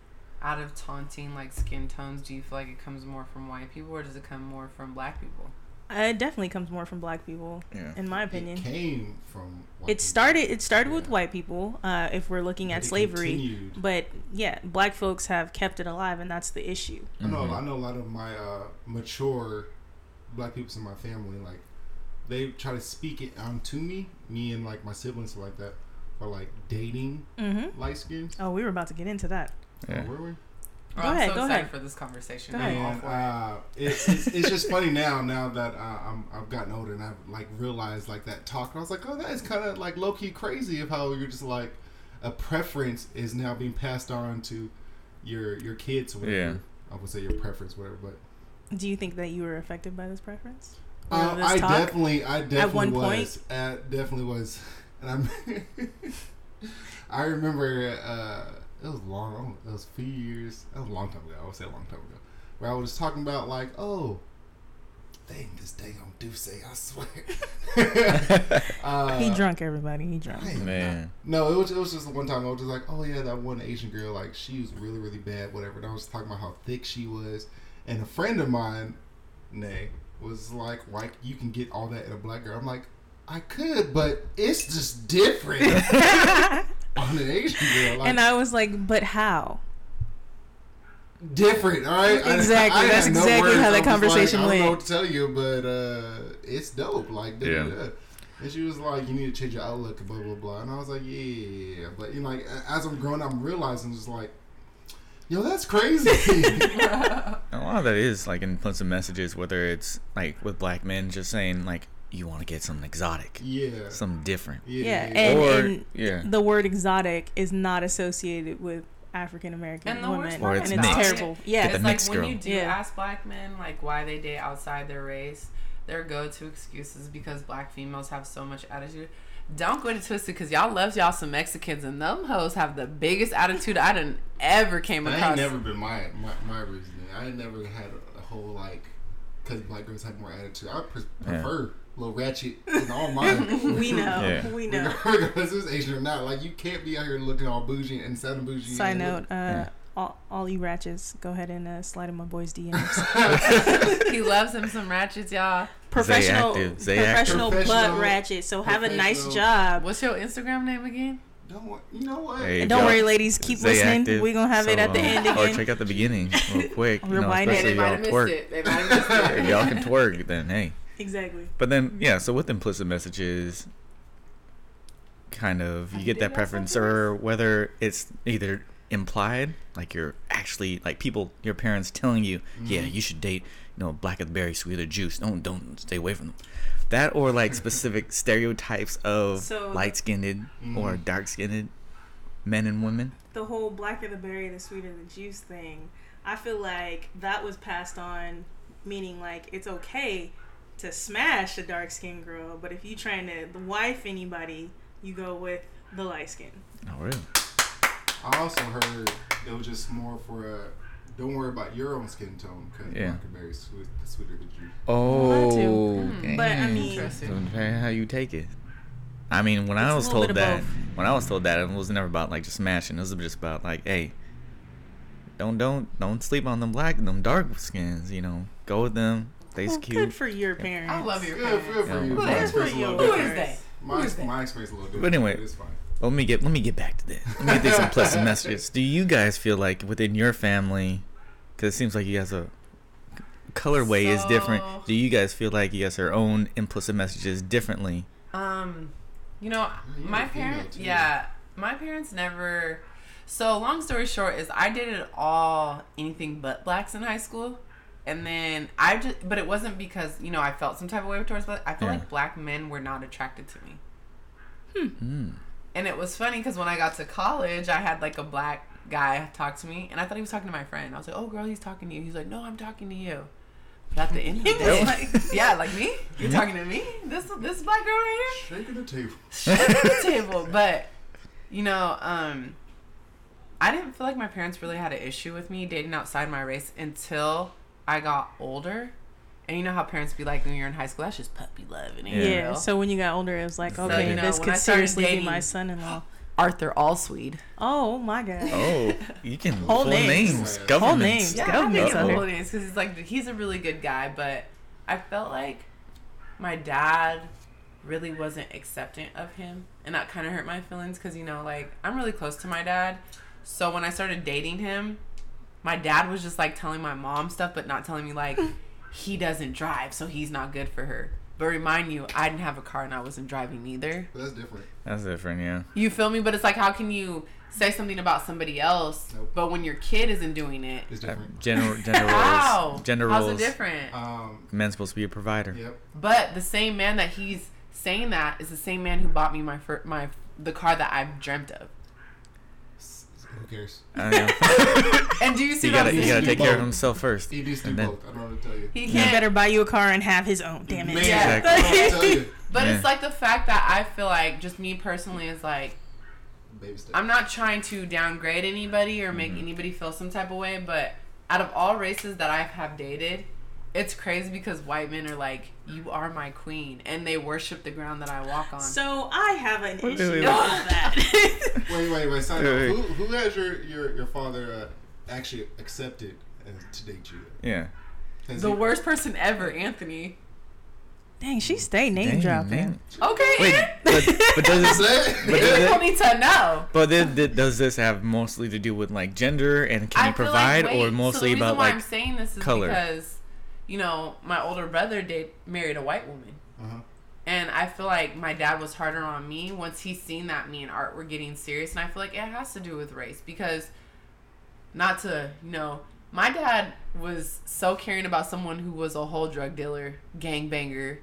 [SPEAKER 3] out of taunting like skin tones, do you feel like it comes more from white people or does it come more from black people?
[SPEAKER 2] Uh, it definitely comes more from black people,
[SPEAKER 1] Yeah.
[SPEAKER 2] in my opinion.
[SPEAKER 4] It came from. white
[SPEAKER 2] It started. It started with white people. Uh, if we're looking
[SPEAKER 4] people,
[SPEAKER 2] at slavery,
[SPEAKER 4] continued.
[SPEAKER 2] but yeah, black folks have kept it alive, and that's the issue.
[SPEAKER 4] I know.
[SPEAKER 1] Mhm.
[SPEAKER 4] I know a lot of my uh, mature black people in my family. Like they try to speak it onto me, me and like my siblings and like that, for like dating
[SPEAKER 2] Mm-hmm.
[SPEAKER 4] light skins.
[SPEAKER 2] Oh, we were about to get into that.
[SPEAKER 1] Yeah.
[SPEAKER 4] Oh, were we?
[SPEAKER 3] Oh,
[SPEAKER 2] Go
[SPEAKER 3] I'm
[SPEAKER 2] ahead,
[SPEAKER 3] so
[SPEAKER 2] go
[SPEAKER 3] excited
[SPEAKER 2] ahead.
[SPEAKER 3] for this conversation.
[SPEAKER 2] Go ahead.
[SPEAKER 4] And uh, it, it's, it's just funny now. Now that uh, I'm, I've gotten older and I've like realized like that talk, and I was like, oh, that is kind of like low key crazy of how you're just like a preference is now being passed on to your your kids. Or whatever.
[SPEAKER 1] Yeah.
[SPEAKER 4] I would say your preference, whatever. But
[SPEAKER 2] Do you think that you were affected by this preference? Or
[SPEAKER 4] uh,
[SPEAKER 2] this
[SPEAKER 4] I
[SPEAKER 2] talk?
[SPEAKER 4] definitely, I definitely
[SPEAKER 2] one
[SPEAKER 4] was.
[SPEAKER 2] point?
[SPEAKER 4] Uh, definitely was, and I'm. I remember uh, it was long. It was a few years. That was a long time ago. I would say a long time ago, where I was just talking about like, oh, dang, this dang on Duce, I swear. uh,
[SPEAKER 2] he drunk, everybody. He drunk.
[SPEAKER 1] Man.
[SPEAKER 4] not- No, it was it was just one time I was just like, oh yeah, that one Asian girl, like she was really really bad, whatever. And I was talking about how thick she was, and a friend of mine, Nay, was like, like you can get all that in a black girl. I'm like, I could, but it's just different on an Asian girl. Like,
[SPEAKER 2] and I was like, but how?
[SPEAKER 4] different, all right?
[SPEAKER 2] Exactly,
[SPEAKER 4] I,
[SPEAKER 2] that's
[SPEAKER 4] had no
[SPEAKER 2] exactly how that
[SPEAKER 4] was like,
[SPEAKER 2] conversation
[SPEAKER 4] I don't know
[SPEAKER 2] went.
[SPEAKER 4] what to tell you, but uh, it's dope. Like, da,
[SPEAKER 1] Yeah.
[SPEAKER 4] da, da. And she was like, "You need to change your outlook," blah blah blah. And I was like, "Yeah," but you know, like as I'm growing, I'm realizing just like, yo, that's crazy.
[SPEAKER 1] A lot of that is like implicit messages, whether it's like with black men just saying like you want to get something exotic,
[SPEAKER 4] yeah,
[SPEAKER 1] something different,
[SPEAKER 4] yeah,
[SPEAKER 2] Yeah,
[SPEAKER 4] yeah.
[SPEAKER 2] and,
[SPEAKER 1] Or-
[SPEAKER 2] and
[SPEAKER 1] yeah.
[SPEAKER 2] the word exotic is not associated with African American
[SPEAKER 3] And the worst
[SPEAKER 2] women,
[SPEAKER 1] Or it's
[SPEAKER 2] and it's
[SPEAKER 1] mixed.
[SPEAKER 2] terrible.
[SPEAKER 1] Get
[SPEAKER 2] Yeah,
[SPEAKER 1] the
[SPEAKER 3] it's like
[SPEAKER 1] mixed
[SPEAKER 3] when
[SPEAKER 1] girl.
[SPEAKER 3] you do
[SPEAKER 2] Yeah.
[SPEAKER 3] ask black men like why they date outside their race, their go-to excuse is because black females have so much attitude. Don't go to twisted because y'all love y'all some Mexicans and them hoes have the biggest attitude I done ever came
[SPEAKER 4] That
[SPEAKER 3] across.
[SPEAKER 4] ain't never been my my, my reasoning. I never had a, a whole like because black girls have more attitude. I pre-
[SPEAKER 1] Yeah.
[SPEAKER 4] Prefer little ratchet in all mine.
[SPEAKER 2] we know,
[SPEAKER 1] Yeah.
[SPEAKER 2] we know.
[SPEAKER 4] Regardless if it's Asian or not, like you can't be out here looking all bougie and sounding bougie.
[SPEAKER 2] Side
[SPEAKER 4] and
[SPEAKER 2] note, uh,
[SPEAKER 1] Yeah.
[SPEAKER 2] all, all you ratchets, go ahead and uh, slide in my boy's DMs.
[SPEAKER 3] he loves him some ratchets, y'all.
[SPEAKER 2] professional,
[SPEAKER 1] active, Zay
[SPEAKER 2] professional butt
[SPEAKER 4] Professional-
[SPEAKER 2] ratchet. So have a nice job.
[SPEAKER 3] What's your Instagram name again?
[SPEAKER 4] Don't wor- you know what?
[SPEAKER 1] Hey,
[SPEAKER 2] don't
[SPEAKER 1] y'all-
[SPEAKER 2] worry, ladies, keep
[SPEAKER 1] Stay
[SPEAKER 2] listening.
[SPEAKER 1] active.
[SPEAKER 2] We're gonna have it at the
[SPEAKER 1] um,
[SPEAKER 2] end
[SPEAKER 1] Or
[SPEAKER 2] again.
[SPEAKER 1] check out the beginning real quick. You know,
[SPEAKER 2] Rewind it.
[SPEAKER 1] especially
[SPEAKER 3] they might
[SPEAKER 1] y'all
[SPEAKER 3] have missed
[SPEAKER 1] twerk.
[SPEAKER 3] it. They might have missed it.
[SPEAKER 1] If y'all can twerk, then hey.
[SPEAKER 2] Exactly.
[SPEAKER 1] But then, yeah, so with implicit messages, kind of, you
[SPEAKER 3] I
[SPEAKER 1] get that preference, or whether it's either implied, like you're actually, like people, your parents telling you, yeah,
[SPEAKER 4] Mm-hmm.
[SPEAKER 1] you should date, you know, black of the berry, sweet the juice. Don't, don't stay away from them. That or like specific stereotypes of
[SPEAKER 2] So-
[SPEAKER 1] light skinned or
[SPEAKER 4] Mhm.
[SPEAKER 1] dark skinned men and women.
[SPEAKER 2] The whole blacker the berry, the sweeter the juice thing. I feel like that was passed on, meaning like it's okay to smash a dark skinned girl, but if you trying to wife anybody, you go with the light skin.
[SPEAKER 1] Oh, really?
[SPEAKER 4] I also heard it was just more for a. Don't worry about your own skin tone because
[SPEAKER 1] Yeah.
[SPEAKER 4] blackberry sweet, the sweeter the juice.
[SPEAKER 1] Oh,
[SPEAKER 3] Hmm.
[SPEAKER 2] But, I
[SPEAKER 1] dang.
[SPEAKER 2] mean-
[SPEAKER 3] Interesting.
[SPEAKER 1] So depending how you take it. I mean, when I
[SPEAKER 2] It's a
[SPEAKER 1] was told that,
[SPEAKER 2] both.
[SPEAKER 1] when I was told that, it was never about like just smashing. It was just about like, hey, don't don't don't sleep on them black and them dark skins. You know, go with them. They's
[SPEAKER 2] Well,
[SPEAKER 1] cute.
[SPEAKER 2] good for your parents.
[SPEAKER 3] I love your
[SPEAKER 4] Good,
[SPEAKER 3] parents.
[SPEAKER 4] good for
[SPEAKER 1] Yeah.
[SPEAKER 4] you.
[SPEAKER 1] Who
[SPEAKER 4] My
[SPEAKER 1] is
[SPEAKER 4] experience a
[SPEAKER 2] your
[SPEAKER 4] little
[SPEAKER 3] Who
[SPEAKER 4] different.
[SPEAKER 3] is?
[SPEAKER 4] My,
[SPEAKER 3] Who is they?
[SPEAKER 4] my experience a little different.
[SPEAKER 1] But anyway.
[SPEAKER 4] it's fine.
[SPEAKER 1] Let me get let me get back to this. Let me get these implicit messages. Do you guys feel like within your family, because it seems like you guys a colorway is different. Do you guys feel like you guys are own implicit messages differently?
[SPEAKER 3] Um, you know,
[SPEAKER 4] you're
[SPEAKER 3] my parents, yeah, my parents never. So long story short is I did it all anything but blacks in high school, and then I just, but it wasn't because you know I felt some type of way towards black. I feel
[SPEAKER 1] Yeah.
[SPEAKER 3] like black men were not attracted to me.
[SPEAKER 1] Hmm.
[SPEAKER 3] And it was funny because when I got to college, I had like a black guy talk to me, and I thought he was talking to my friend. I was like, "Oh, girl, he's talking to you." He's like, "No, I'm talking to you." But at the end of the day, like, yeah, like me, you're talking to me. This this black girl right here
[SPEAKER 4] Shaking the table.
[SPEAKER 3] shaking the table. But you know, um, I didn't feel like my parents really had an issue with me dating outside my race until I got older. And you know how parents be like when you're in high school, that's just puppy love, and
[SPEAKER 1] Yeah.
[SPEAKER 2] Yeah. So when you got older, it was like,
[SPEAKER 1] So,
[SPEAKER 2] okay,
[SPEAKER 3] you know,
[SPEAKER 2] this could
[SPEAKER 3] started
[SPEAKER 2] seriously be my son-in-law.
[SPEAKER 3] Arthur Allswede.
[SPEAKER 2] Oh my god.
[SPEAKER 1] Oh, you can
[SPEAKER 2] Whole
[SPEAKER 1] full
[SPEAKER 2] names.
[SPEAKER 1] names,
[SPEAKER 4] Whole
[SPEAKER 2] names.
[SPEAKER 3] Yeah, I
[SPEAKER 2] governments
[SPEAKER 3] think
[SPEAKER 2] out
[SPEAKER 3] it's
[SPEAKER 2] here.
[SPEAKER 3] names because he's like he's a really good guy, but I felt like my dad really wasn't accepting of him, and that kind of hurt my feelings because you know, like I'm really close to my dad, so when I started dating him, my dad was just like telling my mom stuff, but not telling me like he doesn't drive, so he's not good for her. But remind you, I didn't have a car and I wasn't driving either.
[SPEAKER 4] That's different.
[SPEAKER 1] That's different, yeah.
[SPEAKER 3] You feel me? But it's like, how can you say something about somebody else,
[SPEAKER 4] Nope.
[SPEAKER 3] but when your kid isn't doing it,
[SPEAKER 4] It's
[SPEAKER 1] Uh,
[SPEAKER 4] different.
[SPEAKER 1] Gender, gender
[SPEAKER 3] how?
[SPEAKER 1] roles. Gender
[SPEAKER 3] How's
[SPEAKER 1] roles.
[SPEAKER 3] it different?
[SPEAKER 4] Um.
[SPEAKER 1] Men's supposed to be a provider.
[SPEAKER 4] Yep.
[SPEAKER 3] But the same man that he's saying that is the same man who bought me my fir- my the car that I've dreamt of.
[SPEAKER 4] S- Who cares?
[SPEAKER 1] I know.
[SPEAKER 3] And do you see
[SPEAKER 1] he
[SPEAKER 3] what
[SPEAKER 1] gotta,
[SPEAKER 3] I'm
[SPEAKER 1] he gotta take care of himself first.
[SPEAKER 4] He needs to do
[SPEAKER 1] then-
[SPEAKER 4] both. I don't know what to tell you.
[SPEAKER 3] He
[SPEAKER 2] He
[SPEAKER 3] can't.
[SPEAKER 2] better buy you a car and have his own. Damn it.
[SPEAKER 4] Man,
[SPEAKER 3] Yeah.
[SPEAKER 4] I don't know what to tell you.
[SPEAKER 3] But
[SPEAKER 1] Yeah.
[SPEAKER 3] it's like the fact that I feel like just me personally is like
[SPEAKER 4] Baby.
[SPEAKER 3] I'm not trying to downgrade anybody or make
[SPEAKER 1] Mm-hmm.
[SPEAKER 3] anybody feel some type of way, but out of all races that I have dated, it's crazy because white men are like, "You are my queen," and they worship the ground that I walk on.
[SPEAKER 2] So I have an
[SPEAKER 1] Wait,
[SPEAKER 2] issue
[SPEAKER 1] wait,
[SPEAKER 2] with
[SPEAKER 1] wait.
[SPEAKER 2] that.
[SPEAKER 4] Wait, wait, wait. Sign
[SPEAKER 1] Wait, wait.
[SPEAKER 4] Who, who has your your your father uh, actually accepted as, to date you?
[SPEAKER 1] Yeah.
[SPEAKER 4] Has
[SPEAKER 3] the
[SPEAKER 4] he-
[SPEAKER 3] worst person ever, Anthony.
[SPEAKER 2] Dang, she stay name
[SPEAKER 1] Dang,
[SPEAKER 2] dropping.
[SPEAKER 1] man.
[SPEAKER 3] Okay,
[SPEAKER 1] Wait, but, but does this,
[SPEAKER 4] that-
[SPEAKER 1] but does
[SPEAKER 3] people
[SPEAKER 1] it,
[SPEAKER 3] need to know.
[SPEAKER 1] but then, does this have mostly to do with like gender and can
[SPEAKER 3] I
[SPEAKER 1] you provide,
[SPEAKER 3] like, wait,
[SPEAKER 1] or mostly
[SPEAKER 3] so the
[SPEAKER 1] about
[SPEAKER 3] why
[SPEAKER 1] like
[SPEAKER 3] I'm saying this is
[SPEAKER 1] color?
[SPEAKER 3] because, you know, my older brother did married a white woman,
[SPEAKER 4] Uh-huh.
[SPEAKER 3] and I feel like my dad was harder on me once he seen that me and Art were getting serious, and I feel like it has to do with race because, not to you know, my dad was so caring about someone who was a whole drug dealer, gangbanger.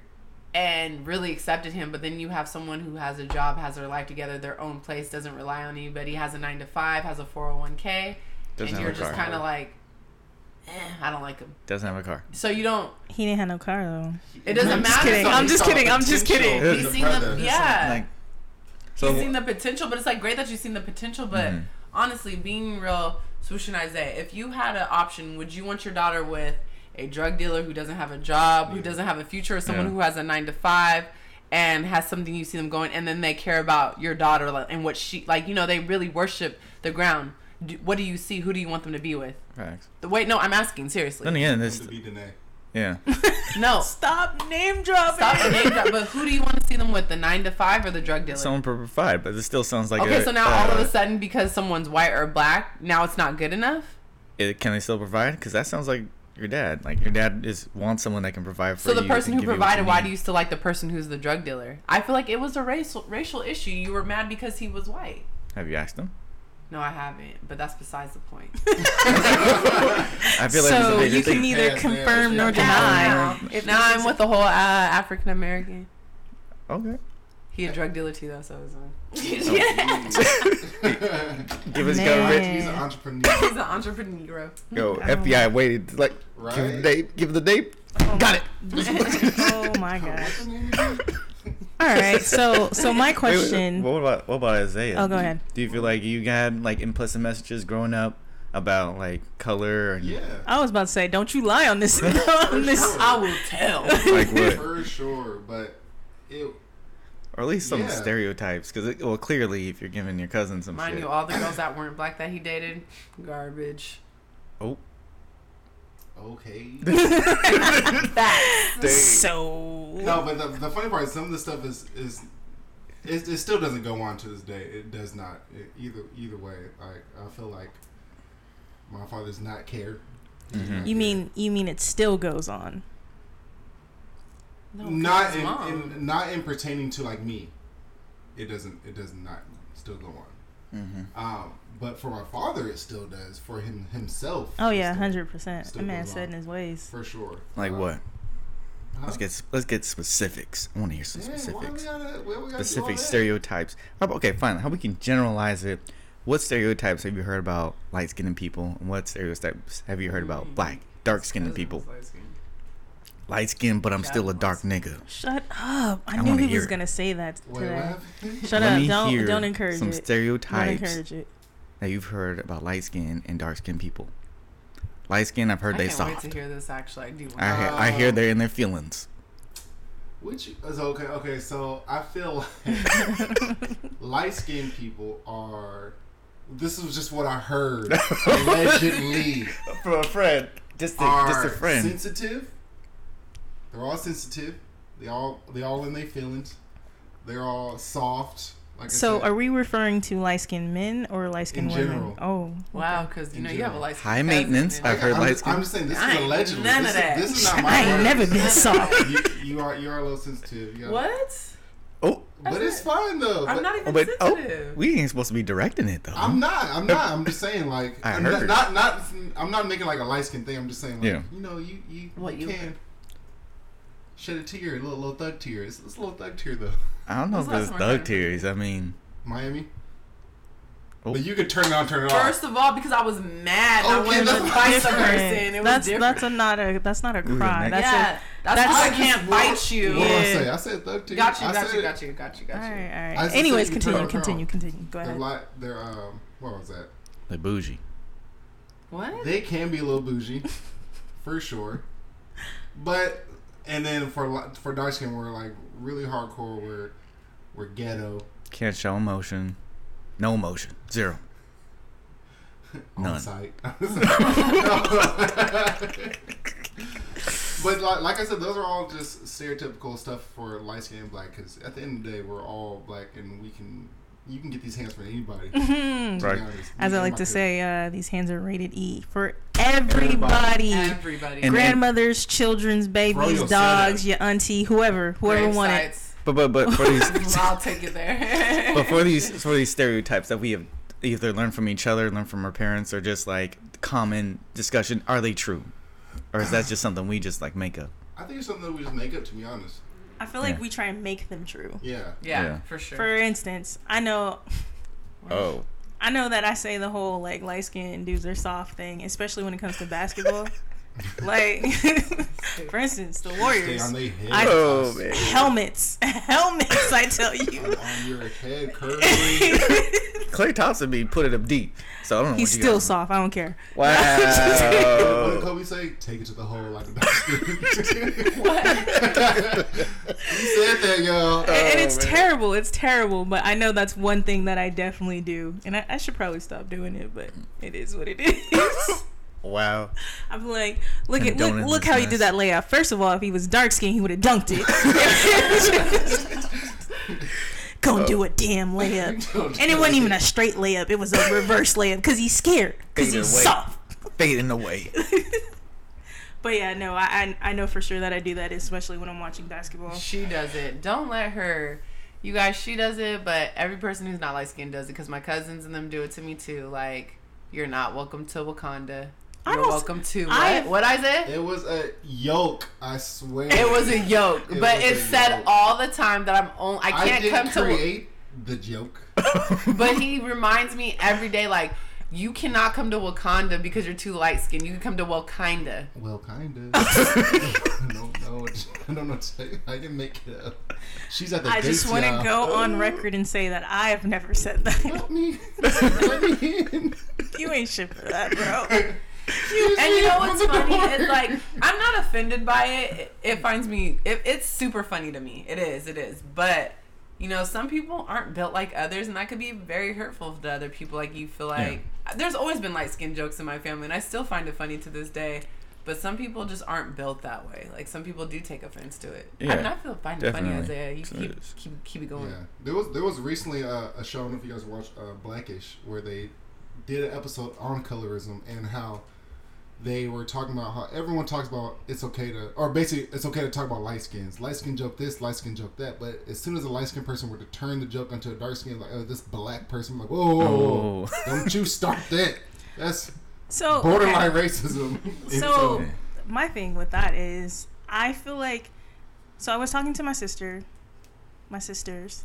[SPEAKER 3] And really accepted him, but then you have someone who has a job, has their life together, their own place, doesn't rely on anybody, has a nine to five, has a four hundred one k,
[SPEAKER 1] doesn't
[SPEAKER 3] and you're just kind of like, eh, I don't like him.
[SPEAKER 1] doesn't have a car.
[SPEAKER 3] So you don't.
[SPEAKER 2] He didn't have no car though.
[SPEAKER 3] It doesn't
[SPEAKER 2] I'm just
[SPEAKER 3] matter.
[SPEAKER 2] kidding. I'm just kidding. I'm just kidding.
[SPEAKER 3] He's
[SPEAKER 4] the
[SPEAKER 3] seen the yeah.
[SPEAKER 1] Like, so
[SPEAKER 3] he's seen the potential, but it's like great that you've seen the potential. But
[SPEAKER 1] Mhm.
[SPEAKER 3] honestly, being real, Swoosh and Isaiah, if you had an option, would you want your daughter with a drug dealer who doesn't have a job, who doesn't have a future, or someone
[SPEAKER 1] Yeah.
[SPEAKER 3] who has a nine to five? And has something you see them going, and then they care about your daughter and what she like. You know, they really worship the ground. Do, what do you see? Who do you want them to be with?
[SPEAKER 1] facts.
[SPEAKER 3] Wait, no, I'm asking seriously.
[SPEAKER 1] Then again,
[SPEAKER 4] This
[SPEAKER 1] this
[SPEAKER 4] to be Danae.
[SPEAKER 1] yeah.
[SPEAKER 3] No,
[SPEAKER 2] Stop name dropping.
[SPEAKER 3] Stop name drop. But who do you want to see them with? The nine to five or the drug dealer?
[SPEAKER 1] Someone per provide, but this still sounds like
[SPEAKER 3] okay,
[SPEAKER 1] a,
[SPEAKER 3] so now all of
[SPEAKER 1] uh,
[SPEAKER 3] a sudden, because someone's white or black, now it's not good enough.
[SPEAKER 1] it, can they still provide? Because that sounds like your dad. Like your dad is wants someone that can provide for you.
[SPEAKER 3] So
[SPEAKER 1] you.
[SPEAKER 3] the person who
[SPEAKER 1] give you what
[SPEAKER 3] provided, why do you still like the person who's the drug dealer? I feel like it was a racial racial issue. You were mad because he was white.
[SPEAKER 1] have you asked them?
[SPEAKER 3] No, I haven't, but that's besides the point.
[SPEAKER 1] I feel like
[SPEAKER 2] so
[SPEAKER 1] it's a
[SPEAKER 2] you can
[SPEAKER 1] thing.
[SPEAKER 2] neither
[SPEAKER 4] Yeah,
[SPEAKER 2] confirm
[SPEAKER 4] yeah,
[SPEAKER 2] nor
[SPEAKER 4] yeah.
[SPEAKER 2] deny.
[SPEAKER 3] now,
[SPEAKER 2] if
[SPEAKER 3] now I'm with the whole uh, African American.
[SPEAKER 1] Okay.
[SPEAKER 3] He a drug dealer too, though, so it's
[SPEAKER 1] Give us
[SPEAKER 2] Man.
[SPEAKER 1] go, Rich.
[SPEAKER 4] He's an entrepreneur.
[SPEAKER 3] He's an entrepreneur.
[SPEAKER 1] Go. FBI waited. Like, right? give the
[SPEAKER 4] Right?
[SPEAKER 1] date. Give the date. Got it.
[SPEAKER 2] oh my god. All right. So so my
[SPEAKER 1] Wait, wait,
[SPEAKER 2] question.
[SPEAKER 1] what about what about Isaiah?
[SPEAKER 2] Oh, go ahead.
[SPEAKER 1] Do you feel like you had like implicit messages growing up about like color and
[SPEAKER 4] Yeah.
[SPEAKER 2] I was about to say, don't you lie on this. on this.
[SPEAKER 3] I will tell.
[SPEAKER 1] like what,
[SPEAKER 4] For sure, but it.
[SPEAKER 1] or at least some
[SPEAKER 4] Yeah.
[SPEAKER 1] stereotypes? Because well, clearly, if you're giving your cousin some
[SPEAKER 3] Mind
[SPEAKER 1] shit,
[SPEAKER 3] you, all the girls that weren't black that he dated, garbage.
[SPEAKER 1] oh,
[SPEAKER 4] Okay.
[SPEAKER 3] Facts.
[SPEAKER 1] dang.
[SPEAKER 2] So
[SPEAKER 4] No, but the, the funny part is some of the stuff is is it, it still doesn't go on to this day. It does not. It, either either way, like I feel like my father does not care. He does
[SPEAKER 1] Mhm.
[SPEAKER 4] not
[SPEAKER 2] you
[SPEAKER 4] care.
[SPEAKER 2] mean you mean it still goes on?
[SPEAKER 3] No, 'cause
[SPEAKER 4] not in, in not in pertaining to like me. It doesn't. It does not still go on.
[SPEAKER 1] Mhm.
[SPEAKER 4] Um, but for my father, it still does. For him himself.
[SPEAKER 2] Oh yeah, hundred percent.
[SPEAKER 4] still
[SPEAKER 2] The man
[SPEAKER 4] goes
[SPEAKER 2] set in his ways.
[SPEAKER 4] for sure.
[SPEAKER 1] like
[SPEAKER 4] Uh,
[SPEAKER 1] what? Let's get let's get specifics. I want to hear some
[SPEAKER 4] Dang, why we
[SPEAKER 1] specifics.
[SPEAKER 4] gotta, we gotta do all
[SPEAKER 1] Specific stereotypes. How okay, fine. How we can generalize it? What stereotypes have you heard about light skinned people? And what stereotypes have you heard about black, dark skinned people? Light skinned, but I'm still a dark nigga.
[SPEAKER 2] Shut up! I,
[SPEAKER 1] I
[SPEAKER 2] knew he was
[SPEAKER 1] it.
[SPEAKER 2] gonna say that today.
[SPEAKER 4] happened?
[SPEAKER 2] Shut
[SPEAKER 1] Let
[SPEAKER 2] up!
[SPEAKER 1] me
[SPEAKER 2] Don't
[SPEAKER 1] hear
[SPEAKER 2] don't encourage
[SPEAKER 1] some
[SPEAKER 2] it. Don't
[SPEAKER 1] stereotypes
[SPEAKER 2] encourage it.
[SPEAKER 1] That you've heard about light skinned and dark skinned people. Light skinned, I've heard
[SPEAKER 3] I
[SPEAKER 1] they
[SPEAKER 3] can't
[SPEAKER 1] soft.
[SPEAKER 3] wait to hear this. Actually, I do. Want
[SPEAKER 1] I hear, I hear they're in their feelings.
[SPEAKER 4] Which is okay. Okay, so I feel like light skinned people are. This is just what I heard. allegedly,
[SPEAKER 1] For a friend, just a,
[SPEAKER 4] are
[SPEAKER 1] just a friend.
[SPEAKER 4] sensitive. They're all sensitive. They all they all in their feelings. They're all soft. Like
[SPEAKER 2] So,
[SPEAKER 4] said.
[SPEAKER 2] are we referring to light skinned men or light skinned
[SPEAKER 4] In
[SPEAKER 2] women?
[SPEAKER 4] general.
[SPEAKER 2] Oh,
[SPEAKER 3] Wow, because you
[SPEAKER 4] In
[SPEAKER 3] know you have a
[SPEAKER 4] general.
[SPEAKER 3] license.
[SPEAKER 1] High maintenance. I've heard
[SPEAKER 4] I'm,
[SPEAKER 1] light
[SPEAKER 4] just,
[SPEAKER 1] skin.
[SPEAKER 4] I'm just saying this
[SPEAKER 3] I
[SPEAKER 4] is
[SPEAKER 3] ain't
[SPEAKER 4] allegedly.
[SPEAKER 3] none
[SPEAKER 4] this,
[SPEAKER 3] of that.
[SPEAKER 4] Is, this is not my
[SPEAKER 2] I ain't
[SPEAKER 4] word.
[SPEAKER 2] never been soft.
[SPEAKER 4] You, you are you are a little sensitive. You
[SPEAKER 3] What?
[SPEAKER 1] oh,
[SPEAKER 4] But it's fine though.
[SPEAKER 3] I'm
[SPEAKER 4] but-
[SPEAKER 3] not even
[SPEAKER 1] oh, but oh,
[SPEAKER 3] sensitive.
[SPEAKER 1] we ain't supposed to be directing it though.
[SPEAKER 4] I'm not. I'm not. I'm just saying, like,
[SPEAKER 1] I
[SPEAKER 4] I'm
[SPEAKER 1] heard.
[SPEAKER 4] not, not, not. I'm not making like a light skin thing. I'm just saying, like,
[SPEAKER 1] Yeah.
[SPEAKER 4] you know, you you,
[SPEAKER 3] What,
[SPEAKER 4] you
[SPEAKER 3] you-
[SPEAKER 4] can shed a tear, a little little thug tear. It's, it's a little thug tear though.
[SPEAKER 1] I don't know
[SPEAKER 3] When's
[SPEAKER 1] if it's
[SPEAKER 3] last time I
[SPEAKER 1] thug tears. I mean,
[SPEAKER 4] Miami.
[SPEAKER 1] Oh.
[SPEAKER 4] But you could turn it on, turn it off.
[SPEAKER 3] First of all, because I was mad, I wanted to fight the
[SPEAKER 4] different.
[SPEAKER 3] person. It was
[SPEAKER 2] that's
[SPEAKER 3] different.
[SPEAKER 2] that's a not a that's not a
[SPEAKER 1] Ooh,
[SPEAKER 2] cry. That's
[SPEAKER 3] yeah, that's,
[SPEAKER 2] that's-
[SPEAKER 3] why I can't
[SPEAKER 4] what-
[SPEAKER 3] bite you.
[SPEAKER 4] What did I say? I said thug tear.
[SPEAKER 3] Got you, got you, got you, got you, got you.
[SPEAKER 2] right, all
[SPEAKER 4] I
[SPEAKER 2] right.
[SPEAKER 4] just
[SPEAKER 2] Anyways,
[SPEAKER 4] said turn
[SPEAKER 2] continue,
[SPEAKER 4] it
[SPEAKER 2] continue, continue. Go
[SPEAKER 4] They're
[SPEAKER 2] ahead.
[SPEAKER 4] like they're um. What was that?
[SPEAKER 1] like bougie.
[SPEAKER 3] What?
[SPEAKER 4] They can be a little bougie, for sure. But and then for for dark skin, we're like really hardcore. We're we're ghetto.
[SPEAKER 1] Can't show emotion. No emotion. Zero.
[SPEAKER 4] on
[SPEAKER 1] None.
[SPEAKER 4] but like, like I said, those are all just stereotypical stuff for light skin and black. Because at the end of the day, we're all black, and we can you can get these hands from anybody. to.
[SPEAKER 1] Right.
[SPEAKER 4] honest.
[SPEAKER 2] As I like to
[SPEAKER 4] my
[SPEAKER 2] say, uh, these hands are rated E for everybody.
[SPEAKER 3] Everybody.
[SPEAKER 1] And-
[SPEAKER 2] Grandmothers, children's, babies,
[SPEAKER 4] yo
[SPEAKER 2] dogs, your auntie, whoever, whoever wanted.
[SPEAKER 1] But but but for these
[SPEAKER 3] I'll take it there.
[SPEAKER 1] but for these for these stereotypes that we have either learned from each other, learned from our parents, or just like common discussion, are they true, or is that just something we just like make up?
[SPEAKER 4] I think it's something that we just make up. To be honest,
[SPEAKER 2] I feel like
[SPEAKER 1] Yeah.
[SPEAKER 2] we try and make them true.
[SPEAKER 4] yeah.
[SPEAKER 3] yeah,
[SPEAKER 1] Yeah.
[SPEAKER 3] for sure.
[SPEAKER 2] For instance, I know
[SPEAKER 1] Oh,
[SPEAKER 2] I know that I say the whole like light skinned dudes are soft thing, especially when it comes to basketball. like, for instance, the
[SPEAKER 4] Stay
[SPEAKER 2] Warriors
[SPEAKER 4] on head.
[SPEAKER 2] I-
[SPEAKER 1] Oh, man.
[SPEAKER 2] helmets, helmets. I tell you,
[SPEAKER 4] On your head, curly.
[SPEAKER 1] Klay Thompson be put it up deep, so I don't know.
[SPEAKER 2] he's
[SPEAKER 1] what
[SPEAKER 2] still soft. I don't care. Wow.
[SPEAKER 4] what did Kobe say? Take it to the hole like a dog. he said that, y'all.
[SPEAKER 2] and, and oh, it's
[SPEAKER 1] man.
[SPEAKER 2] terrible. It's terrible. But I know that's one thing that I definitely do, and I, I should probably stop doing it. But it is what it is.
[SPEAKER 1] Wow.
[SPEAKER 2] I'm like, look at look, look how he did that layup. First of all, if he was dark skinned, he would have dunked it. Go do oh. a damn layup. And it wasn't even a straight layup. It was a reverse layup because he's scared. Because he's
[SPEAKER 1] away.
[SPEAKER 2] soft.
[SPEAKER 1] Fading away.
[SPEAKER 2] But yeah, no, I, I I know for sure that I do that, especially when I'm watching basketball.
[SPEAKER 3] She does it. Don't let her. You guys, she does it, but every person who's not light skinned does it because my cousins and them do it to me too. Like, you're not welcome to Wakanda.
[SPEAKER 2] I
[SPEAKER 3] You're
[SPEAKER 2] don't-
[SPEAKER 3] welcome to
[SPEAKER 2] I-
[SPEAKER 3] what? What I said?
[SPEAKER 4] It was a yoke, I swear.
[SPEAKER 3] It was a yoke,
[SPEAKER 4] It
[SPEAKER 3] but
[SPEAKER 4] was
[SPEAKER 3] it's said
[SPEAKER 4] yoke.
[SPEAKER 3] all the time that I'm only. I
[SPEAKER 4] I
[SPEAKER 3] can't
[SPEAKER 4] didn't
[SPEAKER 3] come to.
[SPEAKER 4] create the joke.
[SPEAKER 3] But he reminds me every day, like you cannot come to Wakanda because you're too light skinned. You can come to Wakanda.
[SPEAKER 4] Well, kinda. I don't know. I don't know. What to say. I can make it up. She's at the
[SPEAKER 2] I just want to
[SPEAKER 4] y'all.
[SPEAKER 2] go on record and say that I have never said that.
[SPEAKER 4] Help me. Let me in.
[SPEAKER 2] you ain't shit for that, bro.
[SPEAKER 3] And you know what's funny? It's like I'm not offended by it. It, it finds me. It, it's super funny to me. It is. It is. But you know, some people aren't built like others, and that could be very hurtful to other people. Like you feel like there's always been light skin jokes in my family, and I still find it funny to this day. But some people just aren't built that way. Like some people do take offense to it. I
[SPEAKER 1] Yeah,
[SPEAKER 3] mean, I feel find it funny,
[SPEAKER 1] definitely.
[SPEAKER 3] Isaiah. You
[SPEAKER 1] So
[SPEAKER 3] keep,
[SPEAKER 1] it is.
[SPEAKER 3] keep keep it going.
[SPEAKER 4] Yeah, there was there was recently a, a show. I don't know if you guys watched uh, Blackish, where they did an episode on colorism and how they were talking about how everyone talks about it's okay to, or basically it's okay to talk about light skins. Light skin joke this, light skin joke that. But as soon as a light skin person were to turn the joke onto a dark skin, like oh this black person, I'm like whoa, whoa, whoa,
[SPEAKER 1] Oh.
[SPEAKER 4] don't you start that. That's
[SPEAKER 2] So
[SPEAKER 4] borderline
[SPEAKER 2] okay.
[SPEAKER 4] racism. And
[SPEAKER 2] So my thing with that is, I feel like so I was talking to my sister, my sisters,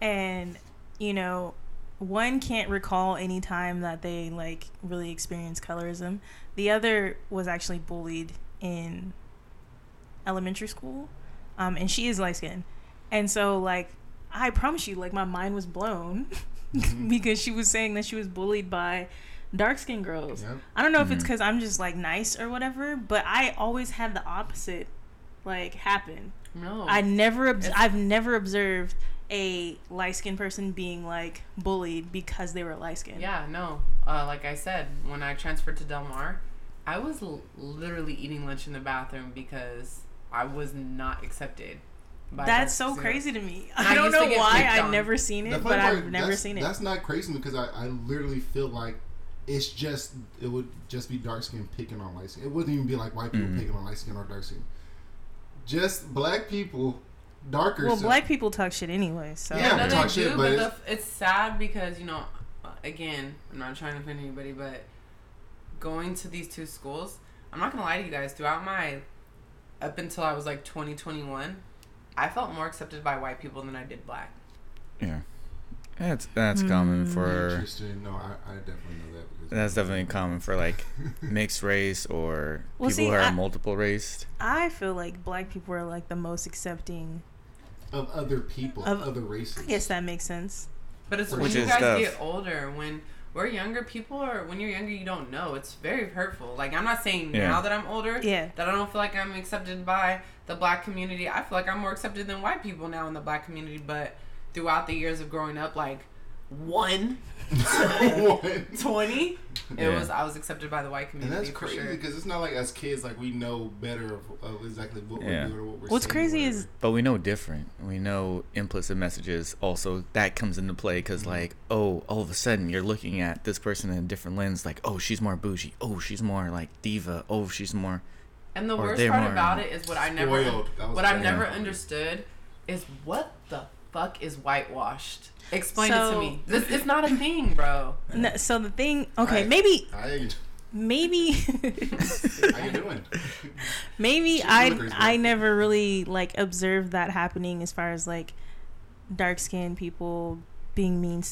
[SPEAKER 2] and you know, one can't recall any time that they like really experienced colorism. The other was actually bullied in elementary school, um, and she is light skinned, and so like I promise you, like my mind was blown
[SPEAKER 4] Mhm.
[SPEAKER 2] because she was saying that she was bullied by dark skinned girls.
[SPEAKER 4] Yep.
[SPEAKER 2] I don't know if it's because I'm just like nice or whatever, but I always had the opposite like happen.
[SPEAKER 3] No.
[SPEAKER 2] I never, obs-
[SPEAKER 3] It's-
[SPEAKER 2] I've never observed a light skinned person being like bullied because they were light skinned.
[SPEAKER 3] Yeah, no. Uh, like I said, when I transferred to Del Mar, I was l- literally eating lunch in the bathroom because I was not accepted. By
[SPEAKER 2] That's
[SPEAKER 3] dark
[SPEAKER 2] so
[SPEAKER 3] skin.
[SPEAKER 2] crazy to me. I
[SPEAKER 3] I
[SPEAKER 2] don't know why I've never seen it, but
[SPEAKER 4] part,
[SPEAKER 2] I've never
[SPEAKER 4] that's,
[SPEAKER 2] seen it.
[SPEAKER 4] That's not crazy because I, I literally feel like it's just it would just be dark skin picking on light skin. It wouldn't even be like white people
[SPEAKER 1] Mhm.
[SPEAKER 4] picking on light skin or dark skin. Just black people, darker.
[SPEAKER 2] well,
[SPEAKER 4] so-
[SPEAKER 2] black people talk shit anyway, so
[SPEAKER 4] Yeah,
[SPEAKER 3] no,
[SPEAKER 4] we
[SPEAKER 3] they
[SPEAKER 4] talk
[SPEAKER 3] do,
[SPEAKER 4] shit,
[SPEAKER 3] but,
[SPEAKER 4] but
[SPEAKER 3] the,
[SPEAKER 4] it's-
[SPEAKER 3] it's sad because you know, again, I'm not trying to offend anybody, but going to these two schools, I'm not gonna lie to you guys. Throughout my, up until I was like 20, 21, I felt more accepted by white people than I did black.
[SPEAKER 1] Yeah, that's that's common
[SPEAKER 2] Mm.
[SPEAKER 1] for.
[SPEAKER 4] Interesting. No, I, I definitely know that. Because
[SPEAKER 1] That's definitely common for like mixed race or
[SPEAKER 2] Well,
[SPEAKER 1] people
[SPEAKER 2] see,
[SPEAKER 1] who are
[SPEAKER 2] I-
[SPEAKER 1] multiple raced.
[SPEAKER 2] I feel like black people are like the most accepting.
[SPEAKER 4] of other people,
[SPEAKER 2] Of-
[SPEAKER 4] other races.
[SPEAKER 2] I guess that makes sense.
[SPEAKER 3] But it's
[SPEAKER 4] Which
[SPEAKER 3] when you guys
[SPEAKER 1] tough.
[SPEAKER 3] get older, when we're younger, people are when you're younger, you don't know. It's very hurtful. Like I'm not saying
[SPEAKER 1] Yeah.
[SPEAKER 3] now that I'm older
[SPEAKER 2] Yeah.
[SPEAKER 3] that I don't feel like I'm accepted by the black community. I feel like I'm more accepted than white people now in the black community. But throughout the years of growing up, like one,
[SPEAKER 4] One.
[SPEAKER 3] 20, it
[SPEAKER 1] Yeah.
[SPEAKER 3] was I was accepted by the white
[SPEAKER 4] And
[SPEAKER 3] community
[SPEAKER 4] that's
[SPEAKER 3] for
[SPEAKER 4] crazy
[SPEAKER 3] sure.
[SPEAKER 4] because it's not like as kids like we know better of, of exactly what
[SPEAKER 1] Yeah.
[SPEAKER 4] we're doing or what we're
[SPEAKER 2] What's crazy
[SPEAKER 4] whatever.
[SPEAKER 2] is
[SPEAKER 1] But we know different. We know implicit messages also that comes into play because mm-hmm. like oh all of a sudden you're looking at this person in a different lens like oh she's more bougie oh she's more like diva oh she's more
[SPEAKER 3] And the worst part
[SPEAKER 1] more
[SPEAKER 3] about it is what I never
[SPEAKER 4] Spoiled. That
[SPEAKER 3] what I've
[SPEAKER 4] bad.
[SPEAKER 3] never understood is what the fuck is whitewashed. Explain it to me. This it's not a thing, bro.
[SPEAKER 2] no, so the thing. Okay,
[SPEAKER 4] Right.
[SPEAKER 2] maybe
[SPEAKER 4] Hi,
[SPEAKER 2] maybe
[SPEAKER 4] how you doing?
[SPEAKER 2] maybe
[SPEAKER 4] She's
[SPEAKER 2] I. I never really like observed that happening as far as like dark skinned people being mean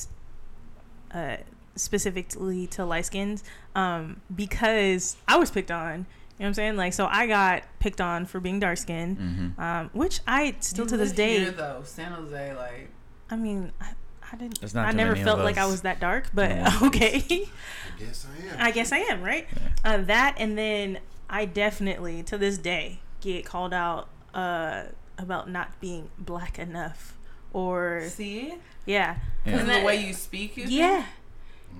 [SPEAKER 2] uh specifically to light skins um because I was picked on. You know what I'm saying? Like so I got picked on for being dark skinned.
[SPEAKER 1] mm-hmm.
[SPEAKER 2] Um, which I still
[SPEAKER 3] You
[SPEAKER 2] to this day
[SPEAKER 3] here, though, San Jose, like
[SPEAKER 2] I mean I, I didn't
[SPEAKER 1] There's not
[SPEAKER 2] I never felt like I was that dark, but
[SPEAKER 1] No.
[SPEAKER 2] okay.
[SPEAKER 4] I guess I am.
[SPEAKER 2] I guess I am, right? Uh, that and then I definitely to this day get called out uh, about not being black enough, or
[SPEAKER 3] see,
[SPEAKER 2] yeah,
[SPEAKER 1] Yeah.
[SPEAKER 3] the way you speak, you think?
[SPEAKER 2] yeah,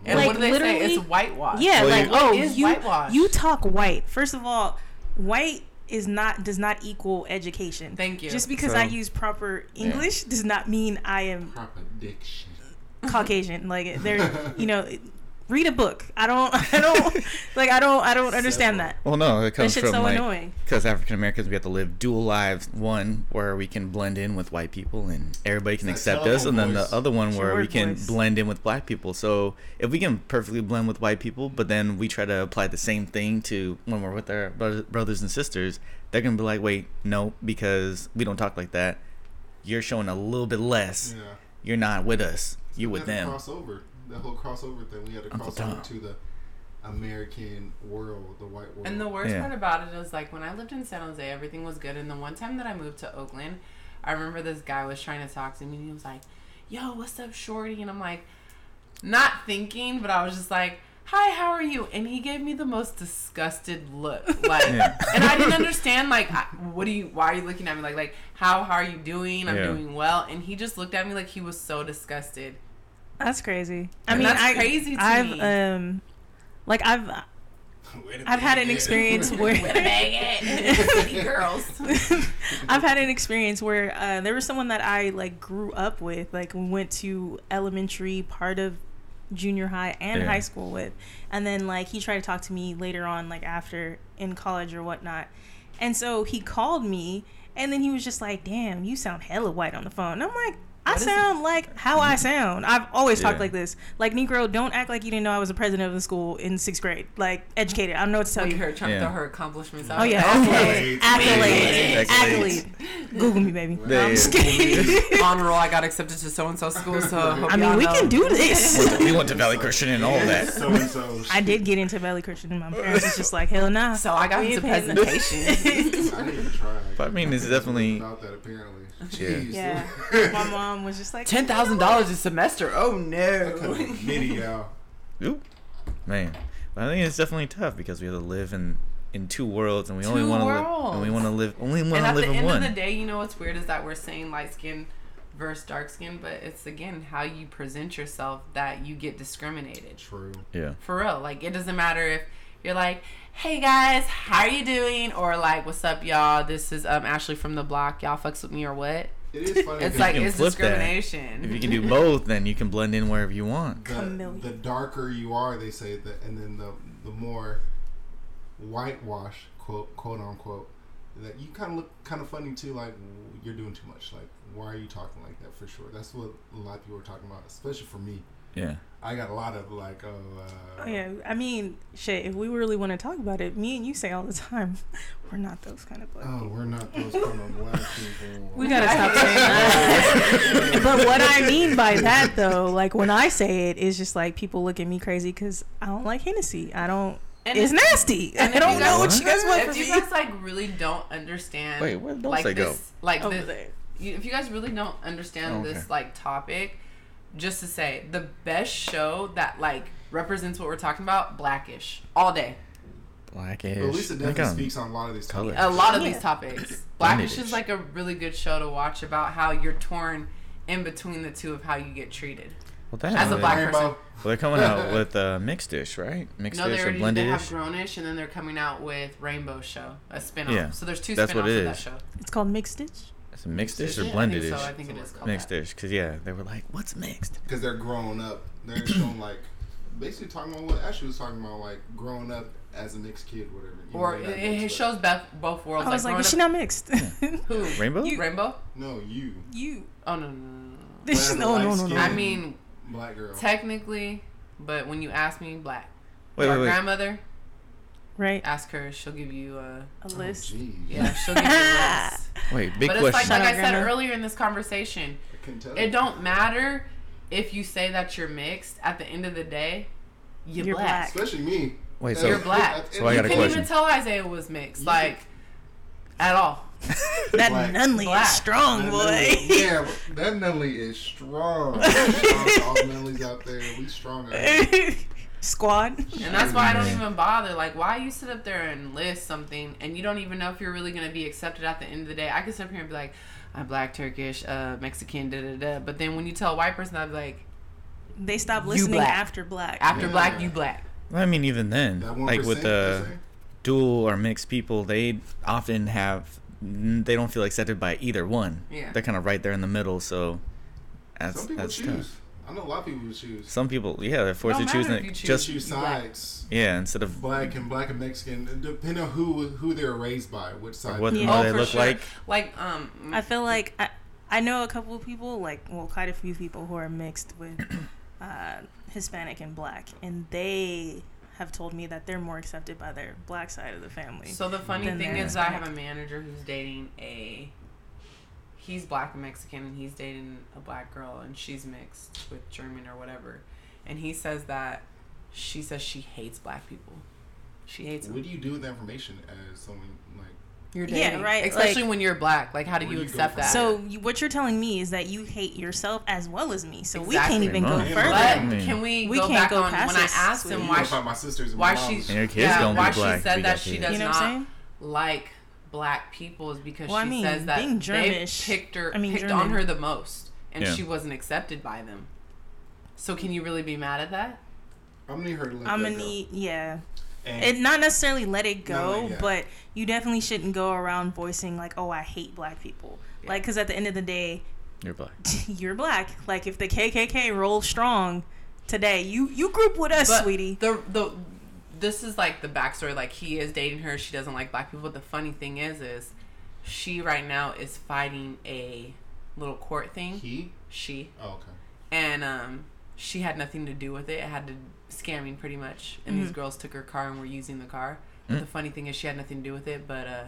[SPEAKER 3] And
[SPEAKER 2] Like,
[SPEAKER 3] what do they say? It's whitewash.
[SPEAKER 2] yeah.
[SPEAKER 1] Well,
[SPEAKER 2] like
[SPEAKER 1] you-
[SPEAKER 2] oh, you
[SPEAKER 3] whitewash?
[SPEAKER 2] you talk white. First of all, white is not does not equal education.
[SPEAKER 3] Thank you.
[SPEAKER 2] Just because I use proper English does not mean I am
[SPEAKER 4] Proper diction.
[SPEAKER 2] Caucasian. Like there, you know, read a book. I don't, I don't, like I don't, I don't understand that.
[SPEAKER 1] well no it
[SPEAKER 2] That
[SPEAKER 1] comes
[SPEAKER 2] shit's
[SPEAKER 1] from
[SPEAKER 2] so
[SPEAKER 1] like
[SPEAKER 2] annoying.
[SPEAKER 1] because African Americans we have to live dual lives one where we can blend in with white people and everybody can
[SPEAKER 4] It's
[SPEAKER 1] accept us and then the other one where we can
[SPEAKER 2] voice.
[SPEAKER 1] blend in with black people so if we can perfectly blend with white people but then we try to apply the same thing to when we're with our brothers, brothers and sisters they're gonna be like wait no because we don't talk like that you're showing a little bit less
[SPEAKER 4] Yeah.
[SPEAKER 1] you're not with us you're with them
[SPEAKER 4] cross over. The whole crossover thing. We had to cross over to the American world, the white world.
[SPEAKER 3] And the worst
[SPEAKER 1] Yeah.
[SPEAKER 3] part about it is like when I lived in San Jose, everything was good. And the one time that I moved to Oakland, I remember this guy was trying to talk to me. and He was like, "Yo, what's up, shorty?" And I'm like, not thinking, but I was just like, "Hi, how are you?" And he gave me the most disgusted look, like,
[SPEAKER 1] Yeah.
[SPEAKER 3] and I didn't understand like, what do you? Why are you looking at me like, like, how how are you doing? I'm
[SPEAKER 1] Yeah.
[SPEAKER 3] doing well. And he just looked at me like he was so disgusted.
[SPEAKER 2] That's crazy. I
[SPEAKER 3] And
[SPEAKER 2] mean,
[SPEAKER 3] that's
[SPEAKER 2] I,
[SPEAKER 3] crazy to
[SPEAKER 2] I've
[SPEAKER 3] me.
[SPEAKER 2] um, like I've
[SPEAKER 4] Wait a
[SPEAKER 2] I've had an experience where
[SPEAKER 3] girls.
[SPEAKER 2] I've had an experience where uh, there was someone that I like grew up with, like went to elementary, part of junior high and
[SPEAKER 1] Yeah.
[SPEAKER 2] high school with, and then like he tried to talk to me later on, like after in college or whatnot, and so he called me, and then he was just like, "Damn, you sound hella white on the phone." And I'm like. I
[SPEAKER 3] What is
[SPEAKER 2] sound like how I sound. I've always talked
[SPEAKER 1] Yeah.
[SPEAKER 2] like this. Like Negro, don't act like you didn't know I was a president of the school in sixth grade. Like educated. I don't know what to tell
[SPEAKER 3] Look
[SPEAKER 2] you.
[SPEAKER 3] at her trying
[SPEAKER 1] Yeah.
[SPEAKER 3] to throw her accomplishments out.
[SPEAKER 2] Oh yeah,
[SPEAKER 4] Accolades.
[SPEAKER 2] accolades,
[SPEAKER 1] Accolades.
[SPEAKER 2] accolade. Google me, baby.
[SPEAKER 1] Yeah,
[SPEAKER 2] I'm just
[SPEAKER 1] yeah.
[SPEAKER 2] kidding.
[SPEAKER 3] honor roll. I got accepted to so and so school. So hope
[SPEAKER 2] I mean, we
[SPEAKER 3] know.
[SPEAKER 2] can do this.
[SPEAKER 1] we went to Valley Christian and all that.
[SPEAKER 4] So and so.
[SPEAKER 2] I did get into Valley Christian, and my parents was just like, hell nah.
[SPEAKER 3] So I got into
[SPEAKER 2] ain't
[SPEAKER 3] presentation.
[SPEAKER 4] I didn't even try.
[SPEAKER 1] But I mean, it's definitely-
[SPEAKER 4] About that apparently.
[SPEAKER 1] Yeah.
[SPEAKER 4] Jeez.
[SPEAKER 2] Yeah. My mom was just like,
[SPEAKER 3] Ten thousand dollars a semester. Oh no.
[SPEAKER 4] kind of nitty out.
[SPEAKER 1] Oop. Man, but I think it's definitely tough because we have to live in in two worlds, and we only want to live, and we want to live, only wanna
[SPEAKER 3] And
[SPEAKER 1] to
[SPEAKER 3] at the
[SPEAKER 1] in
[SPEAKER 3] end
[SPEAKER 1] one.
[SPEAKER 3] of the day, you know what's weird is that we're saying light skin versus dark skin, but it's again how you present yourself that you get discriminated.
[SPEAKER 4] True.
[SPEAKER 1] yeah,
[SPEAKER 3] For real. Like it doesn't matter if you're like, Hey guys, how are you doing? Or like, What's up y'all? This is um Ashley from the block. Y'all fucks with me or what?
[SPEAKER 4] It is funny.
[SPEAKER 3] It's
[SPEAKER 1] you
[SPEAKER 3] like
[SPEAKER 1] can
[SPEAKER 3] it's
[SPEAKER 1] flip that.
[SPEAKER 3] discrimination.
[SPEAKER 1] if you can do both, then you can blend in wherever you want.
[SPEAKER 4] the, the darker you are, they say that, and then the the more whitewash, quote quote unquote, that you kind of look kind of funny too. Like you're doing too much. Like why are you talking like that? For sure, that's what a lot of people are talking about, especially for me.
[SPEAKER 1] Yeah,
[SPEAKER 4] I got a lot of like, oh, uh,
[SPEAKER 2] Oh, yeah, I mean, shit. If we really want to talk about it, me and you say all the time, we're not those kind of black.
[SPEAKER 4] oh, we're not those kind of black people.
[SPEAKER 2] We gotta stop saying that. but what I mean by that, though, like when I say it, is just like people look at me crazy because I don't like Hennessy. I don't.
[SPEAKER 3] And
[SPEAKER 2] it's
[SPEAKER 3] if-
[SPEAKER 2] nasty.
[SPEAKER 3] and
[SPEAKER 2] I
[SPEAKER 3] if
[SPEAKER 2] don't
[SPEAKER 3] you
[SPEAKER 2] know what
[SPEAKER 3] guys-
[SPEAKER 2] you guys want
[SPEAKER 3] If you
[SPEAKER 2] me.
[SPEAKER 3] guys like really don't understand
[SPEAKER 1] Wait, where don't
[SPEAKER 3] like
[SPEAKER 1] they go?
[SPEAKER 3] this like
[SPEAKER 2] Over
[SPEAKER 3] this
[SPEAKER 2] there.
[SPEAKER 3] you, if you guys really don't understand
[SPEAKER 1] Oh, okay.
[SPEAKER 3] this like topic, just to say the best show that like represents what we're talking about, Blackish, all day.
[SPEAKER 1] blackish.
[SPEAKER 4] But at least it
[SPEAKER 1] I
[SPEAKER 4] definitely
[SPEAKER 1] got 'em.
[SPEAKER 4] speaks on a lot of these
[SPEAKER 1] Color.
[SPEAKER 4] topics.
[SPEAKER 3] A lot of
[SPEAKER 2] Yeah.
[SPEAKER 3] these topics. Blackish is like a really good show to watch about how you're torn in between the two of how you get treated.
[SPEAKER 1] Well, that
[SPEAKER 3] As a black
[SPEAKER 4] Rainbow.
[SPEAKER 3] person.
[SPEAKER 1] they're coming out with uh, mixed dish, right? Mixed
[SPEAKER 3] No,
[SPEAKER 1] dish or
[SPEAKER 3] already
[SPEAKER 1] blended
[SPEAKER 3] they have
[SPEAKER 1] dish.
[SPEAKER 3] Grownish, and then they're coming out with Rainbow Show, a spin-off.
[SPEAKER 1] Yeah,
[SPEAKER 3] So there's two
[SPEAKER 1] that's
[SPEAKER 3] spin-offs
[SPEAKER 1] what it
[SPEAKER 3] of that
[SPEAKER 1] is.
[SPEAKER 3] show.
[SPEAKER 2] It's called mixed stitch.
[SPEAKER 1] It's a mixed dish or
[SPEAKER 3] Yeah,
[SPEAKER 1] blended
[SPEAKER 3] I think
[SPEAKER 1] dish.
[SPEAKER 3] so. I think it is
[SPEAKER 1] Mixed dish, because yeah, they were like, "What's mixed?"
[SPEAKER 4] because they're growing up. They're showing like basically talking about what Ashley was talking about, like growing up as a mixed kid, whatever. even
[SPEAKER 3] Or
[SPEAKER 4] though
[SPEAKER 3] it,
[SPEAKER 4] they're
[SPEAKER 3] it shows both both worlds.
[SPEAKER 2] I was like,
[SPEAKER 3] growing
[SPEAKER 2] is she not mixed?
[SPEAKER 3] Who?
[SPEAKER 1] Rainbow.
[SPEAKER 2] You-
[SPEAKER 3] Rainbow?
[SPEAKER 4] No, you,
[SPEAKER 2] you.
[SPEAKER 3] Oh no no no no. no.
[SPEAKER 2] This
[SPEAKER 4] Whatever,
[SPEAKER 2] no, no, no, no.
[SPEAKER 3] I mean,
[SPEAKER 4] black girl.
[SPEAKER 3] technically, but when you ask me, black.
[SPEAKER 1] Wait,
[SPEAKER 3] Our
[SPEAKER 1] wait, wait.
[SPEAKER 3] Grandmother,
[SPEAKER 2] Right.
[SPEAKER 3] ask her. She'll give you a
[SPEAKER 2] A
[SPEAKER 4] Oh,
[SPEAKER 2] list.
[SPEAKER 4] geez.
[SPEAKER 3] yeah. She'll give you a list.
[SPEAKER 1] Wait, big
[SPEAKER 3] but it's like like I said earlier in this conversation.
[SPEAKER 4] I couldn't tell.
[SPEAKER 3] It don't matter if you say that you're mixed. At the end of the day, you're,
[SPEAKER 2] You're
[SPEAKER 3] black.
[SPEAKER 4] Especially me.
[SPEAKER 1] Wait, so
[SPEAKER 3] You're black.
[SPEAKER 1] So I
[SPEAKER 3] you
[SPEAKER 1] got a
[SPEAKER 3] can't
[SPEAKER 1] question.
[SPEAKER 3] even tell Isaiah was mixed,
[SPEAKER 4] You
[SPEAKER 3] like at all.
[SPEAKER 2] That
[SPEAKER 4] Black.
[SPEAKER 2] Nunley
[SPEAKER 3] Black.
[SPEAKER 2] is strong,
[SPEAKER 4] That
[SPEAKER 2] boy.
[SPEAKER 4] Nunley- yeah, that Nunley is strong. Shout all the Nunleys out there. We strong. Out here.
[SPEAKER 2] Squad.
[SPEAKER 3] And that's why I don't even bother. Like, why you sit up there and list something and you don't even know if you're really gonna be accepted at the end of the day? I could sit up here and be like, I'm black, Turkish, uh, Mexican, da da da. But then when you tell a white person, I'd be like,
[SPEAKER 2] They
[SPEAKER 3] stop
[SPEAKER 2] listening
[SPEAKER 3] black.
[SPEAKER 2] after black.
[SPEAKER 3] after
[SPEAKER 4] Yeah.
[SPEAKER 3] black, you black.
[SPEAKER 1] I mean, even then, like with the dual or mixed people, they often have they don't feel accepted by either one.
[SPEAKER 3] Yeah.
[SPEAKER 1] They're kind of right there in the middle, so that's
[SPEAKER 4] Some people
[SPEAKER 1] that's
[SPEAKER 4] choose.
[SPEAKER 1] tough.
[SPEAKER 4] I know a lot of people who choose.
[SPEAKER 1] Some people, yeah, they're forced
[SPEAKER 3] Don't
[SPEAKER 1] to choose
[SPEAKER 3] if
[SPEAKER 1] and
[SPEAKER 3] you choose.
[SPEAKER 1] just
[SPEAKER 4] choose sides.
[SPEAKER 1] yeah instead of
[SPEAKER 4] Black and black and Mexican, depending on who who they were raised by, which side.
[SPEAKER 1] what,
[SPEAKER 2] Yeah.
[SPEAKER 1] what
[SPEAKER 2] Oh,
[SPEAKER 1] they look
[SPEAKER 3] sure.
[SPEAKER 1] like.
[SPEAKER 3] Like, um,
[SPEAKER 2] I feel like I, I know a couple of people, like well, quite a few people who are mixed with uh, Hispanic and black, and they have told me that they're more accepted by their black side of the family.
[SPEAKER 3] So the funny thing
[SPEAKER 2] they're
[SPEAKER 3] is, I have a manager who's dating a. He's black and Mexican, and he's dating a black girl, and she's mixed with German or whatever. And he says that she says she hates black people. She hates
[SPEAKER 4] What
[SPEAKER 3] them.
[SPEAKER 4] do you do with that information as someone like?
[SPEAKER 3] You're dating.
[SPEAKER 2] Yeah,
[SPEAKER 3] dating,
[SPEAKER 2] right,
[SPEAKER 3] Especially
[SPEAKER 2] like-
[SPEAKER 3] when you're black. Like, how do you
[SPEAKER 4] you
[SPEAKER 3] accept
[SPEAKER 4] from
[SPEAKER 3] that?
[SPEAKER 2] So you, what you're telling me is that you hate yourself as well as me. So we can't even go further.
[SPEAKER 3] but
[SPEAKER 1] I
[SPEAKER 3] can we,
[SPEAKER 2] We
[SPEAKER 3] go
[SPEAKER 2] can't
[SPEAKER 3] back
[SPEAKER 2] go
[SPEAKER 3] on
[SPEAKER 2] past
[SPEAKER 3] when I
[SPEAKER 2] this,
[SPEAKER 3] asked him why
[SPEAKER 4] know
[SPEAKER 3] she
[SPEAKER 4] my sisters and
[SPEAKER 3] why
[SPEAKER 4] my
[SPEAKER 3] she.
[SPEAKER 1] And your kids
[SPEAKER 3] yeah,
[SPEAKER 1] gonna be
[SPEAKER 3] why
[SPEAKER 1] black
[SPEAKER 3] she said that she does
[SPEAKER 2] You know
[SPEAKER 3] not like black people is because
[SPEAKER 2] Well, I
[SPEAKER 3] she
[SPEAKER 2] mean,
[SPEAKER 3] says that
[SPEAKER 2] being
[SPEAKER 3] they picked her
[SPEAKER 2] I mean,
[SPEAKER 3] picked
[SPEAKER 2] German.
[SPEAKER 3] on her the most and
[SPEAKER 1] Yeah.
[SPEAKER 3] she wasn't accepted by them. So can you really be mad at that?
[SPEAKER 4] I'm gonna need her to let
[SPEAKER 2] I'm gonna need yeah.
[SPEAKER 4] And
[SPEAKER 2] It not necessarily let it go,
[SPEAKER 4] like, yeah.
[SPEAKER 2] but you definitely shouldn't go around voicing like, "Oh, I hate black people."
[SPEAKER 3] Yeah.
[SPEAKER 2] Like, because at the end of the day,
[SPEAKER 1] You're black.
[SPEAKER 2] you're black. Like, if the KKK rolls strong today, you you group with us,
[SPEAKER 3] But
[SPEAKER 2] sweetie.
[SPEAKER 3] The the this is like the backstory. Like he is dating her. She doesn't like black people. But the funny thing is, is she right now is fighting a little court thing.
[SPEAKER 4] he.
[SPEAKER 3] She
[SPEAKER 4] Oh, okay.
[SPEAKER 3] and um she had nothing to do with it. It had to scamming pretty much. And these
[SPEAKER 2] Mhm.
[SPEAKER 3] girls took her car and were using the car. But
[SPEAKER 1] Mm.
[SPEAKER 3] the funny thing is, she had nothing to do with it. But uh,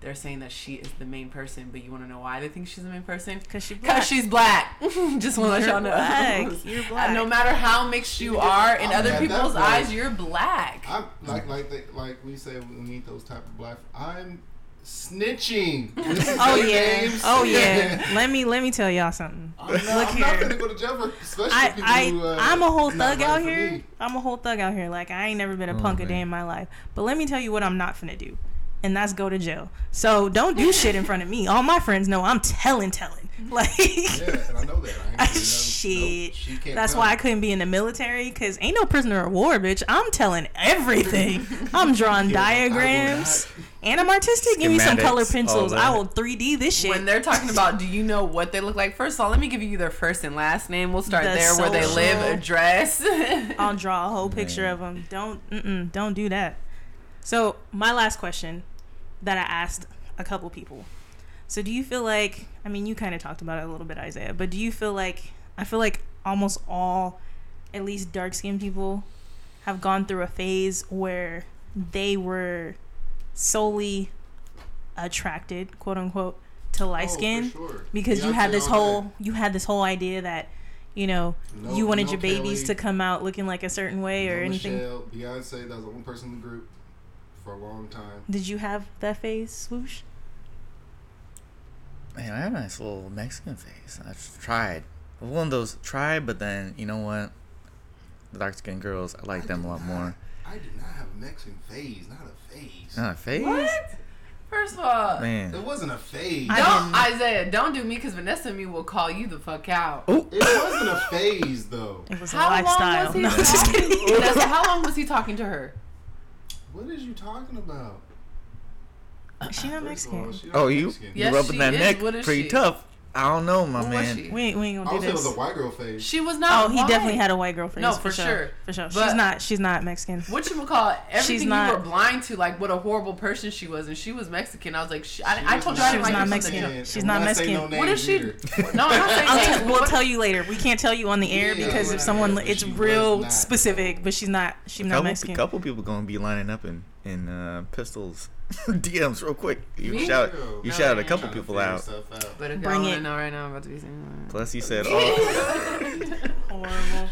[SPEAKER 3] they're saying that she is the main person, but you want to know why they think she's the main person?
[SPEAKER 2] Cause she
[SPEAKER 3] Because
[SPEAKER 2] black.
[SPEAKER 3] she's black. Just want to let
[SPEAKER 2] You're
[SPEAKER 3] y'all know.
[SPEAKER 2] black. You're black.
[SPEAKER 3] No matter how mixed you are in
[SPEAKER 4] I'm
[SPEAKER 3] other people's
[SPEAKER 4] point.
[SPEAKER 3] eyes, you're black.
[SPEAKER 4] I'm like like they, like we say we need those type of black. I'm snitching.
[SPEAKER 2] Oh yeah.
[SPEAKER 4] Names.
[SPEAKER 2] Oh yeah. let me let me tell y'all something.
[SPEAKER 4] I'm not,
[SPEAKER 2] Look
[SPEAKER 4] I'm
[SPEAKER 2] here.
[SPEAKER 4] not gonna go to jail for especially
[SPEAKER 2] I
[SPEAKER 4] people
[SPEAKER 2] I
[SPEAKER 4] who, uh,
[SPEAKER 2] I'm a whole thug out here. I'm a whole thug out here. Like I ain't never been a
[SPEAKER 1] Oh,
[SPEAKER 2] punk a day in my life. But let me tell you what I'm not finna do. And that's go to jail. So don't do shit in front of me. All my friends know I'm telling telling. Like
[SPEAKER 4] Yeah, and I know that. I ain't gonna, no,
[SPEAKER 2] shit.
[SPEAKER 4] nope, she can't
[SPEAKER 2] That's
[SPEAKER 4] come.
[SPEAKER 2] why I couldn't be in the military because ain't no prisoner of war, bitch. I'm telling everything. I'm drawing
[SPEAKER 4] Yeah,
[SPEAKER 2] diagrams, and I'm artistic. Give me some color pencils. I
[SPEAKER 1] that.
[SPEAKER 2] will 3D this shit.
[SPEAKER 3] When they're talking about, do you know what they look like? First of all, let me give you their first and last name. We'll start
[SPEAKER 2] The
[SPEAKER 3] there where they live, address.
[SPEAKER 2] I'll draw a whole picture of them. Don't, mm-mm, don't do that. So my last question that I asked a couple people. So do you feel like? I mean, you kind of talked about it a little bit, Isaiah. But do you feel like? I feel like almost all, at least dark skinned people, have gone through a phase where they were solely attracted, quote unquote, to light
[SPEAKER 4] Oh,
[SPEAKER 2] skin
[SPEAKER 4] sure.
[SPEAKER 2] because you had this whole you had this whole idea that you know
[SPEAKER 4] No-
[SPEAKER 2] you wanted
[SPEAKER 4] no
[SPEAKER 2] your babies
[SPEAKER 4] Kelly,
[SPEAKER 2] to come out looking like a certain way or
[SPEAKER 4] no
[SPEAKER 2] anything.
[SPEAKER 4] Michelle, Beyonce, that was the only person in the group for a long time.
[SPEAKER 2] Did you have that phase, swoosh?
[SPEAKER 1] Man, I had a nice little Mexican face. I just tried. One of those tried, but then you know what? The dark skinned girls, I like
[SPEAKER 4] I
[SPEAKER 1] them a lot
[SPEAKER 4] not-
[SPEAKER 1] more.
[SPEAKER 4] I did not have a Mexican phase, not a phase.
[SPEAKER 1] Not a face,
[SPEAKER 3] what? First of all,
[SPEAKER 1] man.
[SPEAKER 4] It wasn't a phase.
[SPEAKER 2] I
[SPEAKER 3] don't Isaiah, don't do me because Vanessa and me will call you the fuck out.
[SPEAKER 1] Oh,
[SPEAKER 4] It wasn't a phase though.
[SPEAKER 2] It was
[SPEAKER 3] How
[SPEAKER 2] a
[SPEAKER 3] long
[SPEAKER 2] lifestyle.
[SPEAKER 3] was he
[SPEAKER 2] No, I'm just
[SPEAKER 3] talking?
[SPEAKER 2] kidding.
[SPEAKER 3] Vanessa, how long was he talking to her?
[SPEAKER 4] What is you talking about?
[SPEAKER 2] She not
[SPEAKER 4] First all,
[SPEAKER 2] Mexican.
[SPEAKER 4] she not
[SPEAKER 1] oh, you
[SPEAKER 4] Mexican.
[SPEAKER 1] you
[SPEAKER 3] Yes,
[SPEAKER 1] rubbing
[SPEAKER 3] she
[SPEAKER 1] that
[SPEAKER 3] is.
[SPEAKER 1] neck
[SPEAKER 3] What is
[SPEAKER 1] pretty
[SPEAKER 3] she?
[SPEAKER 1] tough. I don't know, my
[SPEAKER 3] Who was
[SPEAKER 1] man.
[SPEAKER 3] she?
[SPEAKER 2] We ain't, we ain't
[SPEAKER 4] I
[SPEAKER 2] gonna
[SPEAKER 4] would
[SPEAKER 2] do
[SPEAKER 4] say it was
[SPEAKER 2] this.
[SPEAKER 4] a white girl phase.
[SPEAKER 3] She was not.
[SPEAKER 2] Oh, he
[SPEAKER 3] white.
[SPEAKER 2] definitely had a white girl face.
[SPEAKER 3] No,
[SPEAKER 2] for,
[SPEAKER 3] for
[SPEAKER 2] sure.
[SPEAKER 3] sure.
[SPEAKER 2] For sure.
[SPEAKER 3] But-
[SPEAKER 2] she's not. She's not Mexican.
[SPEAKER 3] What you call it? Everything
[SPEAKER 2] not-
[SPEAKER 3] you were blind to, like what a horrible person she was, and she was Mexican. I was like, she, I,
[SPEAKER 4] She
[SPEAKER 3] I
[SPEAKER 4] was
[SPEAKER 3] told you I
[SPEAKER 2] She
[SPEAKER 3] didn't
[SPEAKER 2] was
[SPEAKER 3] like
[SPEAKER 2] not
[SPEAKER 3] her from
[SPEAKER 2] Mexican. She's not Mexican.
[SPEAKER 4] No
[SPEAKER 3] What
[SPEAKER 4] names
[SPEAKER 3] she- No, I'm not saying
[SPEAKER 2] I'll
[SPEAKER 3] names,
[SPEAKER 2] t- we'll tell you later. We can't tell you on the air
[SPEAKER 4] Yeah,
[SPEAKER 2] because if
[SPEAKER 4] whatever,
[SPEAKER 2] someone,
[SPEAKER 4] but
[SPEAKER 2] it's
[SPEAKER 4] she was
[SPEAKER 2] real
[SPEAKER 4] not.
[SPEAKER 2] specific. But she's not. She's not
[SPEAKER 1] couple,
[SPEAKER 2] Mexican.
[SPEAKER 1] couple people gonna be lining up in in uh, pistols DMs real quick. You
[SPEAKER 3] Me?
[SPEAKER 1] shout
[SPEAKER 4] Girl,
[SPEAKER 1] you
[SPEAKER 3] No,
[SPEAKER 1] shouted a couple people out.
[SPEAKER 4] stuff out.
[SPEAKER 3] But if
[SPEAKER 2] Bring
[SPEAKER 3] y'all
[SPEAKER 2] it.
[SPEAKER 3] wanna know right now, I'm about to be saying.
[SPEAKER 1] Plus, he said, "Oh,
[SPEAKER 2] Horrible.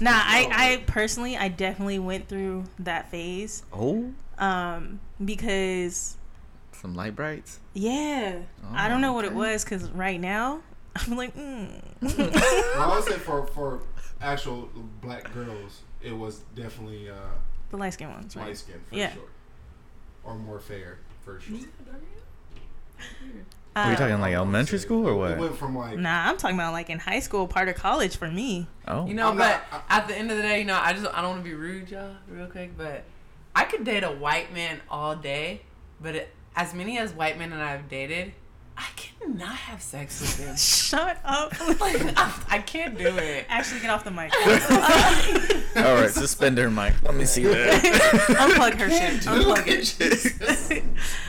[SPEAKER 2] Nah, I, I personally, I definitely went through that phase.
[SPEAKER 1] oh,
[SPEAKER 2] Um, because
[SPEAKER 1] some light brights."
[SPEAKER 2] yeah, I don't know what it was. Cause right now, I'm like, mm.
[SPEAKER 4] Well, I would say for for actual black girls, it was definitely uh,
[SPEAKER 2] the light skin ones,
[SPEAKER 4] light
[SPEAKER 2] right?
[SPEAKER 4] skin for
[SPEAKER 2] Yeah.
[SPEAKER 4] sure, or more fair for sure.
[SPEAKER 1] Were you
[SPEAKER 2] Uh,
[SPEAKER 1] talking like elementary school or
[SPEAKER 4] It
[SPEAKER 1] what?
[SPEAKER 4] went from like
[SPEAKER 2] Nah, I'm talking about like in high school, part of college for me.
[SPEAKER 1] Oh,
[SPEAKER 3] You know,
[SPEAKER 4] I'm
[SPEAKER 3] but
[SPEAKER 4] not-
[SPEAKER 3] at the end of the day, you know, I just I don't want to be rude, y'all, real quick, but I could date a white man all day, but it, as many as white men that I've dated, I cannot have sex with them.
[SPEAKER 2] Shut up.
[SPEAKER 3] like I, I can't do it.
[SPEAKER 2] Actually, get off the mic.
[SPEAKER 1] all right. suspend her mic. Let me see that.
[SPEAKER 2] Unplug her shit. Unplug it.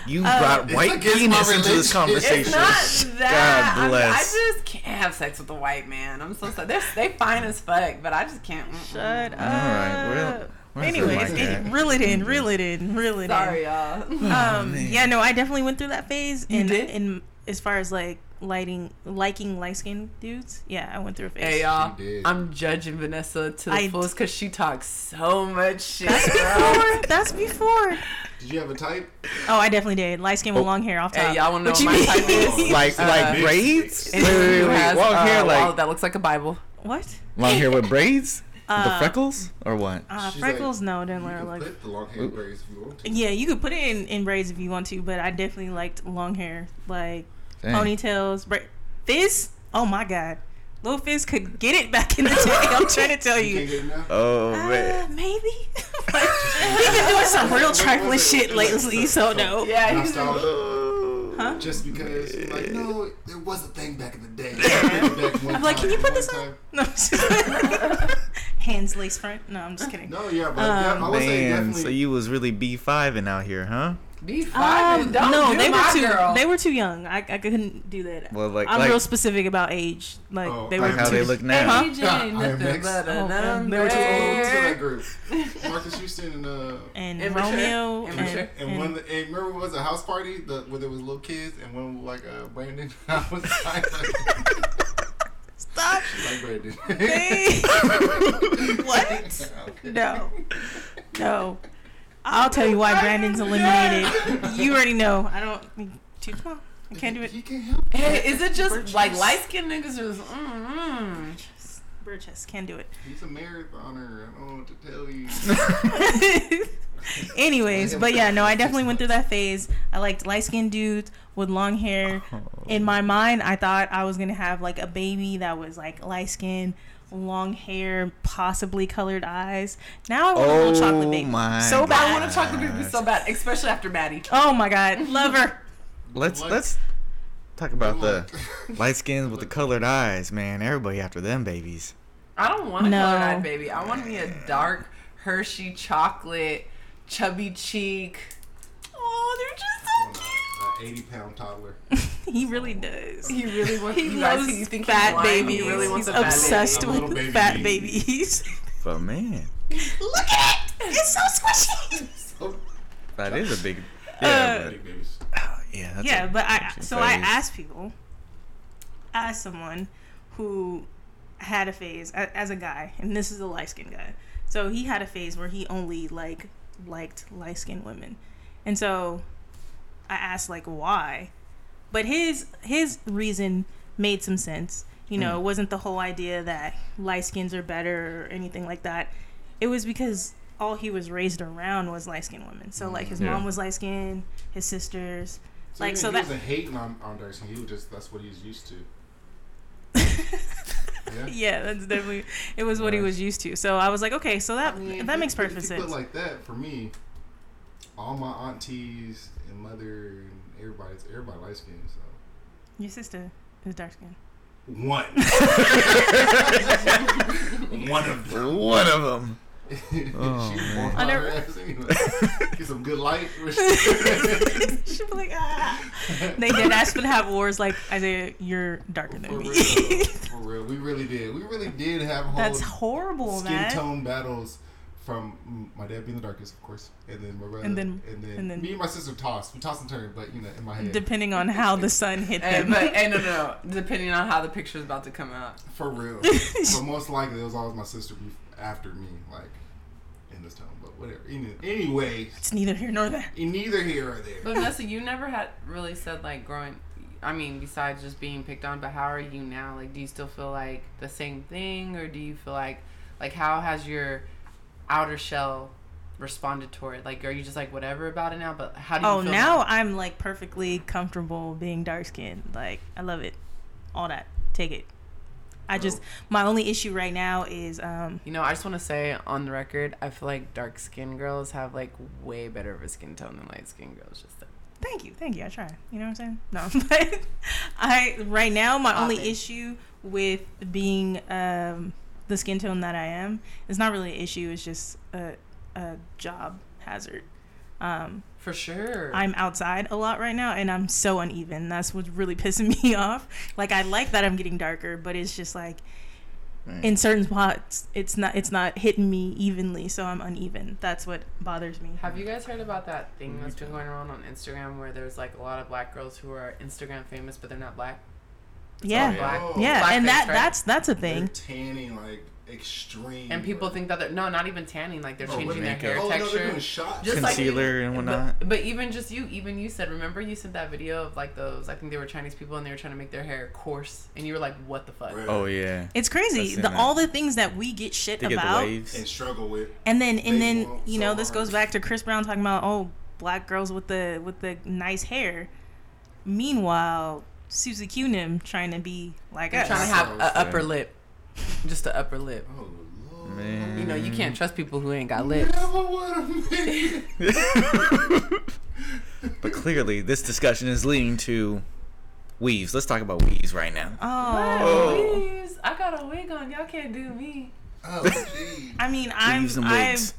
[SPEAKER 1] You
[SPEAKER 2] Uh,
[SPEAKER 1] brought
[SPEAKER 4] It's
[SPEAKER 1] white
[SPEAKER 4] against my
[SPEAKER 1] penis into this conversation.
[SPEAKER 3] It's not that.
[SPEAKER 1] God
[SPEAKER 3] I, mean, I
[SPEAKER 1] bless.
[SPEAKER 3] just can't have sex with a white man. I'm so sorry. They're they fine as fuck, but I just can't. mm-mm.
[SPEAKER 2] Shut up.
[SPEAKER 1] All right, well, where's the
[SPEAKER 2] Anyways,
[SPEAKER 1] mic
[SPEAKER 2] it,
[SPEAKER 1] at?
[SPEAKER 2] reel it in, reel it in, reel it
[SPEAKER 3] Sorry,
[SPEAKER 2] in.
[SPEAKER 3] y'all.
[SPEAKER 2] Um,
[SPEAKER 1] man.
[SPEAKER 2] yeah, no, I definitely went through that phase.
[SPEAKER 3] You
[SPEAKER 2] in,
[SPEAKER 3] did?
[SPEAKER 2] In as far as like lighting, liking light skinned dudes. Yeah, I went through a phase.
[SPEAKER 3] Hey y'all, I'm judging Vanessa to the
[SPEAKER 2] I-
[SPEAKER 3] fullest because she talks so much shit.
[SPEAKER 2] That's before. That's before.
[SPEAKER 4] Did you have a type?
[SPEAKER 2] Oh, I definitely did. Light skin with
[SPEAKER 1] Oh.
[SPEAKER 2] long hair off top.
[SPEAKER 3] Hey, y'all want to know what my type is?
[SPEAKER 1] like
[SPEAKER 3] Uh,
[SPEAKER 1] like braids. Wait,
[SPEAKER 3] Anyone
[SPEAKER 1] wait, wait.
[SPEAKER 3] has
[SPEAKER 1] Long
[SPEAKER 3] uh,
[SPEAKER 1] hair, like
[SPEAKER 3] wallet that looks like a Bible.
[SPEAKER 2] What?
[SPEAKER 1] long hair with braids. The
[SPEAKER 2] Uh,
[SPEAKER 1] freckles or what?
[SPEAKER 2] Uh,
[SPEAKER 4] She's
[SPEAKER 2] freckles?
[SPEAKER 4] like,
[SPEAKER 2] no,
[SPEAKER 4] You
[SPEAKER 2] didn't wear
[SPEAKER 4] can
[SPEAKER 2] like.
[SPEAKER 4] the long hair braids if you want to.
[SPEAKER 2] Yeah, you could put it in, in braids if you want to, but I definitely liked long hair, like
[SPEAKER 1] Dang.
[SPEAKER 2] ponytails, bra- Fizz. Oh my god, Lil Fizz could get it back in the day. I'm trying to tell
[SPEAKER 4] You
[SPEAKER 2] you.
[SPEAKER 4] get it now.
[SPEAKER 1] Oh
[SPEAKER 2] Uh,
[SPEAKER 1] man.
[SPEAKER 2] maybe. But He's been doing some real trifling shit lately, so no.
[SPEAKER 3] Yeah, he's
[SPEAKER 4] Nostalgia.
[SPEAKER 2] Huh?
[SPEAKER 4] Just because you're like, no, there was a thing back in the day.
[SPEAKER 2] I'm like, can you put this on? No. Hands lace front. No, I'm just kidding.
[SPEAKER 4] No, yeah, but yeah, I would say
[SPEAKER 1] Man,
[SPEAKER 4] definitely.
[SPEAKER 1] so you was really B five and out here, huh?
[SPEAKER 3] B five.
[SPEAKER 2] Um, no,
[SPEAKER 3] do
[SPEAKER 2] they were too.
[SPEAKER 3] girl.
[SPEAKER 2] They were too young. I, I couldn't do that.
[SPEAKER 1] Well, like
[SPEAKER 2] I'm
[SPEAKER 1] like,
[SPEAKER 2] real specific about age. Like
[SPEAKER 4] Oh,
[SPEAKER 2] they
[SPEAKER 1] like
[SPEAKER 2] were
[SPEAKER 1] how they look now.
[SPEAKER 2] Huh?
[SPEAKER 3] AJ,
[SPEAKER 4] Yeah,
[SPEAKER 3] nothing but a
[SPEAKER 2] Oh,
[SPEAKER 3] number.
[SPEAKER 2] They were too
[SPEAKER 4] Who's in that group? Marques Houston and uh.
[SPEAKER 2] and
[SPEAKER 3] Immature.
[SPEAKER 2] Romeo and,
[SPEAKER 3] Immature.
[SPEAKER 4] And,
[SPEAKER 2] and-
[SPEAKER 4] one, and remember, what was a house party the, where there was little kids, and one like uh, Brandon. I was like,
[SPEAKER 2] stop.
[SPEAKER 4] like Brandon.
[SPEAKER 2] What? No, no. I'll tell you why Brandon's eliminated. You already know. I don't. Too small. I can't do it.
[SPEAKER 4] He can't help.
[SPEAKER 3] Hey, is it just
[SPEAKER 2] Birch
[SPEAKER 3] like light skinned niggas just mm mm?
[SPEAKER 2] Burgess can't do it.
[SPEAKER 4] He's a marathoner. I don't know what to tell you.
[SPEAKER 2] Anyways, but yeah, no, I definitely went through that phase. I liked light skinned dudes with long hair. Oh. In my mind, I thought I was gonna have like a baby that was like light skinned, long hair, possibly colored eyes. Now I want a little oh chocolate
[SPEAKER 1] Oh
[SPEAKER 2] baby.
[SPEAKER 1] my
[SPEAKER 2] so
[SPEAKER 3] I
[SPEAKER 2] bad.
[SPEAKER 3] want a chocolate baby so bad, especially after Maddie.
[SPEAKER 2] Oh my god, love her.
[SPEAKER 1] Let's let's talk about the light skins with the colored eyes, man. Everybody after them babies.
[SPEAKER 3] I don't want a
[SPEAKER 2] No.
[SPEAKER 3] colored eyed baby. I want to be a dark Hershey chocolate, chubby cheek. Oh, they're just so
[SPEAKER 4] An 80 pound toddler.
[SPEAKER 2] He really does.
[SPEAKER 3] He really wants.
[SPEAKER 2] He
[SPEAKER 3] you guys,
[SPEAKER 2] loves
[SPEAKER 3] you think
[SPEAKER 2] fat
[SPEAKER 3] he's
[SPEAKER 2] babies.
[SPEAKER 3] He really wants
[SPEAKER 2] He's
[SPEAKER 3] a fat
[SPEAKER 2] obsessed
[SPEAKER 4] baby.
[SPEAKER 2] With
[SPEAKER 4] little baby
[SPEAKER 2] fat
[SPEAKER 4] baby.
[SPEAKER 2] babies.
[SPEAKER 1] But man,
[SPEAKER 2] Look at it! It's so squishy.
[SPEAKER 4] So
[SPEAKER 1] that is a big.
[SPEAKER 2] Uh,
[SPEAKER 1] Yeah,
[SPEAKER 4] big babies.
[SPEAKER 1] but, yeah, that's
[SPEAKER 2] yeah,
[SPEAKER 1] a
[SPEAKER 2] but I
[SPEAKER 1] interesting
[SPEAKER 2] so I asked people, asked someone who had a phase as a guy, and this is a light skinned guy. So he had a phase where he only like liked light skinned women, and so I asked like why, but his his reason made some sense. You know,
[SPEAKER 1] Mm.
[SPEAKER 2] it wasn't the whole idea that light skins are better or anything like that. It was because all he was raised around was light skinned women. So like his
[SPEAKER 1] Yeah.
[SPEAKER 2] mom was light skinned, his sisters.
[SPEAKER 4] So
[SPEAKER 2] Like, so
[SPEAKER 4] he
[SPEAKER 2] that-
[SPEAKER 4] wasn't hating on on. He was just that's what he's used to. Yeah.
[SPEAKER 2] Yeah, that's definitely it was what he was used to. So I was like, okay, so that
[SPEAKER 4] I mean,
[SPEAKER 2] that
[SPEAKER 4] if
[SPEAKER 2] makes perfect
[SPEAKER 4] if you
[SPEAKER 2] sense.
[SPEAKER 4] Put like that for me. All my aunties and mother and everybody's everybody light skinned. So
[SPEAKER 2] Your sister is dark skinned.
[SPEAKER 4] one. one of them.
[SPEAKER 1] One of them.
[SPEAKER 4] She
[SPEAKER 1] Oh,
[SPEAKER 4] was
[SPEAKER 1] man.
[SPEAKER 2] I never-
[SPEAKER 4] her ass anyway. Get some good light.
[SPEAKER 2] She'd be like, ah. They did ask to have wars like Isaiah, you're darker
[SPEAKER 4] For
[SPEAKER 2] than me.
[SPEAKER 4] real, for real, we really did. We really did have whole
[SPEAKER 2] That's horrible,
[SPEAKER 4] skin
[SPEAKER 2] man.
[SPEAKER 4] tone battles from my dad being the darkest, of course, and then my brother,
[SPEAKER 2] And then-
[SPEAKER 4] and then,
[SPEAKER 2] and then-
[SPEAKER 4] me and my sister tossed. We tossed and turned, but you know, in my head,
[SPEAKER 2] Depending on how the sun hit
[SPEAKER 3] And,
[SPEAKER 2] them.
[SPEAKER 3] but and no, no, no, depending on how the picture is about to come out.
[SPEAKER 4] for real. but most likely it was always my sister after me, like in this tone. But whatever. Anyway,
[SPEAKER 2] it's neither here nor there.
[SPEAKER 4] neither here or there.
[SPEAKER 3] But Vanessa, you never had really said like growing. I mean, besides just being picked on, but how are you now? Like, do you still feel like the same thing, or do you feel like, like, how has your outer shell responded toward it? Like, are you just like whatever about it now? But how do you?
[SPEAKER 2] Oh,
[SPEAKER 3] feel
[SPEAKER 2] now I'm like perfectly comfortable being dark skinned. Like I love it. All that. Take it. I just my only issue right now is um
[SPEAKER 3] You know, I just want to say on the record, I feel like dark skinned girls have like way better of a skin tone than light skinned girls. Just to,
[SPEAKER 2] Thank you, thank you. I try. You know what I'm saying? No, but I right now my only
[SPEAKER 3] it.
[SPEAKER 2] issue with being um, the skin tone that I am is not really an issue. It's just a, a job hazard. Um,
[SPEAKER 3] for sure.
[SPEAKER 2] I'm outside a lot right now, and I'm so uneven. That's what's really pissing me off. Like I like that I'm getting darker, but it's just like
[SPEAKER 1] Man.
[SPEAKER 2] in certain spots, it's not it's not hitting me evenly, so I'm uneven. That's what bothers me.
[SPEAKER 3] Have you guys heard about that thing that's been going around on Instagram where there's like a lot of black girls who are Instagram famous but they're not black?
[SPEAKER 2] Yeah,
[SPEAKER 3] black.
[SPEAKER 4] Oh.
[SPEAKER 2] yeah, and
[SPEAKER 3] Blackface,
[SPEAKER 2] that
[SPEAKER 3] right?
[SPEAKER 2] that's that's a
[SPEAKER 4] They're
[SPEAKER 2] thing.
[SPEAKER 4] tanning like extreme.
[SPEAKER 3] And people
[SPEAKER 4] like-
[SPEAKER 3] think that they're no, not even tanning. Like they're
[SPEAKER 4] Oh,
[SPEAKER 3] changing their hair
[SPEAKER 4] oh,
[SPEAKER 3] texture.
[SPEAKER 4] doing shots.
[SPEAKER 3] Just like-
[SPEAKER 1] Concealer and whatnot.
[SPEAKER 3] but even just you, even you said, remember you sent that video of like those, I think they were Chinese people and they were trying to make their hair coarse. And you were like, what the fuck?
[SPEAKER 4] Right.
[SPEAKER 1] Oh yeah.
[SPEAKER 2] It's crazy. The all the things that we get shit
[SPEAKER 1] They get the
[SPEAKER 2] about,
[SPEAKER 1] waves.
[SPEAKER 4] and struggle with.
[SPEAKER 2] and then and then you
[SPEAKER 4] so
[SPEAKER 2] know this goes back to Chris Brown talking about oh black girls with the with the nice hair. Meanwhile, Susie Q trying to be like
[SPEAKER 3] They're
[SPEAKER 2] us.
[SPEAKER 3] trying to have
[SPEAKER 4] So
[SPEAKER 3] an upper lip. Just the upper lip.
[SPEAKER 4] Oh.
[SPEAKER 1] Man.
[SPEAKER 3] You know, you can't trust people who ain't got lips.
[SPEAKER 4] Never would have been.
[SPEAKER 1] But clearly, this discussion is leading to weaves. Let's talk about weaves right now.
[SPEAKER 2] oh,
[SPEAKER 3] Please, I got a wig on. Y'all can't do me.
[SPEAKER 4] Oh jeez.
[SPEAKER 2] I mean I'm
[SPEAKER 1] Weaves and
[SPEAKER 2] I've.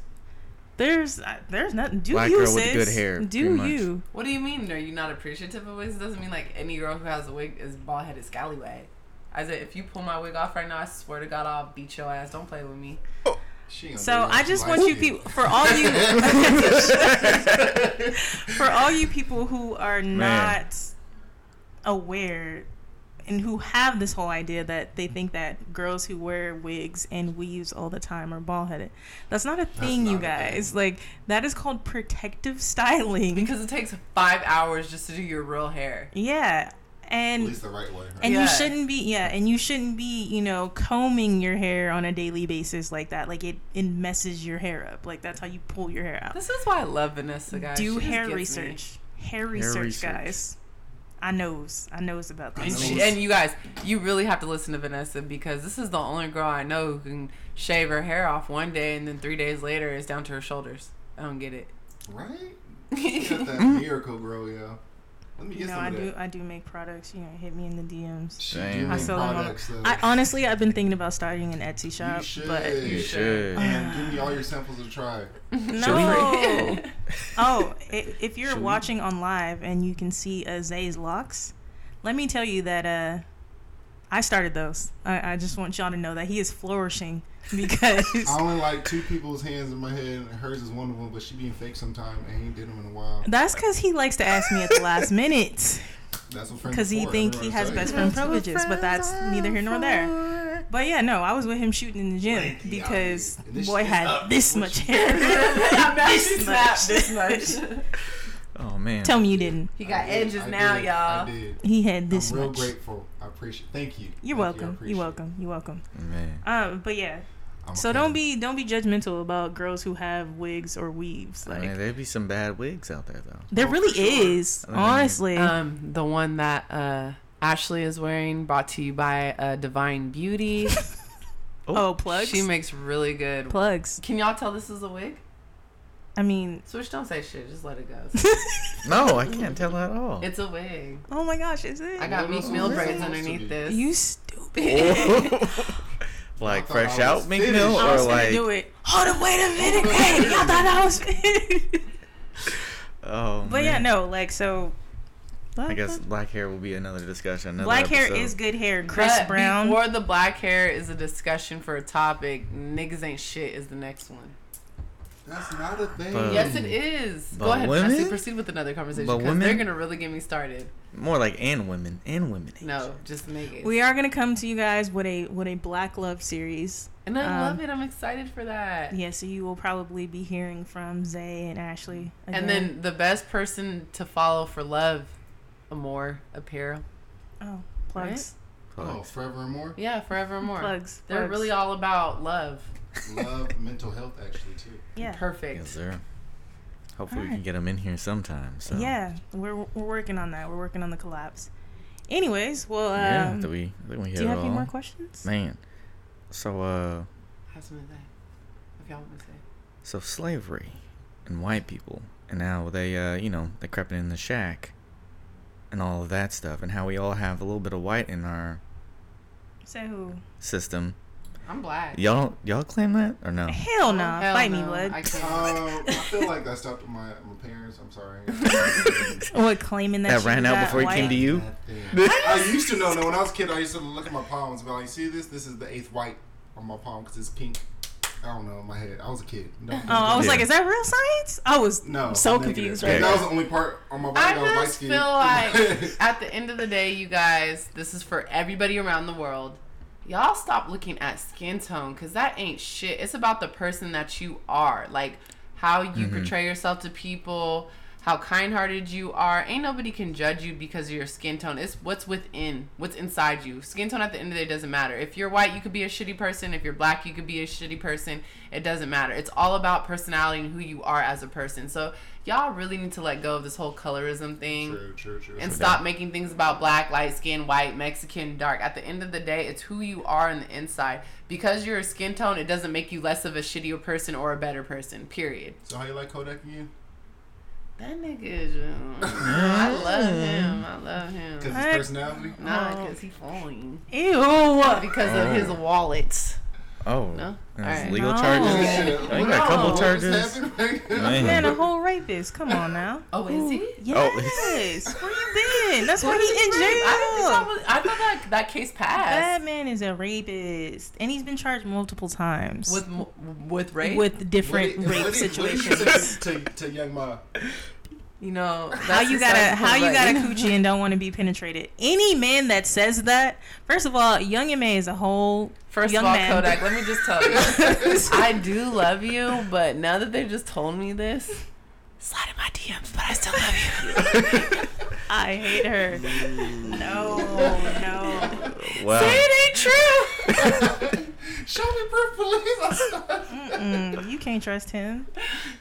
[SPEAKER 2] There's uh, there's nothing. Do
[SPEAKER 1] Black
[SPEAKER 2] you,
[SPEAKER 1] girl with good hair,
[SPEAKER 2] Do
[SPEAKER 1] pretty much.
[SPEAKER 2] you?
[SPEAKER 3] What do you mean? Are you not appreciative of wigs? It doesn't mean like any girl who has a wig is bald headed scallywag. I said, if you pull my wig off right now, I swear to God, I'll beat your ass. Don't play with me.
[SPEAKER 4] Oh, she
[SPEAKER 2] So. I just want you people for all you for all you people who are not aware and who have this whole idea that they think that girls who wear wigs and weaves all the time are bald headed. That's not a thing,
[SPEAKER 4] not
[SPEAKER 2] you
[SPEAKER 4] a thing.
[SPEAKER 2] guys. Like that is called protective styling.
[SPEAKER 3] Because it takes five hours just to do your real hair.
[SPEAKER 2] yeah.
[SPEAKER 4] At
[SPEAKER 2] And
[SPEAKER 4] least the right way. Right?
[SPEAKER 2] and
[SPEAKER 3] Yeah.
[SPEAKER 2] you shouldn't be yeah, and you shouldn't be, you know, combing your hair on a daily basis like that. Like it, it messes your hair up. Like that's how you pull your hair out.
[SPEAKER 3] This is why I love Vanessa, guys.
[SPEAKER 2] Do
[SPEAKER 3] She just
[SPEAKER 2] hair research. Hair research,
[SPEAKER 1] research.
[SPEAKER 2] guys. I knows. I knows about
[SPEAKER 4] I
[SPEAKER 3] And, she, and you guys, you really have to listen to Vanessa because this is the only girl I know who can shave her hair off one day and then three days later it's down to her shoulders. I don't get it.
[SPEAKER 4] Right? She got that miracle grow, yo. Let me
[SPEAKER 2] You know,
[SPEAKER 4] some
[SPEAKER 2] I
[SPEAKER 4] of
[SPEAKER 2] do.
[SPEAKER 4] that.
[SPEAKER 2] I do make products. You know, hit me in the DMs.
[SPEAKER 4] She
[SPEAKER 1] Damn.
[SPEAKER 4] do
[SPEAKER 1] I
[SPEAKER 4] make
[SPEAKER 2] sell them on-
[SPEAKER 4] products, though.
[SPEAKER 2] I honestly, I've been thinking about starting an Etsy shop, you
[SPEAKER 4] should.
[SPEAKER 2] but
[SPEAKER 1] You should.
[SPEAKER 4] And give me all your samples to try.
[SPEAKER 2] no. oh, i- if you're
[SPEAKER 1] Should we?
[SPEAKER 2] watching on live and you can see uh, Zay's locks, let me tell you that uh, I started those. I, I just want y'all to know that he is flourishing because
[SPEAKER 4] I only like two people's hands in my head, and hers is one of them, but she being fake sometime, and he did them in a while.
[SPEAKER 2] that's because he likes to ask me at the last minute.
[SPEAKER 4] That's what friends
[SPEAKER 2] because he
[SPEAKER 4] for,
[SPEAKER 2] think he has best friend privileges, but that's neither here nor there. But yeah, no, I was with him shooting in the gym
[SPEAKER 4] Thank
[SPEAKER 2] because boy had this much hair. This much.
[SPEAKER 3] this much.
[SPEAKER 1] Oh man.
[SPEAKER 2] Tell me you didn't.
[SPEAKER 3] He got
[SPEAKER 4] did,
[SPEAKER 3] edges
[SPEAKER 4] I
[SPEAKER 3] now,
[SPEAKER 4] did,
[SPEAKER 3] y'all.
[SPEAKER 4] I did.
[SPEAKER 2] He had this
[SPEAKER 4] I'm real
[SPEAKER 2] much.
[SPEAKER 4] grateful. I appreciate. Thank you.
[SPEAKER 2] You're
[SPEAKER 4] Thank
[SPEAKER 2] welcome.
[SPEAKER 4] appreciate
[SPEAKER 2] You're
[SPEAKER 4] it.
[SPEAKER 2] welcome. You're welcome.
[SPEAKER 1] Man.
[SPEAKER 2] Um, but yeah.
[SPEAKER 4] I'm
[SPEAKER 2] So
[SPEAKER 4] okay.
[SPEAKER 2] don't be don't be judgmental about girls who have wigs or weaves.
[SPEAKER 1] I
[SPEAKER 2] Like
[SPEAKER 1] mean, there'd be some bad wigs out there though.
[SPEAKER 2] there
[SPEAKER 4] Oh,
[SPEAKER 2] really
[SPEAKER 4] sure.
[SPEAKER 2] is,
[SPEAKER 1] I mean,
[SPEAKER 2] honestly.
[SPEAKER 3] Um, the one that uh Ashley is wearing, brought to you by uh, Divine Beauty.
[SPEAKER 2] oh, plugs.
[SPEAKER 3] She makes really good.
[SPEAKER 2] plugs.
[SPEAKER 3] Can y'all tell this is a wig?
[SPEAKER 2] I mean,
[SPEAKER 3] Switch, don't say shit. Just let it go.
[SPEAKER 1] No, I can't tell at all.
[SPEAKER 3] It's a wig.
[SPEAKER 2] oh my gosh, is it?
[SPEAKER 3] I got
[SPEAKER 4] What
[SPEAKER 3] Meek
[SPEAKER 4] else
[SPEAKER 3] Mill braids underneath this.
[SPEAKER 2] you stupid.
[SPEAKER 1] like fresh out
[SPEAKER 4] was
[SPEAKER 1] Meek
[SPEAKER 4] finished.
[SPEAKER 1] Mill
[SPEAKER 2] I
[SPEAKER 1] or like
[SPEAKER 2] do it. Hold up, wait a minute. Hey, y'all thought I was.
[SPEAKER 1] oh.
[SPEAKER 2] but yeah, no, like so.
[SPEAKER 1] I guess black hair will be another discussion. Another
[SPEAKER 2] black hair is good hair. Chris
[SPEAKER 3] But
[SPEAKER 2] Brown.
[SPEAKER 3] Before the black hair is a discussion for a topic. Niggas ain't shit is the next one.
[SPEAKER 4] That's not a thing.
[SPEAKER 1] But-
[SPEAKER 3] yes, it is. Go ahead,
[SPEAKER 1] women?
[SPEAKER 3] Jesse. Proceed with another conversation because they're gonna really get me started.
[SPEAKER 1] more like and women and women.
[SPEAKER 3] No, just niggas.
[SPEAKER 2] we are gonna come to you guys with a with a black love series.
[SPEAKER 3] and I
[SPEAKER 2] um,
[SPEAKER 3] love it. I'm excited for that.
[SPEAKER 2] Yeah, so you will probably be hearing from Zay and Ashley.
[SPEAKER 3] And then the best person to follow for love, Amore Apparel.
[SPEAKER 2] oh plugs,
[SPEAKER 4] Oh, forever and more.
[SPEAKER 3] Yeah, forevermore.
[SPEAKER 2] plugs.
[SPEAKER 3] They're
[SPEAKER 2] plugs.
[SPEAKER 3] really all about love.
[SPEAKER 4] Love, mental health, actually too.
[SPEAKER 2] Yeah.
[SPEAKER 3] Perfect.
[SPEAKER 1] Yes, sir. Hopefully we can get them in here sometime. So.
[SPEAKER 2] Yeah, we're we're working on that. We're working on the collapse. Anyways, well, um,
[SPEAKER 1] Yeah. Do we? I think we hit
[SPEAKER 2] do you
[SPEAKER 1] it
[SPEAKER 2] have any
[SPEAKER 1] all.
[SPEAKER 2] more questions?
[SPEAKER 1] Man. So uh,
[SPEAKER 3] Have something to say. If y'all want to say.
[SPEAKER 1] so slavery and white people, and now they uh, you know, they crept in the shack, and all of that stuff, and how we all have a little bit of white in our
[SPEAKER 2] Say who?
[SPEAKER 1] system.
[SPEAKER 3] I'm black.
[SPEAKER 1] Y'all y'all claim that or no?
[SPEAKER 2] Hell no!
[SPEAKER 3] Hell
[SPEAKER 2] Fight me,
[SPEAKER 3] no,
[SPEAKER 2] blood.
[SPEAKER 3] I can't.
[SPEAKER 4] Um, I feel like that stopped with my my parents. I'm sorry.
[SPEAKER 2] what claiming that,
[SPEAKER 1] That ran out
[SPEAKER 2] got
[SPEAKER 1] before he came to you?
[SPEAKER 4] I used to know. No, when I was a kid, I used to look at my palms and be like, see this? This is the eighth white on my palm because it's pink." I don't know in my head. I was a kid. No,
[SPEAKER 2] Oh, I was
[SPEAKER 1] Yeah.
[SPEAKER 2] like, is that real science? I was
[SPEAKER 4] no,
[SPEAKER 2] so
[SPEAKER 4] I'm
[SPEAKER 2] confused
[SPEAKER 4] Yeah,
[SPEAKER 2] right
[SPEAKER 4] That was the only part on my body
[SPEAKER 3] I
[SPEAKER 4] that was white
[SPEAKER 3] just
[SPEAKER 4] skin.
[SPEAKER 3] feel like at the end of the day, you guys, this is for everybody around the world. Y'all stop looking at skin tone because that ain't shit. It's about the person that you are, like how you mm-hmm. portray yourself to people, how kind-hearted you are. Ain't nobody can judge you because of your skin tone. It's what's within, what's inside you. Skin tone at the end of the day doesn't matter. If you're white, you could be a shitty person. If you're black, you could be a shitty person. It doesn't matter. It's all about personality and who you are as a person. So y'all really need to let go of this whole colorism thing
[SPEAKER 4] True, true, true.
[SPEAKER 3] and stop making things about black, light skin, white, Mexican, dark. At the end of the day, it's who you are on the inside. Because you're a skin tone, it doesn't make you less of a shittier person or a better person. Period.
[SPEAKER 4] So how you like Kodak again?
[SPEAKER 3] That nigga is. I love him. I love him.
[SPEAKER 4] Because his personality.
[SPEAKER 3] Nah,
[SPEAKER 2] Oh.
[SPEAKER 3] because he falling.
[SPEAKER 2] Ew.
[SPEAKER 3] Because of his oh. wallet.
[SPEAKER 1] Oh,
[SPEAKER 3] No?
[SPEAKER 1] There's legal
[SPEAKER 2] No.
[SPEAKER 1] charges.
[SPEAKER 2] Yeah.
[SPEAKER 1] Oh, you got a couple
[SPEAKER 4] What
[SPEAKER 1] charges. Man.
[SPEAKER 2] Man, a whole rapist. Come on now.
[SPEAKER 3] Oh, is he? Oh.
[SPEAKER 2] Yes. Where you been? That's why he in jail.
[SPEAKER 3] I, didn't think that was, I thought that, that case passed.
[SPEAKER 2] That man is a rapist, and he's been charged multiple times
[SPEAKER 3] With with rape?
[SPEAKER 2] with different
[SPEAKER 4] What
[SPEAKER 2] rape
[SPEAKER 4] what did- what
[SPEAKER 2] situations.
[SPEAKER 4] to, to Young Ma.
[SPEAKER 3] You know,
[SPEAKER 2] How you got a how you got a coochie and don't want to be penetrated? Any man that says that, first of all, Young and May is a whole
[SPEAKER 3] First
[SPEAKER 2] young
[SPEAKER 3] of all,
[SPEAKER 2] man.
[SPEAKER 3] Kodak, let me just tell you, I do love you, but now that they've just told me this, slide in my DMs, but I still love you.
[SPEAKER 2] I hate her. Mm. No, no.
[SPEAKER 1] Wow.
[SPEAKER 3] Say it ain't true.
[SPEAKER 4] Show me proof, please.
[SPEAKER 2] Mm, you can't trust him.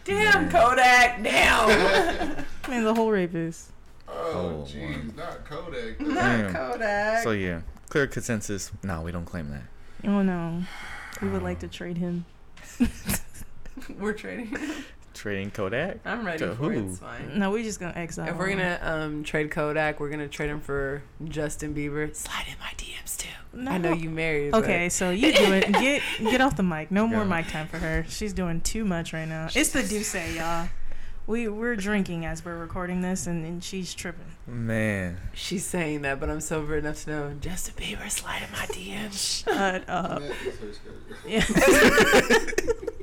[SPEAKER 3] Damn, Kodak, damn.
[SPEAKER 2] Man's the whole rapist.
[SPEAKER 4] oh,
[SPEAKER 1] Oh,
[SPEAKER 4] jeez, not Kodak.
[SPEAKER 1] Damn.
[SPEAKER 3] Kodak.
[SPEAKER 1] So yeah, clear consensus. No, we don't claim that.
[SPEAKER 2] Oh no, we would like to trade him.
[SPEAKER 3] We're trading.
[SPEAKER 1] Trading Kodak.
[SPEAKER 3] I'm ready
[SPEAKER 1] To
[SPEAKER 3] for it.
[SPEAKER 1] who?
[SPEAKER 3] It's fine.
[SPEAKER 2] No, we're just gonna exile.
[SPEAKER 3] If we're gonna um, trade Kodak, we're gonna trade him for Justin Bieber. Slide in my DMs too. I know you married. but-
[SPEAKER 2] Okay, so you do it. Get get off the mic. No more mic time for her. She's doing too much right now. It's the Duce, y'all. We we're drinking as we're recording this, and, and she's tripping.
[SPEAKER 1] Man,
[SPEAKER 3] She's saying that, but I'm sober enough to know Justin Bieber slide in my DMs.
[SPEAKER 2] Shut up.
[SPEAKER 4] That is her skirt.
[SPEAKER 2] Yeah.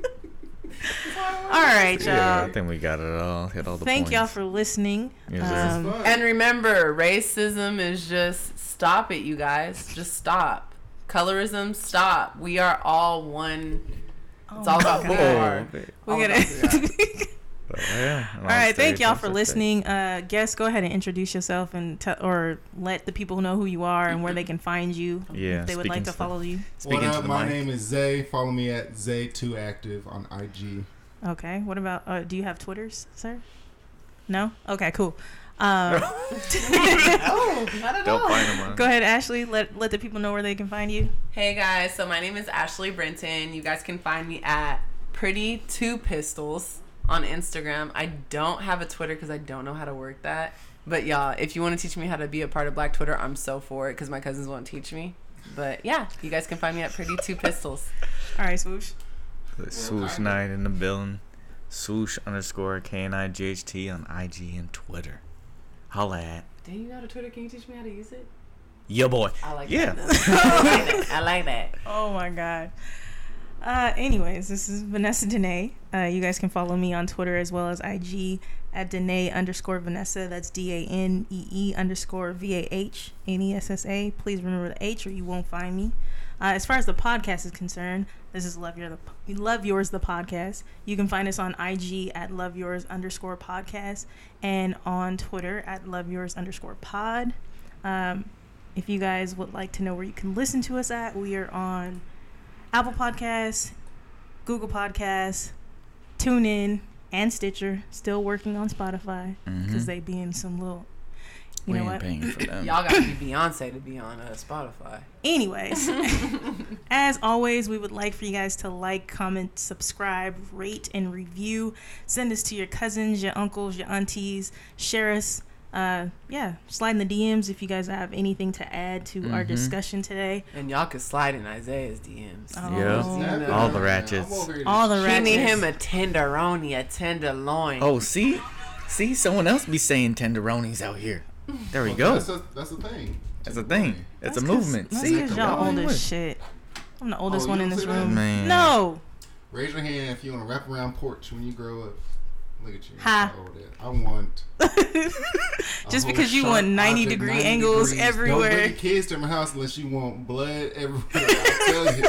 [SPEAKER 2] all right,
[SPEAKER 1] yeah, I
[SPEAKER 2] y'all.
[SPEAKER 1] think we got it all. Hit all the
[SPEAKER 2] Thank
[SPEAKER 1] points.
[SPEAKER 2] y'all for listening.
[SPEAKER 1] Yes.
[SPEAKER 2] Um,
[SPEAKER 4] This is fun.
[SPEAKER 3] And remember, racism is just stop it, you guys. Just stop. Colorism, stop. We are all one. It's all about who
[SPEAKER 2] Oh
[SPEAKER 3] you
[SPEAKER 2] God.
[SPEAKER 3] are.
[SPEAKER 1] okay.
[SPEAKER 2] We
[SPEAKER 3] all
[SPEAKER 2] gotta.
[SPEAKER 3] about who you are.
[SPEAKER 1] Well, yeah,
[SPEAKER 2] All right, thank y'all for listening. Uh, guest, go ahead and introduce yourself and tell or let the people know who you are and where they can find you.
[SPEAKER 1] Yeah,
[SPEAKER 2] if they would like to
[SPEAKER 1] to-
[SPEAKER 2] follow you.
[SPEAKER 1] Speaking
[SPEAKER 4] what
[SPEAKER 1] to
[SPEAKER 4] up?
[SPEAKER 1] the
[SPEAKER 4] My
[SPEAKER 1] mic.
[SPEAKER 4] name is Zay. Follow me at Zay2Active on IG.
[SPEAKER 2] Okay. What about? Uh, do you have Twitters, sir? No. Okay. Cool. Um,
[SPEAKER 3] Oh, not at
[SPEAKER 1] Don't
[SPEAKER 3] all.
[SPEAKER 1] find them on.
[SPEAKER 2] go ahead, Ashley. Let let the people know where they can find you.
[SPEAKER 3] Hey guys, so my name is Ashley Brenton. You guys can find me at Pretty Two Pistols on Instagram. I don't have a Twitter because I don't know how to work that. But y'all, if you want to teach me how to be a part of Black Twitter, I'm so for it because my cousins won't teach me. But yeah, you guys can find me at Pretty Two Pistols.
[SPEAKER 2] All right, swoosh.
[SPEAKER 1] Swoosh Knight in the building. Swoosh underscore K N I G H T on IG and Twitter. Holla at
[SPEAKER 3] Do you got a Twitter? Can you teach me how to use it?
[SPEAKER 1] ya boy.
[SPEAKER 3] I like
[SPEAKER 1] Yeah.
[SPEAKER 3] that. I like that. I like that.
[SPEAKER 2] Oh my god. Uh, anyways, this is Vanessa Danae. Uh, you guys can follow me on Twitter as well as IG at Danae underscore Vanessa. That's D A N E E underscore V A H N E S S A. Please remember the H or you won't find me. Uh, as far as the podcast is concerned, this is Love Your the Love Yours the podcast. You can find us on IG at Love Yours underscore podcast and on Twitter at Love Yours underscore pod. Um, if you guys would like to know where you can listen to us at, we are on Apple Podcasts, Google Podcasts, TuneIn, and Stitcher. Still working on Spotify because
[SPEAKER 1] Mhm.
[SPEAKER 2] they being some little, you
[SPEAKER 1] we
[SPEAKER 2] know
[SPEAKER 1] ain't
[SPEAKER 2] what?
[SPEAKER 1] paying for them.
[SPEAKER 3] Y'all gotta be Beyonce to be on uh, Spotify.
[SPEAKER 2] Anyways, as always, we would like for you guys to like, comment, subscribe, rate, and review. Send us to your cousins, your uncles, your aunties. Share us. Uh, yeah, slide in the DMs if you guys have anything to add to our
[SPEAKER 1] Mhm.
[SPEAKER 2] discussion today.
[SPEAKER 3] And y'all could slide in Isaiah's DMs.
[SPEAKER 2] Oh.
[SPEAKER 1] Yeah.
[SPEAKER 4] Snap it
[SPEAKER 1] All the ratchets.
[SPEAKER 4] I'm over here
[SPEAKER 2] All the
[SPEAKER 4] just-
[SPEAKER 3] He
[SPEAKER 2] ratchets.
[SPEAKER 3] need him a tenderoni, a tenderloin.
[SPEAKER 1] Oh, see, see, someone else be saying tenderonis out here. There we
[SPEAKER 4] Well,
[SPEAKER 1] go.
[SPEAKER 4] That's a, that's a thing.
[SPEAKER 1] That's a thing. It's a movement.
[SPEAKER 2] That's
[SPEAKER 1] See,
[SPEAKER 2] because y'all
[SPEAKER 1] Y'all
[SPEAKER 2] old as shit. I'm the oldest
[SPEAKER 4] Oh,
[SPEAKER 2] one in this room.
[SPEAKER 1] Man.
[SPEAKER 2] No.
[SPEAKER 4] Raise your hand if you want a wraparound porch when you grow up. Look at you.
[SPEAKER 2] Ha.
[SPEAKER 4] How old that. I want.
[SPEAKER 2] Just because you want 90 degree
[SPEAKER 4] 90
[SPEAKER 2] angles
[SPEAKER 4] degrees. Don't
[SPEAKER 2] everywhere.
[SPEAKER 4] bring kids to my house unless you want blood everywhere. I tell you.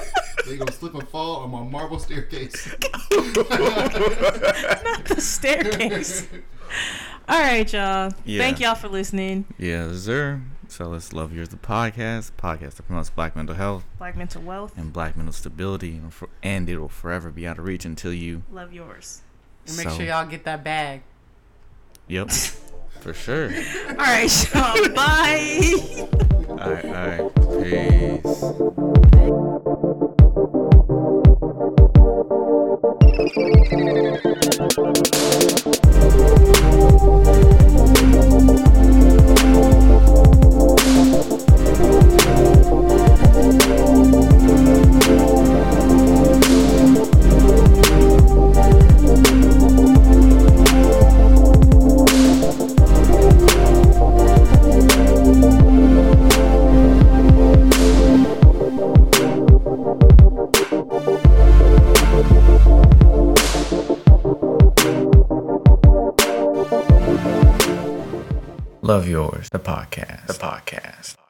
[SPEAKER 4] They gonna slip and fall on my marble staircase.
[SPEAKER 2] Not the staircase. All right, y'all.
[SPEAKER 1] Yeah.
[SPEAKER 2] Thank y'all for listening.
[SPEAKER 1] Yeah, sir. So let's love yours the podcast, podcast that promotes black mental health
[SPEAKER 2] Black mental wealth.
[SPEAKER 1] and black mental stability, and, for, and it will forever be out of reach until you.
[SPEAKER 2] Love yours.
[SPEAKER 3] And make
[SPEAKER 1] so-
[SPEAKER 3] sure y'all get that bag.
[SPEAKER 1] Yep, for sure.
[SPEAKER 2] All right, y'all. Bye.
[SPEAKER 1] All right, all right. Peace. Love yours. The podcast. The podcast.